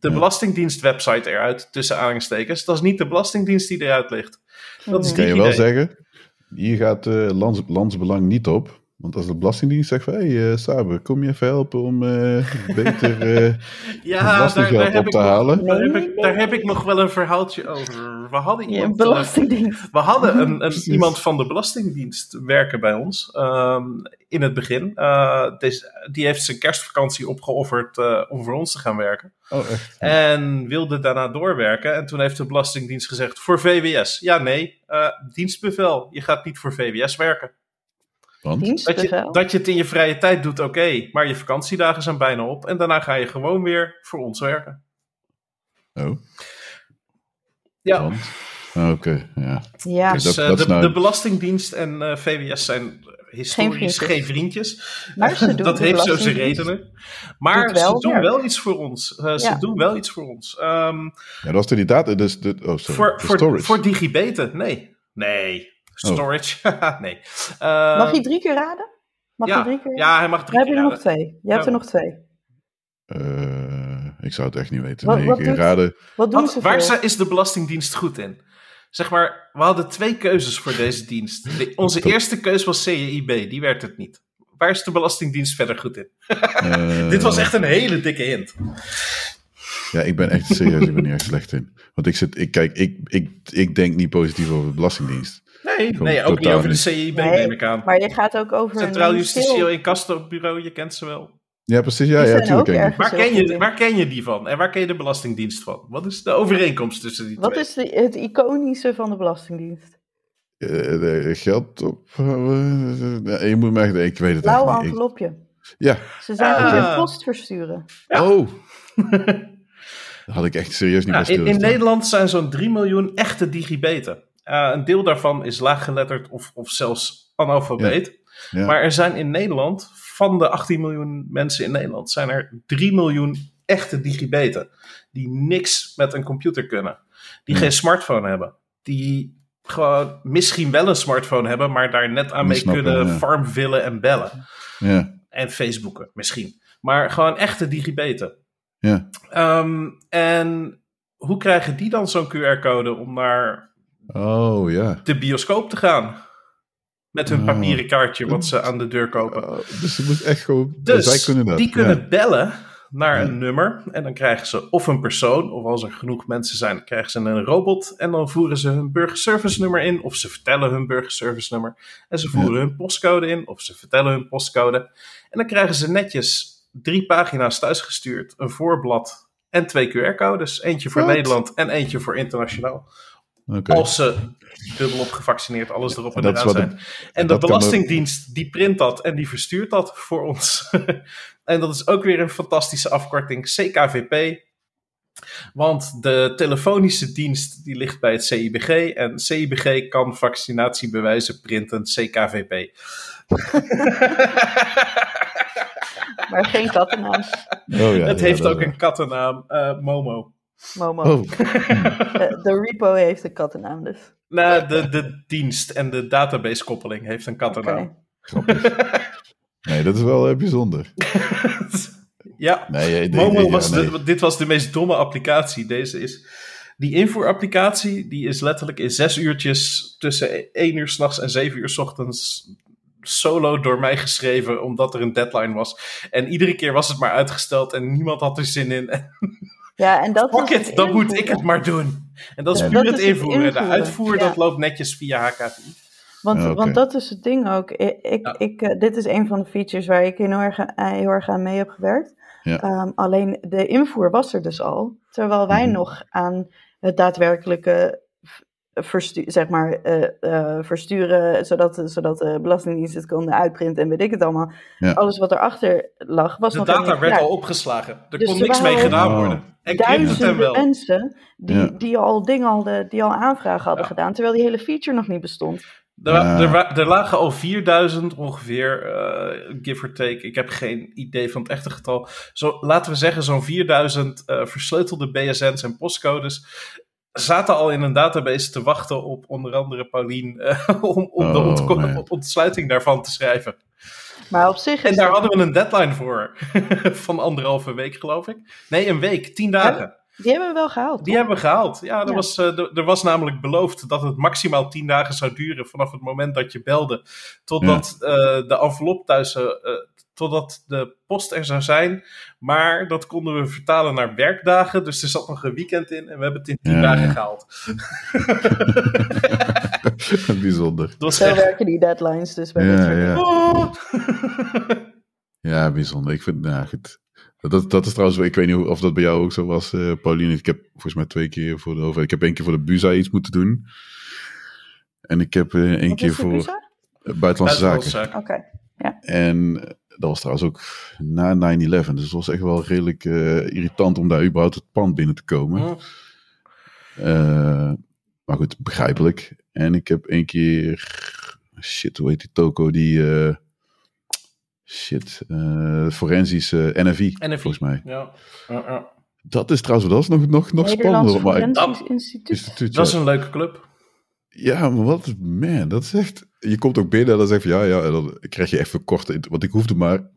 de Belastingdienst-website eruit, tussen aanstekens. Dat is niet de Belastingdienst die eruit ligt. Dat is kan je wel zeggen, hier gaat uh, lands, landsbelang niet op. Want als de Belastingdienst zegt van, hé hey, uh, Saber, kom je even helpen om uh, beter <laughs> uh, ja, belastinggeld daar, daar op te halen? Nog, daar, heb ik, daar heb ik nog wel een verhaaltje over. We hadden iemand, ja, belastingdienst. we hadden een, een iemand van de Belastingdienst werken bij ons um, in het begin. Deze, die heeft zijn kerstvakantie opgeofferd om voor ons te gaan werken. Oh, echt? En wilde daarna doorwerken. En toen heeft de Belastingdienst gezegd, voor VWS. Ja, nee, dienstbevel. Je gaat niet voor VWS werken. Want? Dat je, dat je het in je vrije tijd doet, oké. Okay, maar je vakantiedagen zijn bijna op. En daarna ga je gewoon weer voor ons werken. Oh. Ja. Oh, oké, okay, ja. ja. Dus dat, uh, dat de, nou... de, Belastingdienst en uh, VWS zijn historisch geen vriendjes. Geen vriendjes. Maar ze <laughs> doen dat heeft zo zijn redenen. Maar wel, ze doen ja. wel iets voor ons. Uh, ze ja. doen wel iets voor ons. Um, ja, dat is de data. Dus de, oh, sorry, voor, de voor, voor digibeten, nee. Nee, Storage. Oh. <laughs> nee. Uh, mag je drie keer raden? Mag ja, je drie keer? Ja, hij mag drie heb keer je er raden. nog twee. Je hebt er nog twee. Uh, ik zou het echt niet weten. Wat, nee, wat ik doet, raden. Wat doen Wat, ze waar voor? is de Belastingdienst goed in? Zeg maar, we hadden twee keuzes voor deze dienst. De, onze eerste keus was CIB, die werd het niet. Waar is de Belastingdienst verder goed in? Uh, <laughs> Dit was echt een hele dikke hint. Ja, ik ben echt serieus, ik ben niet echt slecht in. Want ik zit, ik kijk, ik, ik, ik denk niet positief over de Belastingdienst. Nee, nee ook niet over de CIB, Nee, neem ik aan. Maar je gaat ook over Centraal een Justitieel Incasso-bureau, je kent ze wel. Ja, precies. Ja, ja, tuurlijk. ken. Waar ken, je, waar ken je die van? En waar ken je de Belastingdienst van? Wat is de overeenkomst tussen die Wat twee? is de, het iconische van de Belastingdienst? Eh, geld op. eh, je moet me echt. Ik weet het Blauw niet. Ik- envelopje. ja. Ze zijn Ah. in post versturen. Ja. Oh. <laughs> Had ik echt serieus niet in, in. Nederland zijn zo'n 3 miljoen echte digibeten. Eh, een deel daarvan is laaggeletterd of, of zelfs analfabeet. Maar er zijn in Nederland, van de 18 miljoen mensen in Nederland, zijn er 3 miljoen echte digibeten. Die niks met een computer kunnen. Die geen smartphone hebben. Die gewoon misschien wel een smartphone hebben, maar daar net aan mee kunnen ja. farmvillen en bellen. Ja. En Facebooken misschien. Maar gewoon echte digibeten. Ja. Um, en hoe krijgen die dan zo'n QR-code om naar oh, ja. de bioscoop te gaan? Met hun oh. papieren kaartje wat ze aan de deur kopen. Oh, dus ze moet echt gewoon. Dus zij kunnen dat. die kunnen bellen naar een nummer. En dan krijgen ze of een persoon, of als er genoeg mensen zijn, krijgen ze een robot. En dan voeren ze hun burgerservice nummer in, of ze vertellen hun burgerservice nummer. En ze voeren hun postcode in, of ze vertellen hun postcode. En dan krijgen ze netjes drie pagina's thuisgestuurd, een voorblad en twee QR-codes. Eentje voor Nederland en eentje voor internationaal. Okay. Als ze dubbelop gevaccineerd, alles erop en, en eraan zijn. En de Belastingdienst die print dat en die verstuurt dat voor ons. <laughs> en dat is ook weer een fantastische afkorting, CKVP. Want de telefonische dienst die ligt bij het CIBG en CIBG kan vaccinatiebewijzen printen CKVP. <laughs> maar geen kattennaam. Oh, ja, het heeft ook een kattennaam, uh, Momo. Momo. Oh. de, <laughs> de, repo heeft een kattennaam dus. Nou, de, de dienst en de database koppeling heeft een kattennaam. Okay. nee, dat is wel uh, bijzonder. <laughs> ja, nee, Momo nee, was nee. de, dit was de meest domme applicatie. Deze is... Die invoerapplicatie, die is letterlijk in zes uurtjes tussen één uur s'nachts en zeven uur s ochtends solo door mij geschreven, omdat er een deadline was. En iedere keer was het maar uitgesteld en niemand had er zin in. <laughs> Ja, en dat Fuck it, dan moet ik het maar doen. En dat is Ja, puur dat het is het invoeren. De uitvoer, Ja. dat loopt netjes via HKVI. Want, want dat is het ding ook. Ik, ik, Ja. ik, eh, dit is een van de features waar ik heel erg, eh, heel erg aan mee heb gewerkt. Ja. Ehm, alleen de invoer was er dus al. Terwijl wij Mhm. nog aan het daadwerkelijke verstu zeg maar, eh, eh, versturen, zodat, zodat de Belastingdienst het kon uitprinten en weet ik het allemaal. Ja. Alles wat erachter lag, was De nog data helemaal werd al opgeslagen. Er Dus kon er niks mee gedaan worden. En crypto hem Duizenden wel. mensen die, Ja. die al dingen hadden, die al aanvragen hadden Ja. gedaan, terwijl die hele feature nog niet bestond. Er, Ja. er, er lagen al 4000 ongeveer, eh, give or take. Ik heb geen idee van het echte getal. Zo, laten we zeggen, zo'n 4000 eh, versleutelde BSN's en postcodes zaten al in een database te wachten op onder andere Paulien eh, <laughs> om, om de Oh, ontsluiting daarvan te schrijven. Maar op zich En daar het- hadden we een deadline voor. <laughs> van anderhalve week, geloof ik. Nee, een week, tien dagen. die hebben we wel gehaald. Die hebben we gehaald. Ja, er, Ja. Was, eh, er, was namelijk beloofd dat het maximaal tien dagen zou duren vanaf het moment dat je belde. Totdat eh, de envelop thuis, totdat de post er zou zijn. Maar dat konden we vertalen naar werkdagen. Dus er zat nog een weekend in en we hebben het in tien Ja, dagen ja. gehaald. <laughs> bijzonder. Dat was Zo echt... werken die deadlines dus bij dit Ja, ja. <laughs> Oh. Ja, bijzonder. Ik vind, nou goed. Dat, dat is trouwens, ik weet niet of dat bij jou ook zo was, eh Pauline. Ik heb volgens mij twee keer voor de overheid. Ik heb één keer voor de BUSA iets moeten doen. En ik heb eh, één Wat keer voor eh, buitenlandse zaken. Buitenlandse Oké. En eh, dat was trouwens ook na 9-11. Dus het was echt wel redelijk eh, irritant om daar überhaupt het pand binnen te komen. Mm. Eh, maar goed, begrijpelijk. En ik heb één keer. Shit, hoe heet die toko? Die. eh, shit, eh forensische NFI, NFI. volgens mij. Ja. Dat is trouwens, dat is nog, nog, nog spannender. Maar Instituut. instituut, Dat is een leuke club. ja, maar wat, man, dat is echt. Je komt ook binnen en dan zeg je ja, ja, dan krijg je even korte. Want ik hoefde maar.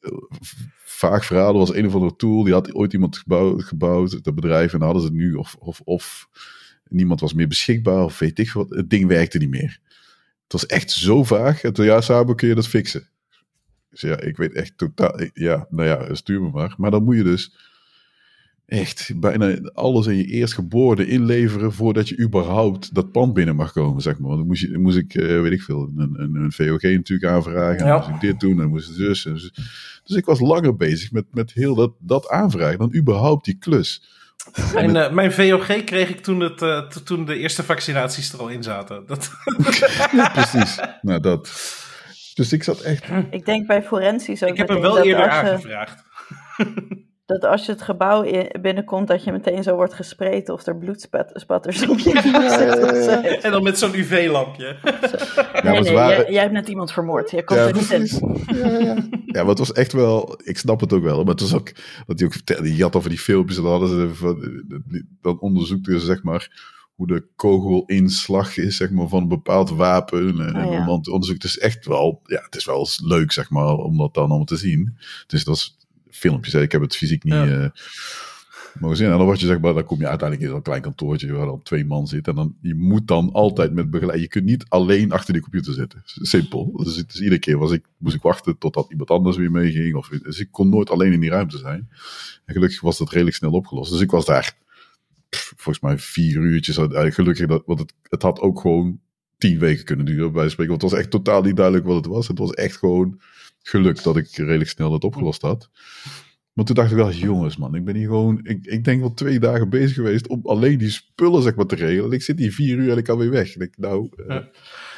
eh, Vaag verhaal, er was een of andere tool, die had ooit iemand gebouwd, gebouwd dat bedrijf, en hadden ze het nu, of, of, of niemand was meer beschikbaar, of weet ik wat, het ding werkte niet meer. Het was echt zo vaag, en toen ja, Sabo, kun je dat fixen? Dus ja, ik weet echt totaal, ja, nou ja, stuur me maar. Maar dan moet je dus echt bijna alles in je eerstgeboorte inleveren voordat je überhaupt dat pand binnen mag komen, zeg maar. Want dan moest, je, moest ik, eh, weet ik veel, een, een, een VOG natuurlijk aanvragen. En Ja. dan moest ik dit doen en dan moest ik zus. En zus. Dus ik was langer bezig met, met heel dat, dat aanvragen dan überhaupt die klus. Mijn, eh, mijn VOG kreeg ik toen, het, eh, toen de eerste vaccinaties er al in zaten. Dat, <laughs> Ja, precies. nou, dat. Dus ik zat echt... Ik denk bij forensisch ook. ik heb hem wel eerder je- aangevraagd. Dat als je het gebouw binnenkomt, dat je meteen zo wordt gespreid of er bloedspatters op je ja, En dan met zo'n UV-lampje. Ja, nee, nee, jij, jij, hebt net iemand vermoord. Je komt er niet in. Ja, ja. ja, maar het was echt wel, ik snap het ook wel, maar het was ook, wat hij ook vertelde, die had over die filmpjes en dan hadden ze, van, dan onderzoekten ze zeg maar hoe de kogelinslag is, zeg maar, van een bepaald wapen. En, oh, ja. onderzoek. Het is echt wel, ja, het is wel leuk, zeg maar, om dat dan allemaal te zien. Dus dat is filmpjes. Ik heb het fysiek niet ja. uh, mogen zien. En dan word je zeg maar, dan kom je uiteindelijk in zo'n klein kantoortje waar dan twee man zitten. En dan, je moet dan altijd met begeleid. Je kunt niet alleen achter die computer zitten. Simpel. Dus, dus iedere keer was ik, moest ik wachten totdat iemand anders weer meeging. Of, dus ik kon nooit alleen in die ruimte zijn. En gelukkig was dat redelijk snel opgelost. Dus ik was daar volgens mij vier uurtjes. Gelukkig, dat, want het, het had ook gewoon tien weken kunnen duren bij spreken. Want het was echt totaal niet duidelijk wat het was. Het was echt gewoon geluk dat ik redelijk snel dat opgelost had. Maar toen dacht ik wel, jongens man, ik ben hier gewoon, ik, ik denk wel twee dagen bezig geweest om alleen die spullen zeg maar te regelen. Ik zit hier vier uur en ik kan weer weg. Ik nou... Uh,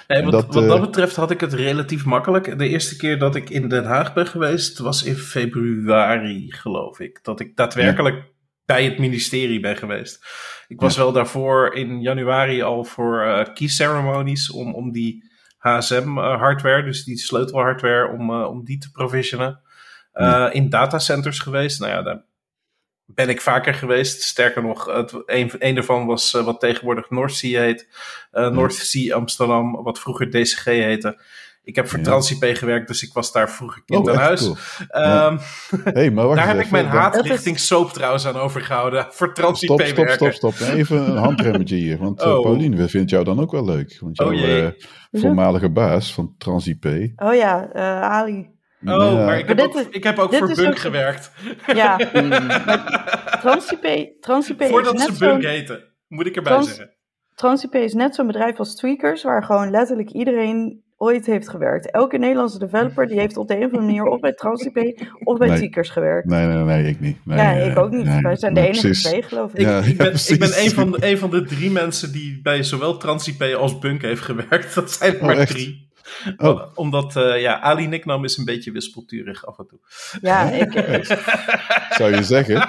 nee, wat, dat, wat dat eh, betreft had ik het relatief makkelijk. De eerste keer dat ik in Den Haag ben geweest, was in februari, geloof ik. Dat ik daadwerkelijk bij het ministerie ben geweest. Ik was wel daarvoor in januari al voor uh, key ceremonies om, om die HSM-hardware, dus die sleutelhardware, om, uh, om die te provisionen. Uh, in datacenters geweest. Nou ja, daar ben ik vaker geweest. Sterker nog, het, een, een daarvan was wat tegenwoordig North Sea heet. North Sea Amsterdam, wat vroeger DCG heette. Ik heb voor ja. gewerkt, dus ik was daar vroeger kind oh, aan huis. Um, hey, maar daar heb ik mijn haat richting soap trouwens aan overgehouden. Voor TransIP stop, stop, stop, stop, stop. Even een handremmetje hier. Want uh, oh. Pauline, we vinden jou dan ook wel leuk. Want jouw oh, uh, voormalige baas van TransIP. Oh ja, uh, Ali. Oh, ja. maar ik heb maar ook, is, ik heb ook voor Bunk ook... gewerkt. Ja, <laughs> TransIP, TransIP Voordat ze Bunk heten, moet ik erbij Trans, zeggen. TransIP is net zo'n bedrijf als Tweakers, waar gewoon letterlijk iedereen ooit heeft gewerkt. Elke Nederlandse developer die heeft op de een of andere manier of bij TransIP of bij nee. gewerkt. Nee, nee, nee, ik niet. Nee, ja, ik ook niet. Nee, Wij zijn de enige precies. twee, geloof ik. Ja, ik, ben, ik ben een van, de, een van de drie mensen die bij zowel TransIP als Bunk heeft gewerkt. <laughs> Dat zijn er oh, maar echt? drie. Oh. Omdat, uh, ja, Ali Nicknam is een beetje wispelturig af en toe. Ja, ik... <laughs> Zou je zeggen? <laughs>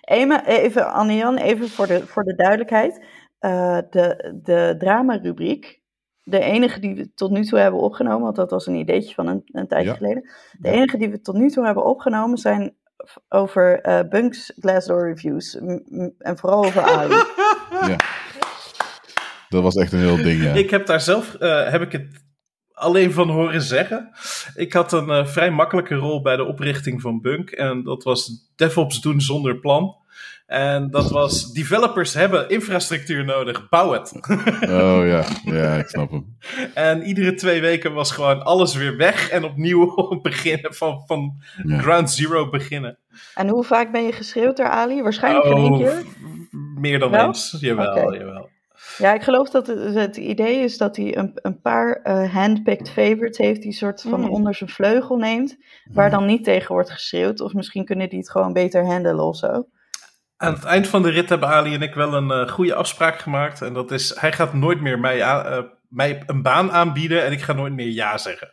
Even, even Anne-Jan, even voor de, voor de duidelijkheid. Uh, de, de drama-rubriek de enige die we tot nu toe hebben opgenomen, want dat was een ideetje van een, een tijdje geleden. De enige die we tot nu toe hebben opgenomen zijn over uh, Bunks Glassdoor reviews. en vooral over <laughs> AI. ja. Dat was echt een heel ding, ja. Ik heb daar zelf, uh, heb ik het alleen van horen zeggen. Ik had een uh, vrij makkelijke rol bij de oprichting van Bunk. En dat was DevOps doen zonder plan. En dat was, developers hebben infrastructuur nodig, bouw het. Oh ja, <laughs> ja, ik snap hem. En iedere twee weken was gewoon alles weer weg en opnieuw <laughs> beginnen, van, van ground zero beginnen. En hoe vaak ben je geschreeuwd door Ali? Waarschijnlijk oh, geen keer? Meer dan eens, jawel, jawel. Ja, ik geloof dat het, het, idee is dat hij een, een paar uh, handpicked favorites heeft, die soort van mm. onder zijn vleugel neemt, waar dan niet tegen wordt geschreeuwd. Of misschien kunnen die het gewoon beter handelen of zo. Aan het eind van de rit hebben Ali en ik wel een uh, goede afspraak gemaakt. En dat is, hij gaat nooit meer mij, uh, mij een baan aanbieden en ik ga nooit meer ja zeggen.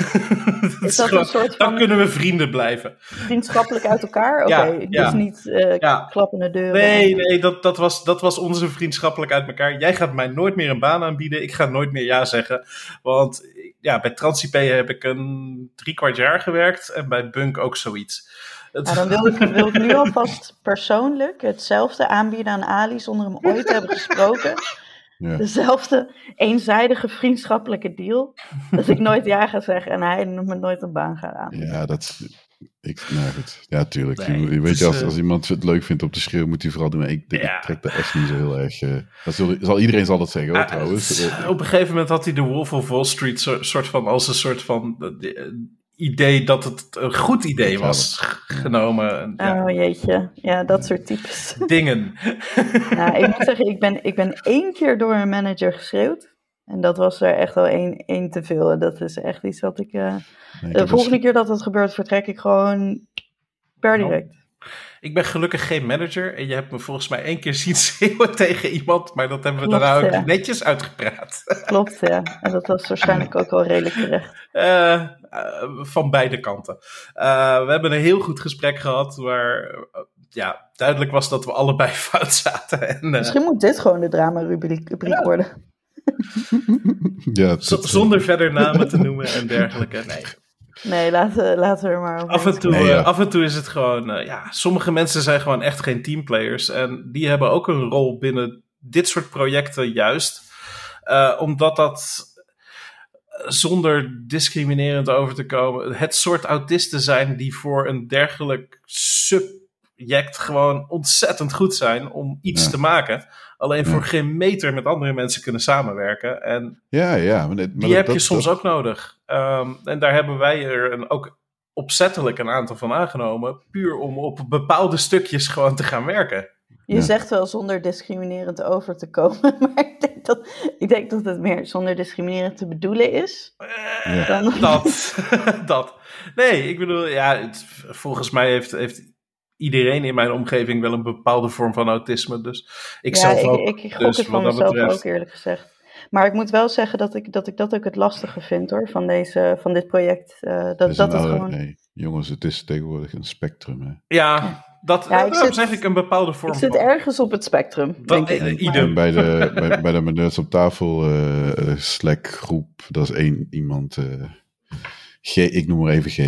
<laughs> dat is dat gewoon, een soort van... Dan kunnen we vrienden blijven. Vriendschappelijk uit elkaar? Oké, okay, ja, ja. dus niet uh, ja. klappende deuren. Nee, nee dat, dat, was, dat was onze vriendschappelijk uit elkaar. Jij gaat mij nooit meer een baan aanbieden, ik ga nooit meer ja zeggen. Want ja, bij TransIP heb ik een drie kwart jaar gewerkt en bij Bunk ook zoiets. Nou, dan wil ik, wil ik nu alvast persoonlijk hetzelfde aanbieden aan Ali zonder hem ooit te hebben gesproken. Ja. Dezelfde eenzijdige vriendschappelijke deal. Dat ik nooit ja ga zeggen en hij me nooit een baan gaat aanbieden. Ja, dat. Ik, nou goed. Ja, tuurlijk. Nee, weet je, als, eh, als iemand het leuk vindt om te schreeuwen, moet hij vooral doen. Ik, ik trek daar echt niet zo heel erg. Uh, dat zal, zal, iedereen zal dat zeggen, hoor, trouwens. Op een gegeven moment had hij de Wolf of Wall Street soort van als een soort van idee dat het een goed idee was genomen. Ja. Oh jeetje, ja, dat soort types. Dingen. <laughs> nou, ik moet zeggen, ik ben, ik ben één keer door een manager geschreeuwd. En dat was er echt wel één, één te veel. En dat is echt iets wat ik... Uh, de volgende keer dat dat gebeurt, vertrek ik gewoon per direct. Ik ben gelukkig geen manager en je hebt me volgens mij één keer <laughs> zien schreeuwen tegen iemand, maar dat hebben we daarna ook netjes uitgepraat. Klopt, ja. En dat was waarschijnlijk ook wel redelijk terecht. Uh, van beide kanten. Uh, we hebben een heel goed gesprek gehad, waar ja, duidelijk was dat we allebei <laughs> fout zaten. En, Misschien moet dit gewoon de drama-rubriek ja. worden. ja, zonder verder namen te noemen en dergelijke. Nee. Nee, laten, laten we er maar af en, toe, nee, ja. af en toe is het gewoon... Uh, ja, sommige mensen zijn gewoon echt geen teamplayers. En die hebben ook een rol binnen dit soort projecten juist. Uh, omdat dat zonder discriminerend over te komen... het soort autisten zijn die voor een dergelijk gewoon ontzettend goed zijn om iets ja. te maken alleen voor geen meter met andere mensen kunnen samenwerken. En ja, ja, maar, maar die heb je soms ook nodig. Um, en daar hebben wij er een, ook opzettelijk een aantal van aangenomen, puur om op bepaalde stukjes gewoon te gaan werken. Je zegt wel zonder discriminerend over te komen, <laughs> maar ik denk dat, ik denk dat het meer zonder discriminerend te bedoelen is. Dan... Dat, <laughs> dat. Nee, ik bedoel, ja, het, volgens mij heeft, heeft iedereen in mijn omgeving wel een bepaalde vorm van autisme. Dus ik ja, zelf ik, ook. Ik, ik gok dus het van mezelf betreft... ook eerlijk gezegd. Maar ik moet wel zeggen dat ik dat, ik dat ook het lastige vind hoor, van, deze, van dit project. Uh, dat, is dat nou, het gewoon... Nee, jongens, het is tegenwoordig een spectrum. Hè? Ja, dat, ja, ik zit, zeg ik een bepaalde vorm Ik zit ergens op het spectrum, dat, denk ik. Idem. Bij de, <laughs> bij, bij de Nerds op tafel uh, Slack groep, dat is één iemand... Uh, G, ik noem maar even G.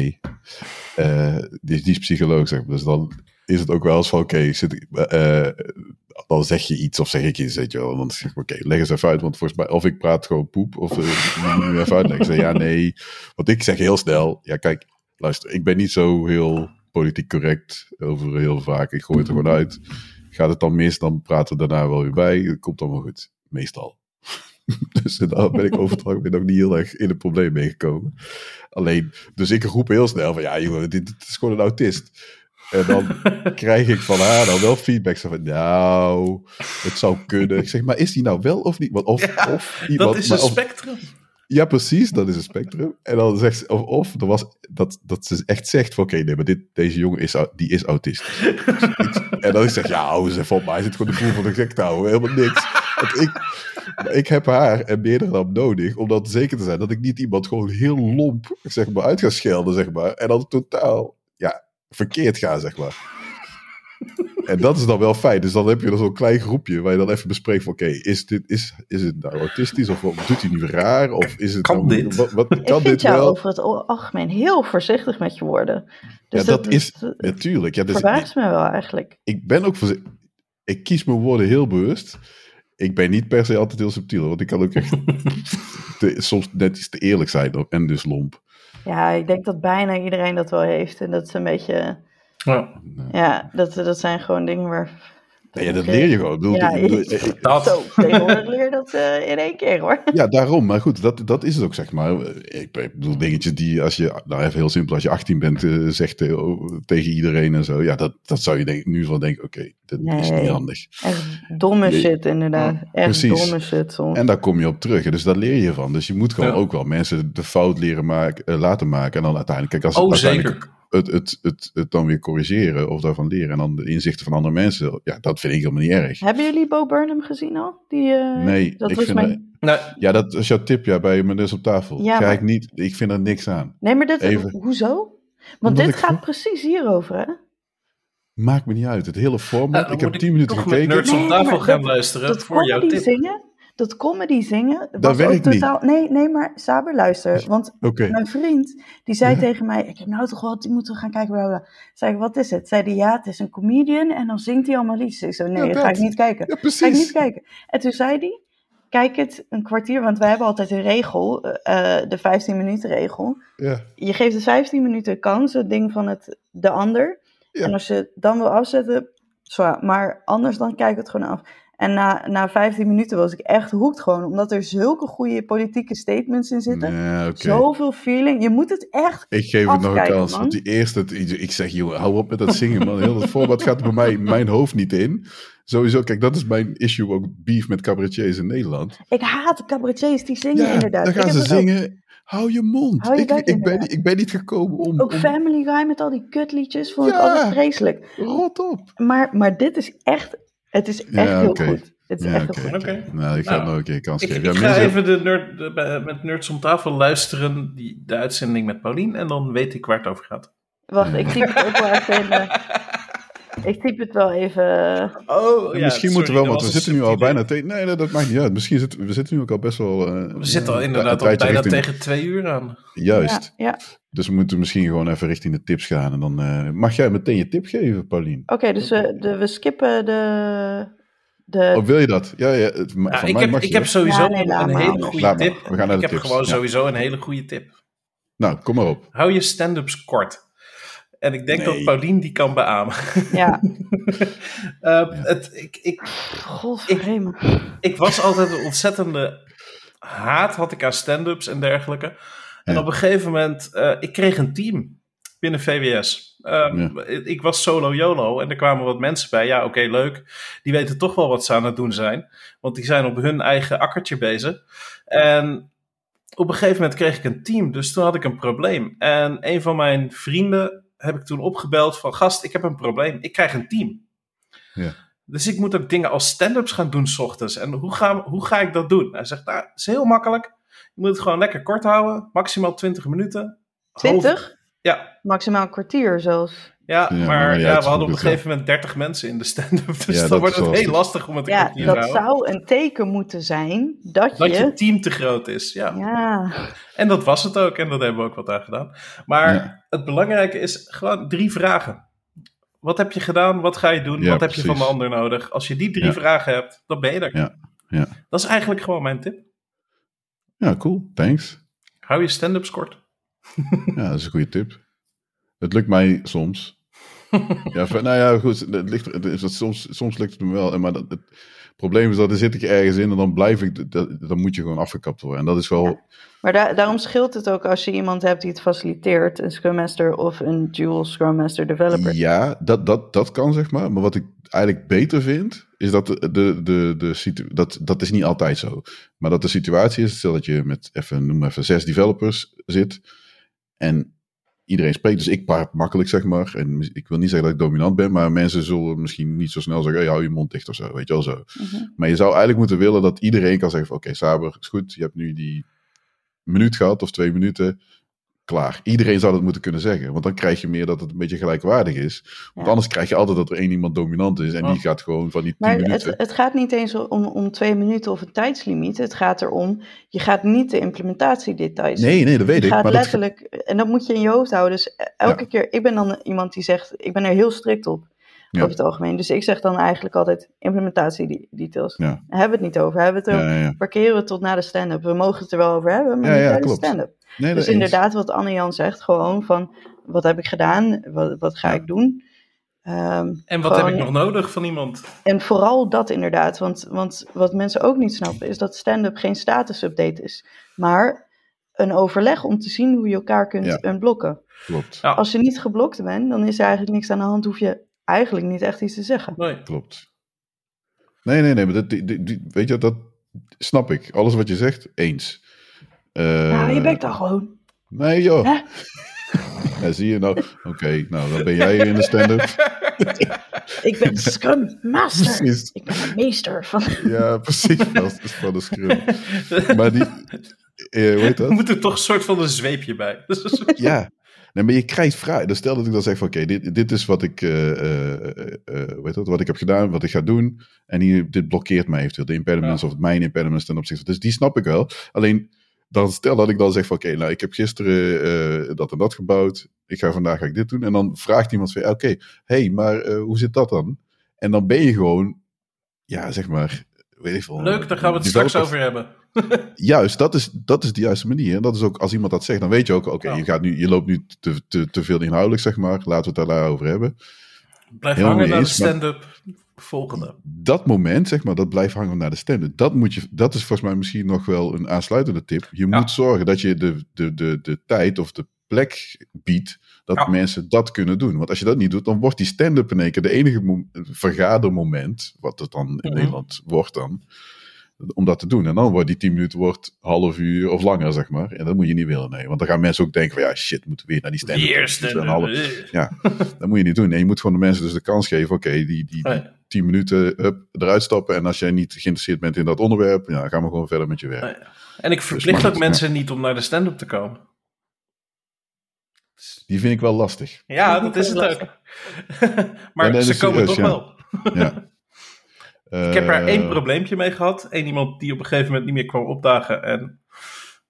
Uh, die, die is psycholoog, zeg maar. Dus dan is het ook wel eens van, oké, okay, uh, dan zeg je iets of zeg ik iets, weet je wel. Dan zeg ik, oké, leg eens even uit, want volgens mij, of ik praat gewoon poep, of uh, even uitleggen. Zeg, ja, nee. Want ik zeg heel snel, ja, kijk, luister, ik ben niet zo heel politiek correct over heel vaak. Ik gooi het er gewoon uit. Gaat het dan mis, dan praten we daarna wel weer bij. Het komt allemaal goed, meestal. <laughs> dus daar ben ik <laughs> over het ben ook niet heel erg in het probleem meegekomen. Alleen, dus ik roep heel snel van, ja jongen, dit, dit is gewoon een autist. En dan <laughs> krijg ik van haar dan wel feedback. Zo van, nou, het zou kunnen. Ik zeg, maar is die nou wel of niet? Of, ja, of iemand, dat is een spectrum. Ja, precies, dat is een spectrum. En dan zegt ze, of, of er was, dat, dat ze echt zegt van, oké, nee, maar dit, deze jongen is, die is autistisch. <laughs> en dan ik zeg, ja, hou eens even op, maar hij zit gewoon de boel van de gek te houden, helemaal niks. Want ik, ik heb haar en meerdere dan nodig om dan zeker te zijn dat ik niet iemand gewoon heel lomp, zeg maar, uit ga schelden, zeg maar. En dan totaal, ja, verkeerd ga, zeg maar. En dat is dan wel fijn. Dus dan heb je zo'n klein groepje waar je dan even bespreekt van... Oké, is, dit, is, is het nou autistisch of doet hij nu raar? Of is het kan nou, dit? Wat, wat, kan ik vind dit jou wel? over het algemeen heel voorzichtig met je woorden. Dus ja, dat, is natuurlijk. Ja, dus verbaast me wel eigenlijk. Ik ben ook voorzichtig. Ik kies mijn woorden heel bewust. Ik ben niet per se altijd heel subtiel. Want ik kan ook echt <laughs> te, soms net iets te eerlijk zijn. En dus lomp. Ja, ik denk dat bijna iedereen dat wel heeft. En dat is een beetje... Ja, ja dat, dat zijn gewoon dingen waar... Nee, ja, dat leer je gewoon. Ik bedoel, Ja, ik- dat. Zo, tegenwoordig leer je dat eh, in één keer hoor. Ja, daarom. Maar goed, dat, dat is het ook, zeg maar. Ik bedoel, dingetjes die als je, nou even heel simpel, als je 18 bent, eh, zegt eh, tegen iedereen en zo. Ja, dat, dat zou je denk, nu van denken, oké, dat is Nee. niet handig. Echt domme shit inderdaad. Echt Precies. domme shit soms. En daar kom je op terug. Dus daar leer je van. Dus je moet gewoon Ja. ook wel mensen de fout leren maken, eh, laten maken. En dan uiteindelijk, kijk, als Oh, uiteindelijk zeker. het, het, het, het dan weer corrigeren of daarvan leren. En dan de inzichten van andere mensen, ja, dat vind ik helemaal niet erg. Hebben jullie Bo Burnham gezien al? Die, eh, Nee, dat ik was vind mijn... Nou, Ja, dat is jouw tip ja, bij mijn dus op tafel. Ja, Ga maar- ik niet, ik vind er niks aan. Nee, maar dit, Even. hoezo? Want Omdat dit ik gaat precies hierover, hè? Maakt me niet uit. Het hele format. nou, ik heb 10 minuten gekeken. Nerds Nee, op tafel gaan dat- luisteren Dat voor jouw tip. zingen, dat comedy zingen Dat werkt niet. totaal... Nee, nee, maar Saber, luister. Want Oké. mijn vriend, die zei Ja. tegen mij... Ik heb nou toch wat, die moeten we gaan kijken. Bla, bla. Zei ik, wat is het? Zei hij, ja, het is een comedian en dan zingt hij allemaal liedjes. Ik zo, nee, Ja, dat ga ik niet kijken. Ja, Ga ik niet precies. kijken. En toen zei hij, kijk het een kwartier, want wij hebben altijd een regel, eh, de 15 minuten regel. Ja. Je geeft het 15 minuten kans, het ding van het, de ander. Ja. En als je het dan wil afzetten, zwaar. Maar anders dan kijk ik het gewoon af. En na, na 15 minuten was ik echt hoekt gewoon, omdat er zulke goede politieke statements in zitten. Nee. Zoveel feeling. Je moet het echt Ik geef het nog een kans. man. Want die eerste, ik zeg, joh, hou op met dat zingen, man. Heel dat voorbeeld gaat bij mij mijn hoofd niet in. Sowieso, kijk, dat is mijn issue ook beef met cabaretiers in Nederland. Ik haat cabaretiers die zingen Ja, inderdaad. dan gaan ze ook. Hou je mond. Hou je ik, ik, ben, ik ben niet gekomen om... Ook om Family Guy met al die kutliedjes vond ik Ja. altijd vreselijk. rot op. Maar, maar dit is echt, het is echt Ja, heel goed. Het is Ja, echt heel goed. Oké. Nou, ik ga Nou, nog een keer kans Ik, geven. ik Ja, ga mensen- even de nerd, de- bij- met Nerds om tafel luisteren, die, de uitzending met Paulien, en dan weet ik waar het over gaat. Wacht, ik typ het ook wel even in. eh, <laughs> ik typ het wel even. Oh, Ja, misschien moeten we wel, want we zitten nu al bijna tegen. Nee, nee, dat maakt niet uit. Misschien zitten we zitten nu ook al best wel. eh, We zitten al inderdaad al bijna richting- tegen twee uur aan. Juist. Ja, ja. Dus we moeten misschien gewoon even richting de tips gaan. En dan eh, mag jij meteen je tip geven, Paulien. Oké, dus we, de, we skippen de. de Of wil je dat? Ja, ja het, ma- Ja, van ik mij heb, mag ik je heb sowieso Ja, nee, laat een hele goede tip. We gaan naar de ik heb tips, gewoon ja. sowieso een hele goede tip. Nou, kom maar op. Hou je stand-ups kort. En ik denk Nee. dat Paulien die kan beamen. ja, <laughs> Eh, het, ik, ik, godverdomme. ik was altijd een ontzettende haat had ik aan stand-ups en dergelijke. En Ja. op een gegeven moment, eh, ik kreeg een team binnen VWS. Ehm, Ja. Ik was solo YOLO en er kwamen wat mensen bij. Ja, oké, leuk. Die weten toch wel wat ze aan het doen zijn. Want die zijn op hun eigen akkertje bezig. En op een gegeven moment kreeg ik een team. Dus toen had ik een probleem. En een van mijn vrienden heb ik toen opgebeld van... Gast, ik heb een probleem. Ik krijg een team. Ja. Dus ik moet ook dingen als stand-ups gaan doen s ochtends. En hoe ga, hoe ga ik dat doen? Hij zegt, nou, het is heel makkelijk. Je moet het gewoon lekker kort houden. Maximaal 20 minuten. Half- 20? Ja, Maximaal een kwartier zelfs. Ja, Ja, maar maar ja, we hadden op een gegeven moment 30 mensen in de stand-up. <laughs> Dus Ja, dan dat wordt het heel lastig. om het een Ja, te dat houden. zou een teken moeten zijn dat, Dat je je. team te groot is, ja. Ja, <laughs> En dat was het ook en dat hebben we ook wat aan gedaan. Maar Ja. het belangrijke is gewoon drie vragen. Wat heb je gedaan? Wat ga je doen? Ja, wat heb je van de ander nodig? Als je die drie Ja. vragen hebt, dan ben je er. Ja, ja. Dat is eigenlijk gewoon mijn tip. Ja, cool. Thanks. Hou je stand-ups kort. Ja, dat is een goede tip. Het lukt mij soms. Ja, nou ja, goed. Het ligt, het is, dat soms, soms lukt het me wel. Maar dat, het probleem is dat dan zit ik ergens in en dan blijf ik. Dat, dan moet je gewoon afgekapt worden. En dat is wel. maar da- daarom scheelt het ook als je iemand hebt die het faciliteert, een Scrum Master of een dual Scrum Master developer. Ja, dat, dat, dat kan zeg maar. Maar wat ik eigenlijk beter vind, is dat de, de, de, dat, dat is niet altijd zo. Maar dat de situatie is, stel dat je met even, noem even zes developers zit. En iedereen spreekt. Dus ik praat makkelijk, zeg maar. En ik wil niet zeggen dat ik dominant ben, maar mensen zullen misschien niet zo snel zeggen: hey, hou je mond dicht of zo. Weet je wel zo. Mhm. Maar je zou eigenlijk moeten willen dat iedereen kan zeggen: Oké, Saber, is goed. Je hebt nu die minuut gehad of twee minuten. Klaar. Iedereen zou dat moeten kunnen zeggen. Want dan krijg je meer dat het een beetje gelijkwaardig is. Want Ja. anders krijg je altijd dat er één iemand dominant is. En die gaat gewoon van die tien Maar minuten. het, het gaat niet eens om, om twee minuten of een tijdslimiet. Het gaat erom, je gaat niet de implementatiedetails Nee, nee, dat weet Je ik. gaat Maar dat, letterlijk, en dat moet je in je hoofd houden. Dus elke keer, ik ben dan iemand die zegt, ik ben er heel strikt op, Ja. over het algemeen. Dus ik zeg dan eigenlijk altijd implementatiedetails. Ja. Daar hebben we het niet over. Hebben we het ja, over, ja, ja. parkeren we tot na de stand-up. We mogen het er wel over hebben, maar Ja, niet de klopt. stand-up. Nee, Dus inderdaad, wat Anne-Jan zegt, gewoon van, wat heb ik gedaan? Wat, wat ga Ja. ik doen? Ehm, En wat gewoon- heb ik nog nodig van iemand? En vooral dat inderdaad, want, want wat mensen ook niet snappen, is dat stand-up geen status-update is. Maar een overleg om te zien hoe je elkaar kunt Ja. unblokken. Klopt. Ja. Als je niet geblokt bent, dan is er eigenlijk niks aan de hand, hoef je eigenlijk niet echt iets te zeggen. Nee. Klopt. Nee, nee, nee. Maar dat, die, die- die- weet je, dat snap ik. Alles wat je zegt, eens. Eh, nou, je bent dan gewoon. Nee, joh. Hè? <laughs> Ja, zie je nou. Oké, nou, dan ben jij hier in de stand-up. <laughs> Ik ben Scrum Master. Precies. Ik ben een meester van. <laughs> Ja, precies. Dat is van de scrum. Maar die... eh, hoe heet dat? moet er toch een soort van een zweepje bij. Dus Ja. Nee, maar je krijgt vragen. Dus stel dat ik dan zeg van oké, dit, dit is wat ik, eh, eh, eh, heet dat, wat ik heb gedaan, wat ik ga doen. En hier, dit blokkeert mij eventueel. De impediments Ja. of mijn impediments ten opzichte. Dus die snap ik wel. Alleen, dan stel dat ik dan zeg van oké, nou ik heb gisteren dat en dat gebouwd. Ik ga vandaag ga ik dit doen. En dan vraagt iemand van oké, hey, maar hoe zit dat dan? En dan ben je gewoon, ja zeg maar, weet ik veel. Leuk, daar gaan we het straks over hebben. <laughs> Juist, dat is, dat is de juiste manier. En dat is ook, als iemand dat zegt, dan weet je ook, oké, Ja. je gaat nu, je loopt nu te, te, te veel inhoudelijk, zeg maar. Laten we het daarover hebben. Blijf Helemaal hangen naar de eens, stand-up. Volgende. Dat moment, zeg maar, dat blijft hangen naar de stand Dat, moet je, dat is volgens mij misschien nog wel een aansluitende tip. Je Ja. moet zorgen dat je de, de, de, de tijd of de plek biedt dat Ja. mensen dat kunnen doen. Want als je dat niet doet, dan wordt die stand-up in één keer de enige mo- vergadermoment, wat het dan in Mhm. Nederland wordt dan, om dat te doen. En dan wordt die 10 minuten wordt half uur of langer, zeg maar. En dat moet je niet willen, nee. Want dan gaan mensen ook denken van, ja, shit, moeten we weer naar die stand-up. Ja, dat moet je niet doen. En je moet gewoon de mensen dus de kans geven, oké, die, die, die 10 minuten up, eruit stappen. En als jij niet geïnteresseerd bent in dat onderwerp, ja, gaan we gewoon verder met je werk. En ik dus verplicht ook mensen niet om naar de stand-up te komen. Die vind ik wel lastig. Ja, dat is het ook. <laughs> maar ze komen toch wel. ja. <laughs> Ik heb er één eh, probleempje mee gehad. Eén iemand die op een gegeven moment niet meer kwam opdagen. En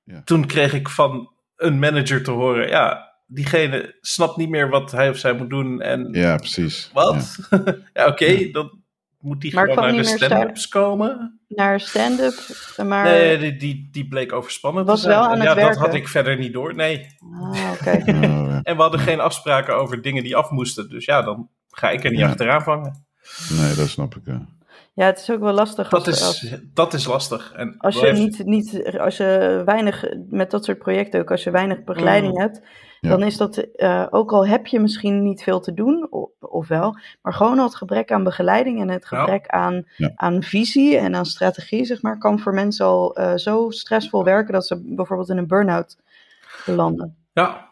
ja. toen kreeg ik van een manager te horen: ja, diegene snapt niet meer wat hij of zij moet doen. En ja, precies. Wat? Ja, <laughs> oké, dan moet die gewoon naar de stand-ups komen. Naar stand-up? Maar... Nee, die, die, die bleek overspannen was te zijn. Wel aan het ja, dat had ik verder niet door. Nee. Ah, oké. <laughs> Oh, <laughs> en we hadden geen afspraken over dingen die af moesten. Dus ja, dan ga ik er niet achteraan vangen. Nee, dat snap ik. Ja. Ja, het is ook wel lastig. Dat, is, dat is lastig. En als je, niet, niet, als je weinig, met dat soort projecten ook, als je weinig begeleiding mm. hebt, dan is dat, uh, ook al heb je misschien niet veel te doen, of, of, wel, maar gewoon al het gebrek aan begeleiding en het gebrek aan, aan visie en aan strategie, zeg maar, kan voor mensen al uh, zo stressvol werken dat ze bijvoorbeeld in een burn-out belanden. Ja,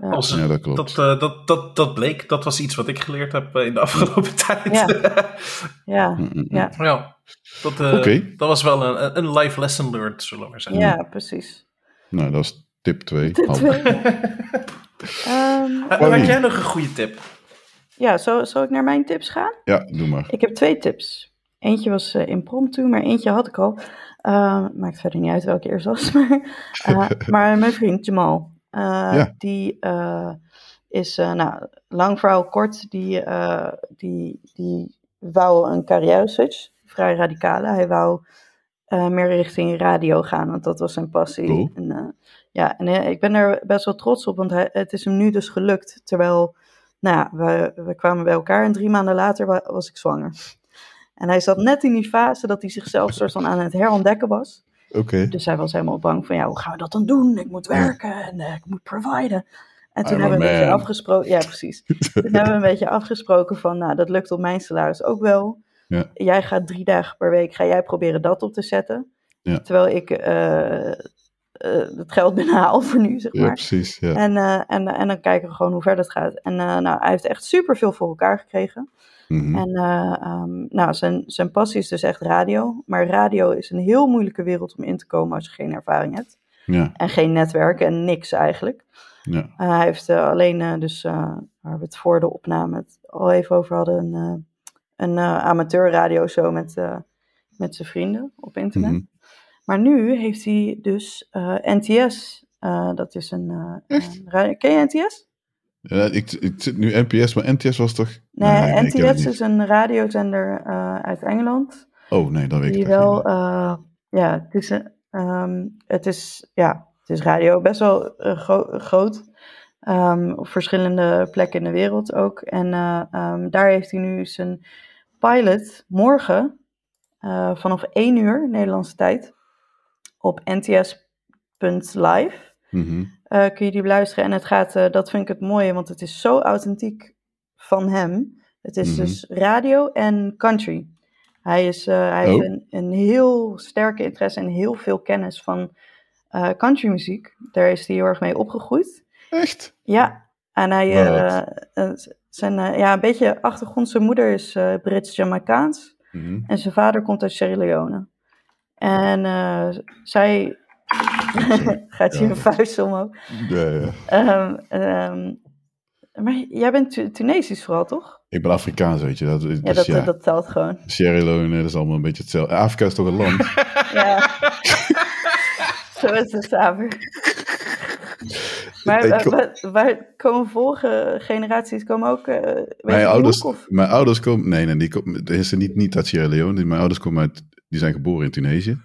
als, ja, dat, klopt. Dat, uh, dat, dat, dat bleek, dat was iets wat ik geleerd heb in de afgelopen <laughs> tijd. Ja, <laughs> ja. ja. ja. Dat, uh, dat was wel een, een life lesson learned, zullen we maar zeggen. Ja, precies. Nou, dat is tip 2. Tip 2. um, Had jij nog een goede tip? Ja, zal, zal ik naar mijn tips gaan? Ja, doe maar. Ik heb twee tips. Eentje was uh, impromptu, maar eentje had ik al. Uh, maakt verder niet uit welke eerst was. <laughs> Maar, uh, maar mijn vriend Jamal, uh, die is, nou, lang verhaal kort, die, die, die wou een carrière switch, vrij radicale. Hij wou meer richting radio gaan, want dat was zijn passie. En, ja, en ik ben er best wel trots op, want hij, het is hem nu dus gelukt. Terwijl, nou ja, we, we kwamen bij elkaar en drie maanden later was ik zwanger. En hij zat net in die fase dat hij zichzelf soort van aan het herontdekken was. Dus hij was helemaal bang van, ja, hoe gaan we dat dan doen? Ik moet werken en uh, ik moet providen. En toen hebben we een beetje afgesproken, ja precies. <laughs> toen hebben we een beetje afgesproken van, nou, dat lukt op mijn salaris ook wel. Ja. Jij gaat drie dagen per week, ga jij proberen dat op te zetten. Ja. Terwijl ik uh, het geld <laughs> binnenhaal voor nu, zeg maar. Ja, precies. Ja. En, en, en dan kijken we gewoon hoe ver dat gaat. En nou, hij heeft echt super veel voor elkaar gekregen. Mhm. En um, nou, zijn, zijn passie is dus echt radio. Maar radio is een heel moeilijke wereld om in te komen als je geen ervaring hebt. Ja. En geen netwerk en niks eigenlijk. Ja. Uh, hij heeft uh, alleen, uh, dus waar we het voor de opname het al even over hadden, een, een amateurradioshow met, met zijn vrienden op internet. Mm Maar nu heeft hij dus NTS. dat is een, een radio. Ken je NTS? Ja, ik, ik zit nu NPS, maar NTS was toch... Nee, NTS is een radiozender uh, uit Engeland. Oh, nee, dat weet die ik wel, uh, ja, het is, um, het is, ja, het is radio best wel uh, gro groot. Um, op verschillende plekken in de wereld ook. En um, daar heeft hij nu zijn pilot morgen vanaf 1 uur Nederlandse tijd op nts.live. Mm uh, kun je die beluisteren. En het gaat, uh, dat vind ik het mooie, want het is zo authentiek van hem. Het is mhm. dus radio en country. Hij, is, uh, hij oh. heeft een, een, heel sterke interesse en heel veel kennis van countrymuziek. Daar is hij heel erg mee opgegroeid. Echt? Ja. En hij, zijn, ja, een beetje achtergrond, zijn moeder is Brits-Jamaicaans. Mm En zijn vader komt uit Sierra Leone. En zij <laughs> Gaat je een vuist omhoog? Ja, ja. Um, um, maar jij bent Tunesisch vooral, toch? Ik ben Afrikaans, weet je. Dat, ja, dus, dat, ja. dat telt gewoon. Sierra Leone, dat is allemaal een beetje hetzelfde. Afrika is toch een land? <laughs> ja. <laughs> Zo is het samen. Maar waar, waar, komen volgende generaties komen ook? Uh, mijn, ouders, mijn ouders komen. Nee, nee, die komen. Is niet, niet uit Sierra Leone. Mijn ouders komen uit. Die zijn geboren in Tunesië.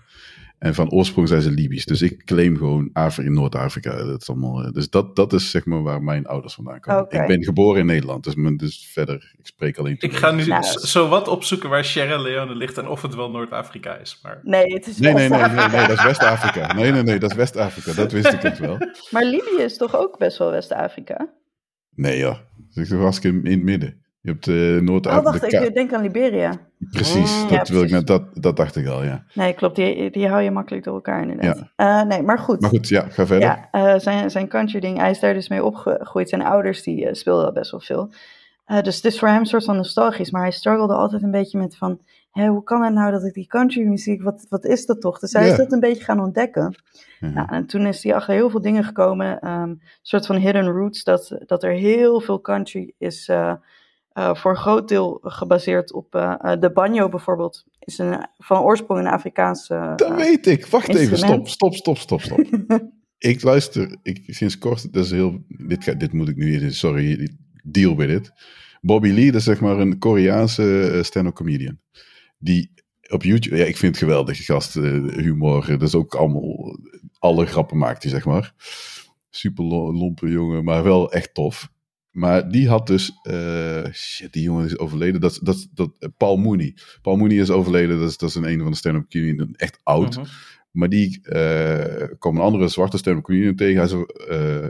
En van oorsprong zijn ze Libisch. Dus ik claim gewoon Afrika in Noord-Afrika. Dat is allemaal, eh, dus dat, dat is zeg maar waar mijn ouders vandaan komen. Ik ben geboren in Nederland. Dus, dus verder, ik spreek alleen Ik ga nu nou, zo wat opzoeken waar Sierra Leone ligt en of het wel Noord-Afrika is. Maar... Nee, het is nee, nee, nee, nee, nee, dat is West-Afrika. Nee, nee, nee, dat is West-Afrika. Dat wist ik het wel. Maar Libië is toch ook best wel West-Afrika? Nee, ja. Dat is toch hartstikke in, in het midden. Je hebt uh, noord Oh, wacht, ik denk aan Liberia. Precies, mm. dat, wil Ik net, dat, dat dacht ik al, ja. Nee, klopt, die, die hou je makkelijk door elkaar inderdaad. Ja. Uh, nee, maar goed. Maar goed, ja, ga verder. Ja, uh, zijn, zijn country ding, hij is daar dus mee opgegroeid. Zijn ouders, die speelden best wel veel. dus het is voor hem een soort van nostalgisch, maar hij struggelde altijd een beetje met van... Hé, hoe kan het nou dat ik die country muziek, wat, wat is dat toch? Dus hij is dat een beetje gaan ontdekken. Mm -hmm. en toen is hij achter heel veel dingen gekomen, um, een soort van hidden roots, dat, dat er heel veel country is... Uh, voor een groot deel gebaseerd op uh, de banjo bijvoorbeeld. Is een, van oorsprong een Afrikaanse. dat weet ik. Wacht even. Stop, stop, stop, stop, stop. <laughs> ik luister, ik, sinds kort, dat is heel. Dit, dit moet ik nu, sorry, deal with it. Bobby Lee, dat is zeg maar een Koreaanse stand-up comedian. Die op YouTube, ja, ik vind het geweldig, gast, humor. Dat is ook allemaal, alle grappen maakt hij, zeg maar. Super lompe jongen, maar wel echt tof. Maar die had dus. Uh, shit, die jongen is overleden. Dat, dat, dat, Paul Mooney. Paul Mooney is overleden. Dat is, dat is een, een van de stand-up comedians. Echt oud. Mhm. Maar die uh, kwam een andere zwarte stand-up comedian tegen. Hij zei,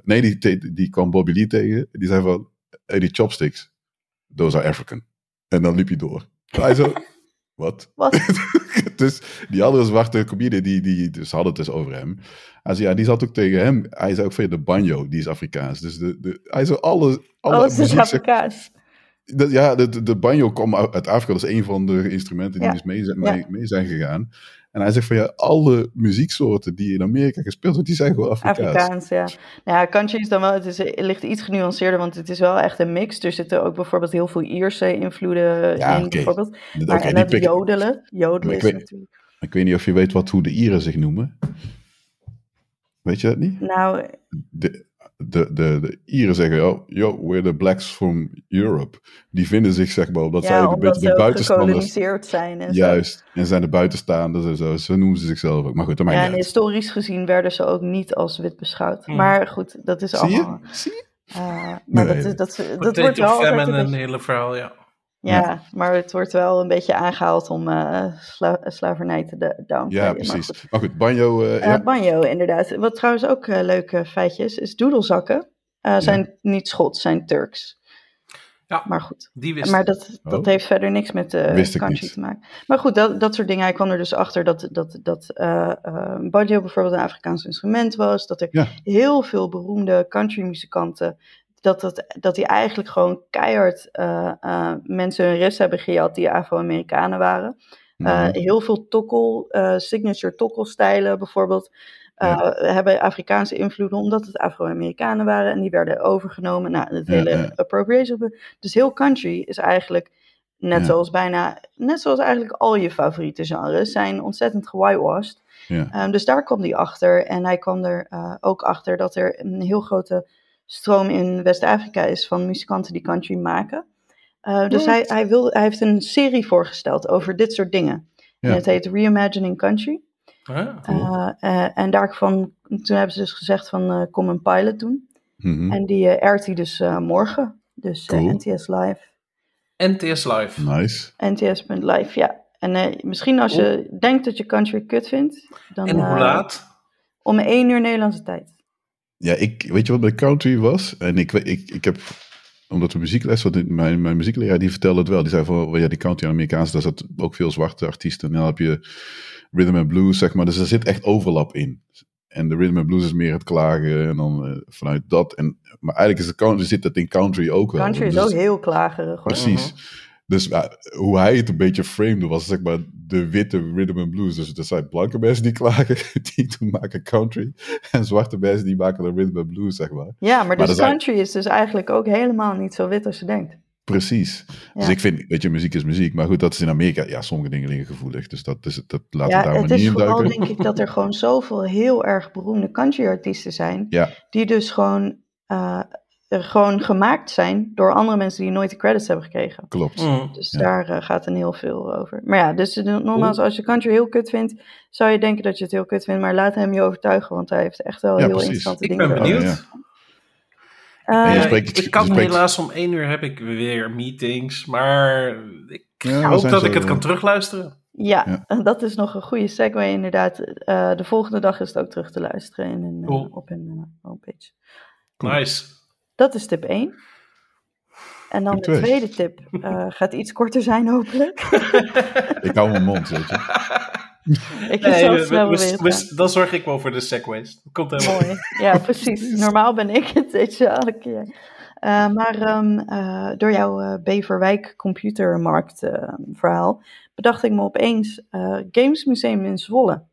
nee, die, die kwam Bobby Lee tegen. Die zei van. Hey, die chopsticks. Those are African. En dan liep hij door. Hij zo. Wat? Wat? <laughs> dus die andere zwarte comedian, die, die dus hadden het dus over hem. Hij zei, ja, die zat ook tegen hem. Hij zei ook van de banjo, die is Afrikaans. Dus de, de, hij zei, alle... alle Alles is Afrikaans. Ja, de, de banjo kwam uit Afrika. Dat is een van de instrumenten die dus mee, mee, mee, zijn gegaan. En hij zegt van ja, alle muzieksoorten die in Amerika gespeeld worden, die zijn gewoon Afrikaans. Afrikaans, ja. Nou ja, country is dan wel, het, is, het ligt iets genuanceerder, want het is wel echt een mix. Er zitten ook bijvoorbeeld heel veel Ierse invloeden ja, in, okay. bijvoorbeeld. Maar okay, en het jodelen, jodelen is weet, natuurlijk... Ik weet niet of je weet wat, hoe de Ieren zich noemen. Weet je dat niet? Nou... De, de, de, de Ieren zeggen, oh, yo, we're the blacks from Europe. Die vinden zich, zeg maar, omdat ja, zij een beetje de buitenstanders... zijn. En juist, en zijn de buitenstaanders en zo. Zo noemen ze zichzelf ook. Maar goed, dat Ja, en historisch gezien werden ze ook niet als wit beschouwd. Mm. Maar goed, dat is Zie allemaal... Je? Zie je? Uh, maar nee. dat, dat, dat, dat wordt wel altijd... Een hele verhaal, ja. Ja, ja, maar het wordt wel een beetje aangehaald om uh, sla slavernij te down. Ja, precies. Maar goed, maar goed banjo. Uh, ja. banjo, inderdaad. Wat trouwens ook uh, leuke feitjes is, doedelzakken zijn ja. niet Schots, zijn Turks. Ja, maar goed. Die wist maar dat, dat oh. heeft verder niks met de country te maken. Maar goed, dat, dat soort dingen. Hij kwam er dus achter dat, dat, dat banjo bijvoorbeeld een Afrikaans instrument was. Dat er ja. heel veel beroemde countrymuzikanten dat, dat, dat die eigenlijk gewoon keihard uh, uh, mensen hun rest hebben gejat die Afro-Amerikanen waren. Uh, mm-hmm. Heel veel tokkel, signature tokkelstijlen bijvoorbeeld, ja. hebben Afrikaanse invloeden omdat het Afro-Amerikanen waren en die werden overgenomen. Nou, het hele ja, appropriation. Dus heel country is eigenlijk, net zoals bijna, net zoals eigenlijk al je favoriete genres, zijn ontzettend gewhitewashed. Um, dus daar kwam hij achter en hij kwam er ook achter dat er een heel grote stroom in West-Afrika is van muzikanten die country maken. Uh, dus hij, hij, wil, hij heeft een serie voorgesteld over dit soort dingen. Ja. En het heet Reimagining Country. Ah, cool. uh, uh, en daarvan, toen hebben ze dus gezegd van kom een pilot doen. Mm -hmm. En die airt hij dus morgen. Dus cool. NTS Live. NTS Live. Nice. NTS.live, ja. En misschien als je denkt dat je country kut vindt. Dan, en hoe laat? Om één uur Nederlandse tijd. Ja, ik, weet je wat mijn country was? En ik, ik, ik heb, omdat we muziekles, want mijn, mijn muziekleraar die vertelde het wel. Die zei van, ja, die country Amerikaans, daar zat ook veel zwarte artiesten. En dan heb je rhythm and blues, zeg maar. Dus er zit echt overlap in. En de rhythm and blues is meer het klagen en dan uh, vanuit dat. En, maar eigenlijk is de country, zit dat in country ook wel. Country is dus, ook heel klagerig. Precies. Uh -huh. Dus uh, hoe hij het een beetje framed was, zeg maar, de witte rhythm and blues. Dus er zijn blanke mensen die klagen, <laughs> die maken country. En zwarte mensen die maken de rhythm and blues, zeg maar. Ja, maar, maar dus country zijn... is dus eigenlijk ook helemaal niet zo wit als je denkt. Precies. Ja. Dus ik vind, weet je, muziek is muziek. Maar goed, dat is in Amerika, ja, sommige dingen liggen gevoelig. Dus dat, is, dat laten ja, we daar maar niet in duiken. Het is vooral, denk ik, dat er <laughs> gewoon zoveel heel erg beroemde country-artiesten zijn. Ja. Die dus gewoon... Uh, gewoon gemaakt zijn door andere mensen die nooit de credits hebben gekregen. Klopt. Mm. Dus ja. daar uh, gaat een heel veel over. Maar ja, dus nogmaals, als je country heel kut vindt, zou je denken dat je het heel kut vindt, maar laat hem je overtuigen, want hij heeft echt wel ja, heel precies. interessante ik dingen. ben benieuwd. Uh, ja, spreekt, ik kan helaas om één uur heb ik weer meetings, maar ik hoop dat ik het kan terugluisteren. Ja, <laughs> dat is nog een goede segue inderdaad. Uh, de volgende dag is het ook terug te luisteren in een, cool. op hun homepage. Cool. Nice. Dat is tip 1. En dan de tweede tip uh, <laughs> gaat iets korter zijn, hopelijk. ik hou mijn mond, weet je. <laughs> ik nee, we, snel we, we, Dan zorg ik wel voor de segways. Komt helemaal Mooi. Ja, precies. <laughs> Normaal ben ik het, weet je, elke keer. Uh, maar um, uh, door jouw uh, Beverwijk computermarkt verhaal bedacht ik me opeens Gamesmuseum in Zwolle.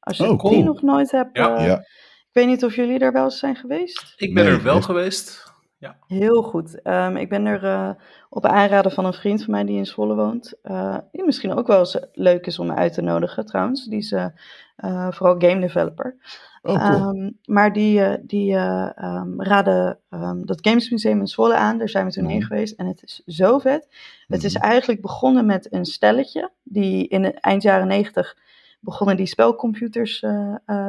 Als je oh, die nog nooit hebt. Ja. ja. Ik weet niet of jullie er wel eens zijn geweest. Ik ben er wel geweest. Ja. Heel goed. Um, ik ben er uh, op aanraden van een vriend van mij die in Zwolle woont. Uh, die misschien ook wel eens leuk is om me uit te nodigen trouwens. Die is uh, vooral game developer. Oh, cool. um, maar die, die um, raden dat Games Museum in Zwolle aan. Daar zijn we toen heen mhm. geweest. En het is zo vet. Het is mhm. eigenlijk begonnen met een stelletje. Die in het eind jaren negentig begonnen die spelcomputers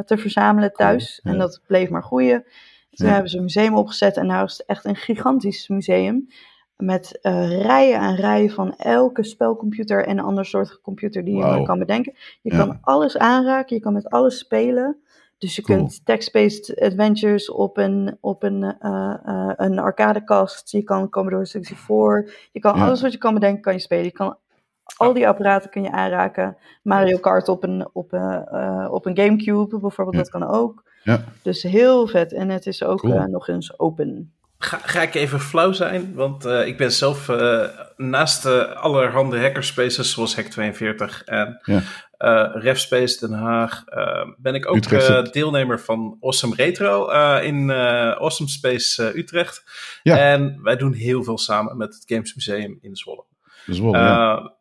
te verzamelen thuis. En dat bleef maar groeien. Toen hebben ze een museum opgezet en nu is het echt een gigantisch museum. Met uh, rijen en rijen van elke spelcomputer en een ander soort computer die je maar kan bedenken. Je kan alles aanraken, je kan met alles spelen. Dus je kunt text-based adventures op een, op een, uh, uh, een arcadekast. Je kan Commodore 64. Je kan alles wat je kan bedenken, kan je spelen. Je kan al die apparaten kun je aanraken. Mario Kart op een, op, uh, op een Gamecube bijvoorbeeld, dat kan ook. Ja. Dus heel vet. En het is ook uh, nog eens open. Ga, ga, ik even flauw zijn? Want uh, ik ben zelf uh, naast allerhande hackerspaces zoals Hack42 en ja. RefSpace Den Haag, ben ik ook deelnemer van Awesome Retro in Awesome Space Utrecht. Ja. En wij doen heel veel samen met het Games Museum in Zwolle. Zwolle ja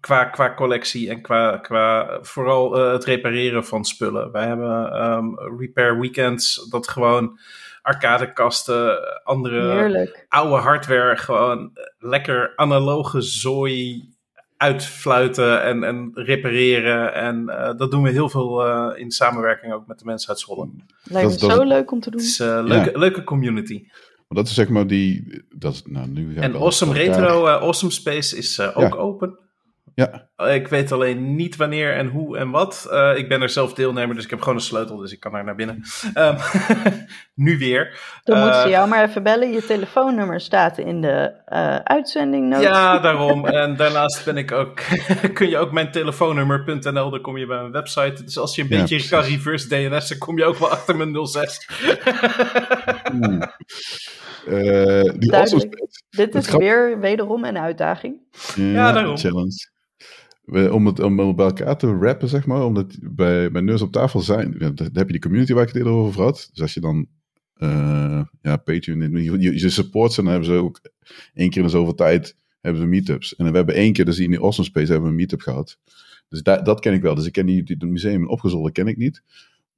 qua, qua collectie en qua, qua vooral uh, het repareren van spullen. Wij hebben um, repair weekends, dat gewoon arcadekasten, andere Heerlijk. oude hardware, gewoon lekker analoge zooi uitfluiten en, en repareren. En uh, dat doen we heel veel uh, in samenwerking ook met de mensen uit Zwolle. Lijkt me zo leuk om te doen. Het is een leuke, leuke community. Maar dat is zeg maar die. Dat nou, nu en Awesome Retro, Awesome Space is ook open. Ja. Ik weet alleen niet wanneer en hoe en wat. Uh, ik ben er zelf deelnemer, dus ik heb gewoon een sleutel, dus ik kan daar naar binnen. Um, <laughs> nu weer. Dan uh, moeten ze jou maar even bellen. Je telefoonnummer staat in de uh, uitzending. Ja, <laughs> daarom. En daarnaast ben ik ook, <laughs> kun je ook mijn telefoonnummer.nl, dan kom je bij mijn website. Dus als je een beetje kan reverse DNS, dan kom je ook wel achter mijn 06. hmm. die Dit is weer wederom een uitdaging. Ja, daarom. Challenge om het om bij elkaar te rappen, zeg maar, omdat bij, bij Neus op tafel zijn, dan heb je die community waar ik het eerder over had. Dus als je dan, uh, ja, Patreon, je, je ze, dan hebben ze ook één keer in zoveel tijd hebben ze meetups. En we hebben één keer, dus in die Awesome Space hebben we een meetup gehad. Dus dat, dat ken ik wel. Dus ik ken die, het museum in Opgezolder ken ik niet.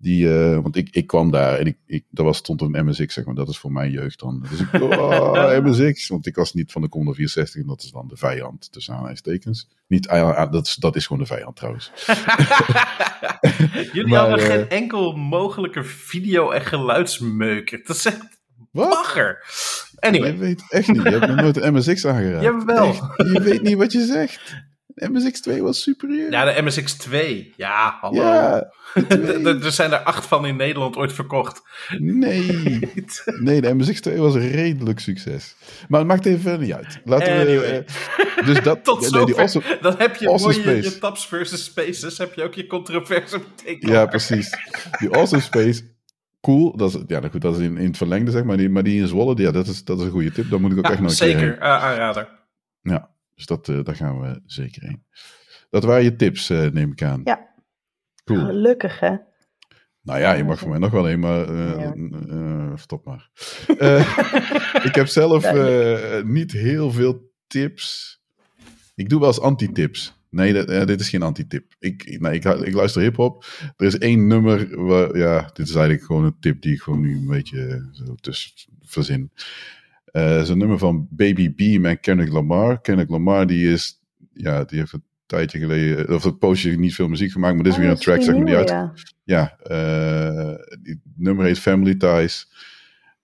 Die, uh, want ik, ik kwam daar en ik, ik, dat was, stond een MSX, zeg maar. Dat is voor mijn jeugd dan. Dus ik, <laughs> oh, MSX. Want ik was niet van de Commodore 64 en dat is dan de vijand, tussen aanhalingstekens. Niet, uh, dat, is, dat is gewoon de vijand trouwens. <laughs> Jullie maar, hadden uh, geen enkel mogelijke video- en geluidsmeuker. Dat is echt bagger. Anyway. Je weet echt niet. Je hebt nog nooit <laughs> een MSX aangeraakt. Jawel. Echt, je weet niet wat je zegt. MSX2 was superieur. Ja, de MSX2. Ja, hallo. Ja, <laughs> er zijn er acht van in Nederland ooit verkocht. Nee. <laughs> nee, de MSX2 was een redelijk succes. Maar het maakt even niet uit. Laten we... Uh, dus dat, <laughs> Tot nee, die awesome, Dan heb je awesome mooi je, je taps versus spaces. Heb je ook je controverse betekenen. Ja, precies. Die awesome space cool. Dat is, ja, goed, dat is in, in het verlengde, zeg maar. Die, maar die in Zwolle, ja, dat is, dat is een goede tip. Dan moet ik ook echt nog zeker, uh, aanrader. Ja, dus dat, uh, daar gaan we zeker heen. Dat waren je tips, uh, neem ik aan. Ja. Cool. Gelukkig, hè? Nou ja, je mag voor mij nog wel een, maar uh, stop maar. <laughs> ik heb zelf niet heel veel tips. Ik doe wel eens anti-tips. Nee, dat, dit is geen anti-tip. Ik, nee, ik, ik luister hip-hop. Er is één nummer. Waar, ja, dit is eigenlijk gewoon een tip die ik gewoon nu een beetje zo tussen verzin. Uh, is een nummer van Baby B met Kendrick Lamar. Kendrick Lamar, die is, ja, die heeft een tijdje geleden, of een poosje niet veel muziek gemaakt, maar dit is oh, weer een track, zeg maar, die uit. Ja, ja uh, die nummer heet Family Ties.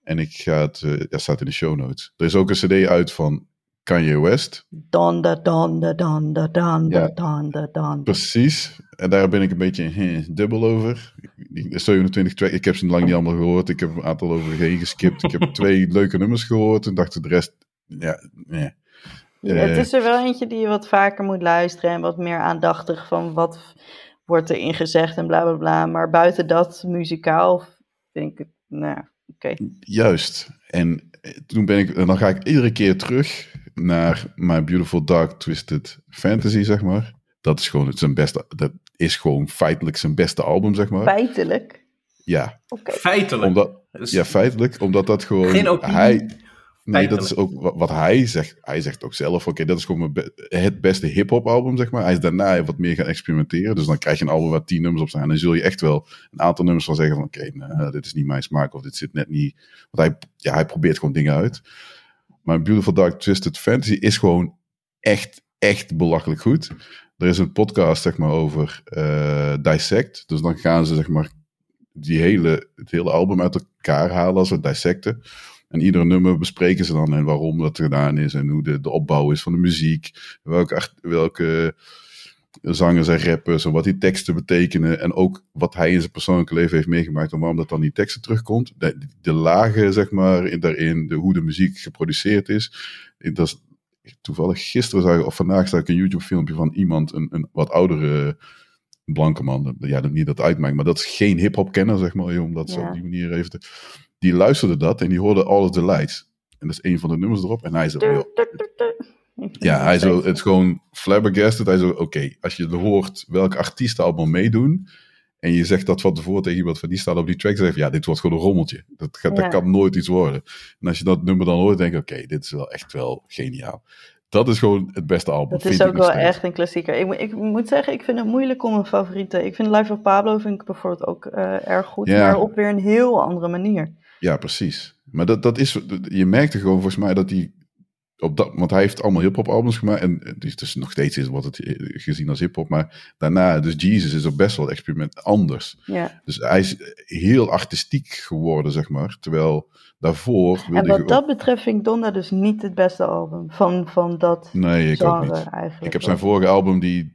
En ik ga het, uh, ja, staat in de show notes. Er is ook een cd uit van Kanye West. Donda, donda, donda, donda, ja, donda, donda. Precies. En daar ben ik een beetje he, dubbel over. Die 27 track, ik heb ze lang niet allemaal gehoord. Ik heb een aantal over heen geskipt. Ik heb <laughs> twee leuke nummers gehoord en dacht de rest ja, nee. Ja, het is er wel eentje die je wat vaker moet luisteren en wat meer aandachtig van wat wordt erin gezegd en bla bla bla. Maar buiten dat, muzikaal, vind ik het, nou, oké. Juist. En toen ben ik, dan ga ik iedere keer terug naar My Beautiful Dark Twisted Fantasy, zeg maar. Dat is gewoon zijn beste, dat is gewoon feitelijk zijn beste album, zeg maar. Feitelijk? Ja. Oké. Feitelijk? Omdat, ja, feitelijk, omdat dat gewoon... Geen opinie. Hij, Nee, dat is ook wat hij zegt. Hij zegt ook zelf: oké, dat is gewoon het beste hip-hop album, zeg maar. Hij is daarna wat meer gaan experimenteren. Dus dan krijg je een album waar tien nummers op staan. En dan zul je echt wel een aantal nummers van zeggen: van oké, nou, dit is niet mijn smaak of dit zit net niet. Want hij, ja, hij probeert gewoon dingen uit. Maar Beautiful Dark Twisted Fantasy is gewoon echt, echt belachelijk goed. Er is een podcast, zeg maar, over uh, Dissect. Dus dan gaan ze, zeg maar, die hele, het hele album uit elkaar halen als ze dissecten. En iedere nummer bespreken ze dan en waarom dat gedaan is en hoe de, de opbouw is van de muziek. Welke, welke zangers en rappers en wat die teksten betekenen. En ook wat hij in zijn persoonlijke leven heeft meegemaakt en waarom dat dan die teksten terugkomt. De, de lagen, zeg maar, in, daarin, de, hoe de muziek geproduceerd is. Dat is toevallig gisteren zag ik, of vandaag zag ik een YouTube filmpje van iemand, een, een wat oudere blanke man. Ja, niet dat uitmaakt, maar dat is geen hip-hop kenner, zeg maar, om dat zo op die manier even te die luisterde dat en die hoorde All of the Lights. En dat is een van de nummers erop. En hij zo... Ja, <laughs> hij zo, het is gewoon flabbergasted. Hij zo, oké, als je hoort welke artiesten allemaal meedoen... en je zegt dat van tevoren tegen iemand van die staat op die track... zeg ja, dit wordt gewoon een rommeltje. Dat, gaat, dat kan nooit iets worden. En als je dat nummer dan hoort, denk je, oké, dit is wel echt wel geniaal. Dat is gewoon het beste album. Dat is ook wel echt een klassieker. Ik, ik, moet zeggen, ik vind het moeilijk om een favoriete... Ik vind Life of Pablo vind ik bijvoorbeeld ook uh, erg goed... Ja. maar op weer een heel andere manier. Ja, precies. Maar dat, dat is, je merkte gewoon volgens mij dat hij op dat, want hij heeft allemaal hip-hop albums gemaakt. En dus, dus nog steeds is wat het gezien als hip-hop. Maar daarna, dus Jesus is ook best wel experiment anders. Ja. Dus hij is heel artistiek geworden, zeg maar. Terwijl daarvoor. En wat dat betreft vind ik Donda dus niet het beste album van, van dat nee, ik genre ook niet. eigenlijk. Ik heb zijn vorige album, die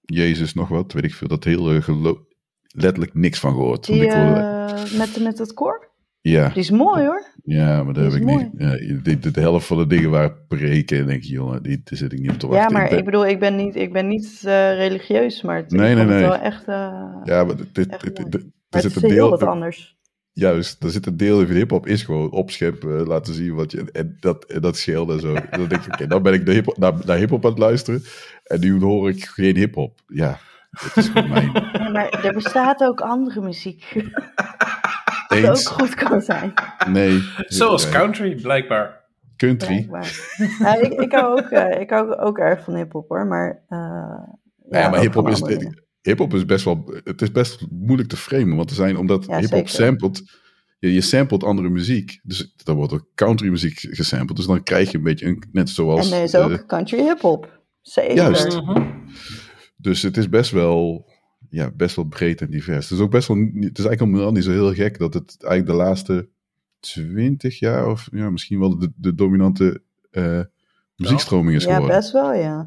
Jezus nog wat, weet ik veel, dat hele gelo letterlijk niks van gehoord. Die, ik uh, met, met het koor? Ja. Die is mooi hoor. Ja, maar dat heb ik mooi. niet. Ja, de, de, helft van de dingen waar preken, denk je, jongen, die, daar zit ik niet op te wachten. Ja, maar ik, bedoel, ik ben niet, ik ben niet uh, religieus, maar het, nee, nee, nee. wel echt. Uh, ja, maar dit, dit, dit, dit er zit een deel. wat anders. Juist, er zit een deel in hip-hop, is gewoon opscheppen, laten zien wat je. En dat, en dat scheelt en zo. <laughs> dan denk ik, oké, okay, dan ben ik de hip naar, naar hip-hop aan het luisteren. En nu hoor ik geen hip-hop. Ja, dat is gewoon mijn. <laughs> Ja, maar er bestaat ook andere muziek. <laughs> Dat ook goed kan zijn. Nee. Zoals country, blijkbaar. Country. ja, ik, ik, hou ook, uh, ik hou ook erg van hip-hop hoor, maar. Uh, ja, ja, maar hip-hop is, hip is best wel. Het is best moeilijk te framen, want er zijn, omdat ja, hip-hop samplet. Je, je samplet andere muziek. Dus dan wordt ook country muziek gesampled. Dus dan krijg je een beetje een, net zoals. En er is ook uh, country hip-hop. Zeker. Juist. -hmm. Dus het is best wel ja, best wel breed en divers. Het is ook best wel, het is eigenlijk helemaal niet zo heel gek dat het eigenlijk de laatste twintig jaar, of ja, misschien wel de, de dominante uh, muziekstroming is geworden. Ja, best wel, ja.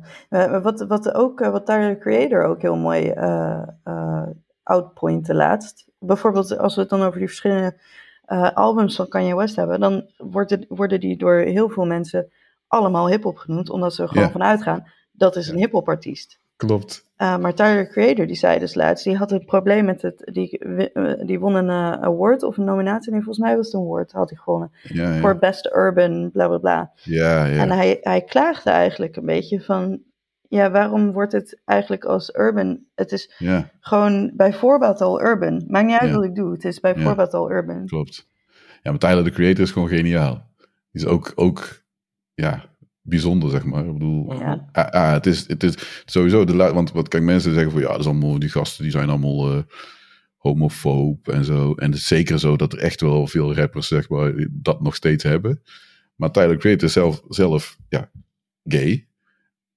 Wat, wat, ook, wat daar de creator ook heel mooi uh, uh, outpointte laatst. Bijvoorbeeld als we het dan over die verschillende uh, albums van Kanye West hebben, dan worden, worden die door heel veel mensen allemaal hip-hop genoemd, omdat ze er gewoon ja. van uitgaan dat is een hip-hop artiest. Klopt. Uh, maar Tyler Creator, die zei dus laatst, die had een probleem met het, die, die won een uh, award of een nominatie, nee, volgens mij was het een award, had hij gewonnen, ja, ja. voor Best Urban, bla bla bla. Ja, ja. En hij, hij klaagde eigenlijk een beetje van, ja, waarom wordt het eigenlijk als urban? Het is ja. gewoon bij voorbaat al urban. Maakt niet uit wat ik doe, het is bij voorbaat al urban. Klopt. Ja, maar Tyler, de Creator, is gewoon geniaal. Die is ook, ook ja, bijzonder, zeg maar. Ik bedoel, ja. ah, ah, het, is, het is sowieso, de want wat kijk, mensen zeggen van ja, dat is allemaal, die gasten die zijn allemaal uh, homofoob en zo. En het is zeker zo dat er echt wel veel rappers, zeg maar, dat nog steeds hebben. Maar Tyler Creator is zelf, zelf ja, gay.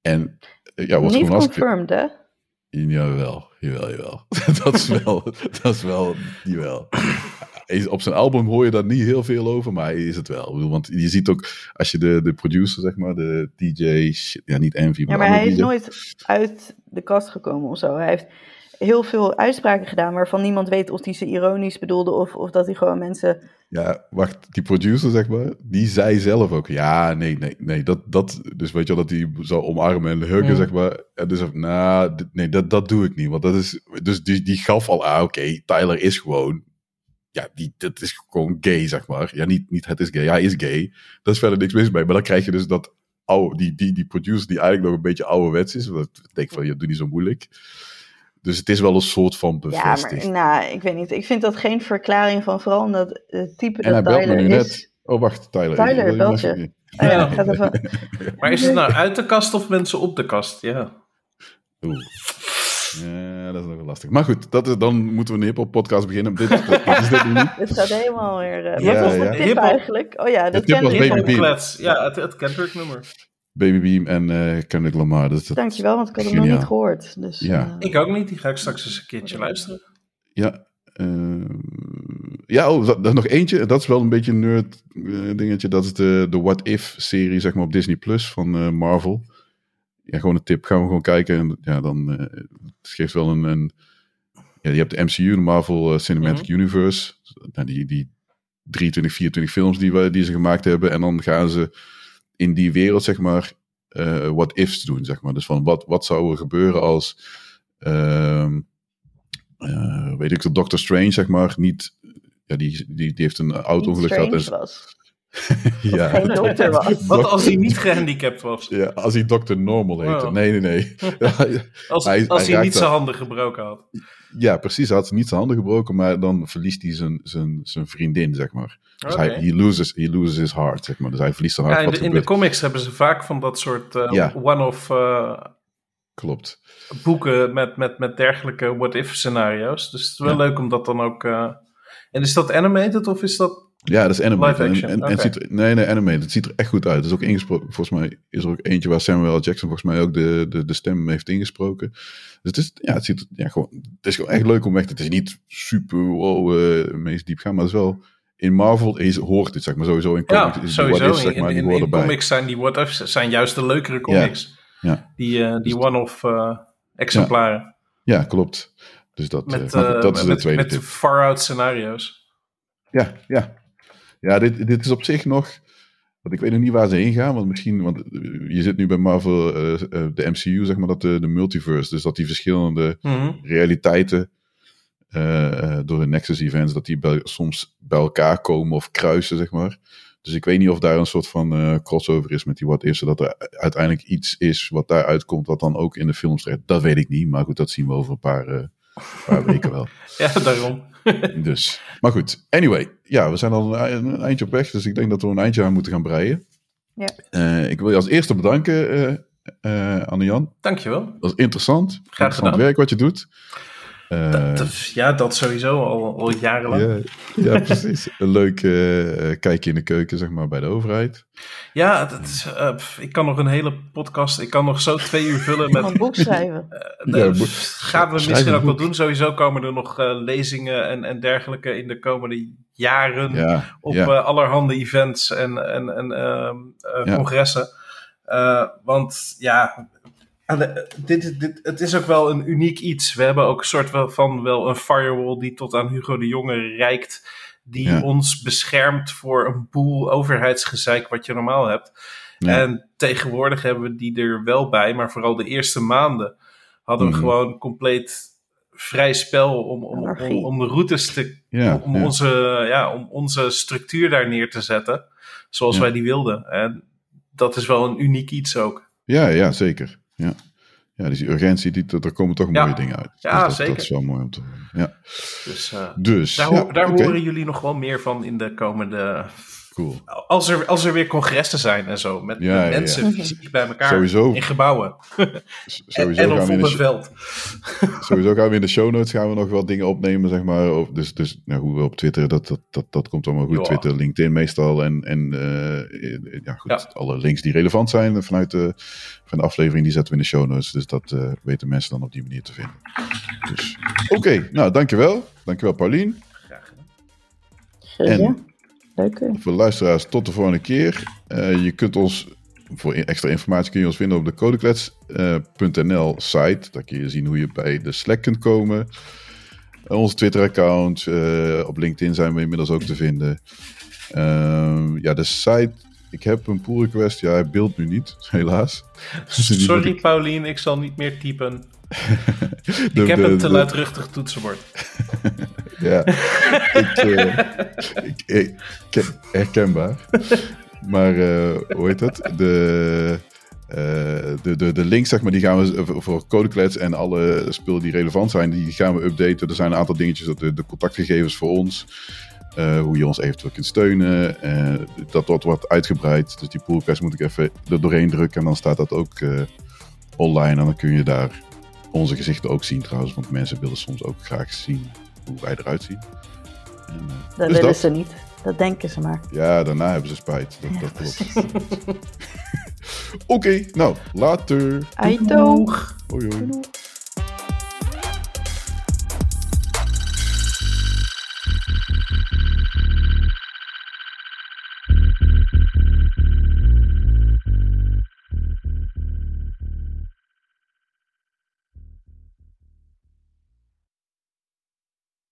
En ja, was Niet gewoon confirmed, hè? Jawel, jawel, jawel. <laughs> dat is wel, dat is wel, jawel. Op zijn album hoor je daar niet heel veel over, maar hij is het wel. Want je ziet ook, als je de, de producer, zeg maar, de DJ, ja niet Envy, maar Ja, maar hij is nooit uit de kast gekomen of zo. Hij heeft, heel veel uitspraken gedaan waarvan niemand weet of hij ze ironisch bedoelde of, of dat hij gewoon mensen. Ja, wacht, die producer, zeg maar, die zei zelf ook, ja, nee, nee, nee, dat, dat, dus weet je wel, dat hij zou omarmen en huggen, mm. zeg maar. En dus, nou, nee, dat, dat doe ik niet, want dat is, dus die, die gaf al, ah, oké, Tyler is gewoon, ja, die, dat is gewoon gay, zeg maar. Ja, niet, niet het is gay, hij is gay. Dat is verder niks mis mee, maar dan krijg je dus dat oude, die, die, die producer die eigenlijk nog een beetje ouderwets is, want ik denk van, je doet niet zo moeilijk. Dus het is wel een soort van bevestiging. Ja, maar nou, ik weet niet. Ik vind dat geen verklaring van vooral omdat het type en dat Tyler me nu is. Net. Oh, wacht, Tyler. Tyler, belt je. Oh, ja, gaat even... <laughs> maar is het nou uit de kast of mensen op de kast? Ja. Oeh. Ja, dat is nog wel lastig. Maar goed, dat is, dan moeten we een hip-hop podcast beginnen. Dit, dit, dit is dit niet. Het gaat helemaal weer. Uh, ja, wat was de tip eigenlijk? Oh ja, dat ken ik. Ja, het, het Kendrick nummer. Baby Beam en uh, Kendrick Lamar. Dat, dat, Dankjewel, want ik had hem nog niet gehoord. Dus, ja. Uh, ik ook niet, die ga ik straks eens een keertje luisteren. Ja, uh, ja oh, dat, dat nog eentje. Dat is wel een beetje een nerd dingetje. Dat is de, de What If-serie zeg maar, op Disney Plus van Marvel. Ja, gewoon een tip. Gaan we gewoon kijken. En ja, dan het geeft wel een... een ja, je hebt de MCU, de Marvel Cinematic mm -hmm. Universe. Nou, die, die 23, 24 films die, die ze gemaakt hebben. En dan gaan ze in die wereld, zeg maar, uh, what ifs doen, zeg maar. Dus van wat, wat zou er gebeuren als, uh, uh, weet ik, de Doctor Strange, zeg maar, niet, ja, die, die, die heeft een auto-ongeluk gehad. En, was. <laughs> ja. Geen dokter was. Wat als hij niet gehandicapt was? Ja, als hij dokter normal heette. Oh. Nee, nee, nee. <laughs> als hij, als hij, hij niet zijn handen gebroken had. Ja, precies. Hij had niet zijn handen gebroken, maar dan verliest hij zijn, zijn, zijn vriendin, zeg maar. Dus okay. hij he loses, he loses his heart, zeg maar. Dus hij verliest zijn hart. Ja, in, de, in de comics hebben ze vaak van dat soort uh, ja. one-off uh, Klopt. boeken met, met, met dergelijke what-if scenario's. Dus het is wel Ja. leuk om dat dan ook... uh, en is dat animated of is dat... Ja, dat is action, En, en, ziet nee, nee, animated. Het ziet er echt goed uit. Het is ook ingesproken. Volgens mij is er ook eentje waar Samuel L. Jackson volgens mij ook de, de, de stem heeft ingesproken. Dus het is, ja, het ziet ja, gewoon, het is gewoon echt leuk om weg. Het is niet super wow, eh meest diep gaan, maar het is wel. In Marvel is, hoort het, zeg maar, sowieso in comics. Ja, is sowieso. zeg in, maar, in, in, in comics zijn die what-ifs zijn juist de leukere comics. Ja. Die, eh, die Dus- one-off eh, exemplaren. Ja, klopt. Dus dat, Met, dat is de met, tweede met tip. far-out scenario's. Ja, ja. Ja, dit, dit is op zich nog. Want ik weet nog niet waar ze heen gaan. Want misschien, want eh, je zit nu bij Marvel, eh, eh, de MCU, zeg maar, dat de, de multiverse. Dus dat die verschillende Mhm. realiteiten eh, eh, door de Nexus events, dat die bij, soms bij elkaar komen of kruisen, zeg maar. Dus ik weet niet of daar een soort van eh, crossover is met die what if, zodat er uiteindelijk iets is wat daar uitkomt, wat dan ook in de films terecht. Dat weet ik niet, maar goed, dat zien we over een paar, eh, paar weken wel. <laughs> Ja, daarom. <laughs> Dus, maar goed. Anyway, ja, we zijn al een, een eindje op weg, dus ik denk dat we een eindje aan moeten gaan breien. Ja. Eh, ik wil je als eerste bedanken, eh eh Anne-Jan. Dankjewel. Dat is interessant. interessant gedaan. werk wat je doet. Eh, Dat- dat- ja, dat sowieso al, al jarenlang. ja, ja, <laughs> precies. Een leuk eh, eh, kijkje in de keuken, zeg maar, bij de overheid. Ja, dat is, pff, ik kan nog een hele podcast, ik kan nog zo twee uur vullen Met... een boek schrijven. <laughs> eh, Ja, boek- gaan we misschien ook wel doen. Sowieso komen er nog eh, lezingen en, en dergelijke in de komende jaren Ja, op ja. eh, allerhande events en, en, en ehm, eh, Ja. congressen. Eh, want ja, de- dit, dit, het is ook wel een uniek iets. We hebben ook een soort van wel een firewall die tot aan Hugo de Jonge reikt. Die Ja. ons beschermt voor een boel overheidsgezeik wat je normaal hebt. Ja. En tegenwoordig hebben we die er wel bij, maar vooral de eerste maanden hadden we Mhm. gewoon compleet vrij spel om, om, om, de routes te Ja, om. Onze, ja, om onze structuur daar neer te zetten. Zoals wij die wilden. En dat is wel een uniek iets ook. Ja, ja, zeker. Ja. Ja, dus die urgentie, die, er komen toch Ja. mooie dingen uit. Ja, Dus dat, zeker. Dat is wel mooi om te horen. Ja. Dus eh, Dus, daar, ho- daar horen jullie nog wel meer van in de komende. Cool. Als er, als er weer congressen zijn en zo. Met, Ja, met ja, ja. mensen fysiek bij elkaar. Sowieso. In gebouwen. En, <laughs> Sowieso, en gaan of we in op veld. sowieso gaan we in de show notes gaan we nog wat dingen opnemen, zeg maar. Dus, dus nou, hoe we op Twitter, dat, dat, dat, dat komt allemaal goed. Twitter, LinkedIn meestal. En, en eh, ja, goed, Ja. alle links die relevant zijn vanuit de, van de aflevering, die zetten we in de show notes. Dus dat eh, weten mensen dan op die manier te vinden. Dus, oké, nou, dankjewel. Dankjewel, Paulien. Graag gedaan. En- Ja, leuk. Voor de luisteraars, tot de volgende keer. Eh, je kunt ons voor extra informatie kun je ons vinden op de codeklets.nl site. Daar kun je zien hoe je bij de Slack kunt komen. Onze Twitter-account. op LinkedIn zijn we inmiddels ook te vinden. Ehm, ja, de site. Ik heb een pull request. Ja, hij beeldt nu niet, <laughs> helaas. <laughs> <laughs> Sorry. Paulien, ik zal niet meer typen. <laughs> ik heb een te luidruchtig toetsenbord. <laughs> ja, ik, uh, ik, herkenbaar. Maar uh, hoe heet het? De, uh, de, de, de links, zeg maar, die gaan we voor Codeklets en alle spullen die relevant zijn, die gaan we updaten. Er zijn een aantal dingetjes, dat de, de contactgegevens voor ons. Uh, hoe je ons eventueel kunt steunen. Uh, dat wordt wat uitgebreid. Dus die pull moet ik even er doorheen drukken. En dan staat dat ook uh, online. En dan kun je daar onze gezichten ook zien trouwens. Want mensen willen soms ook graag zien hoe wij eruit zien. En, dat dus willen dat. ze niet. Dat denken ze maar. Ja, daarna hebben ze spijt. Dat, dat klopt. <laughs> Oké, okay, nou, later. Doeg. Hoi hoi.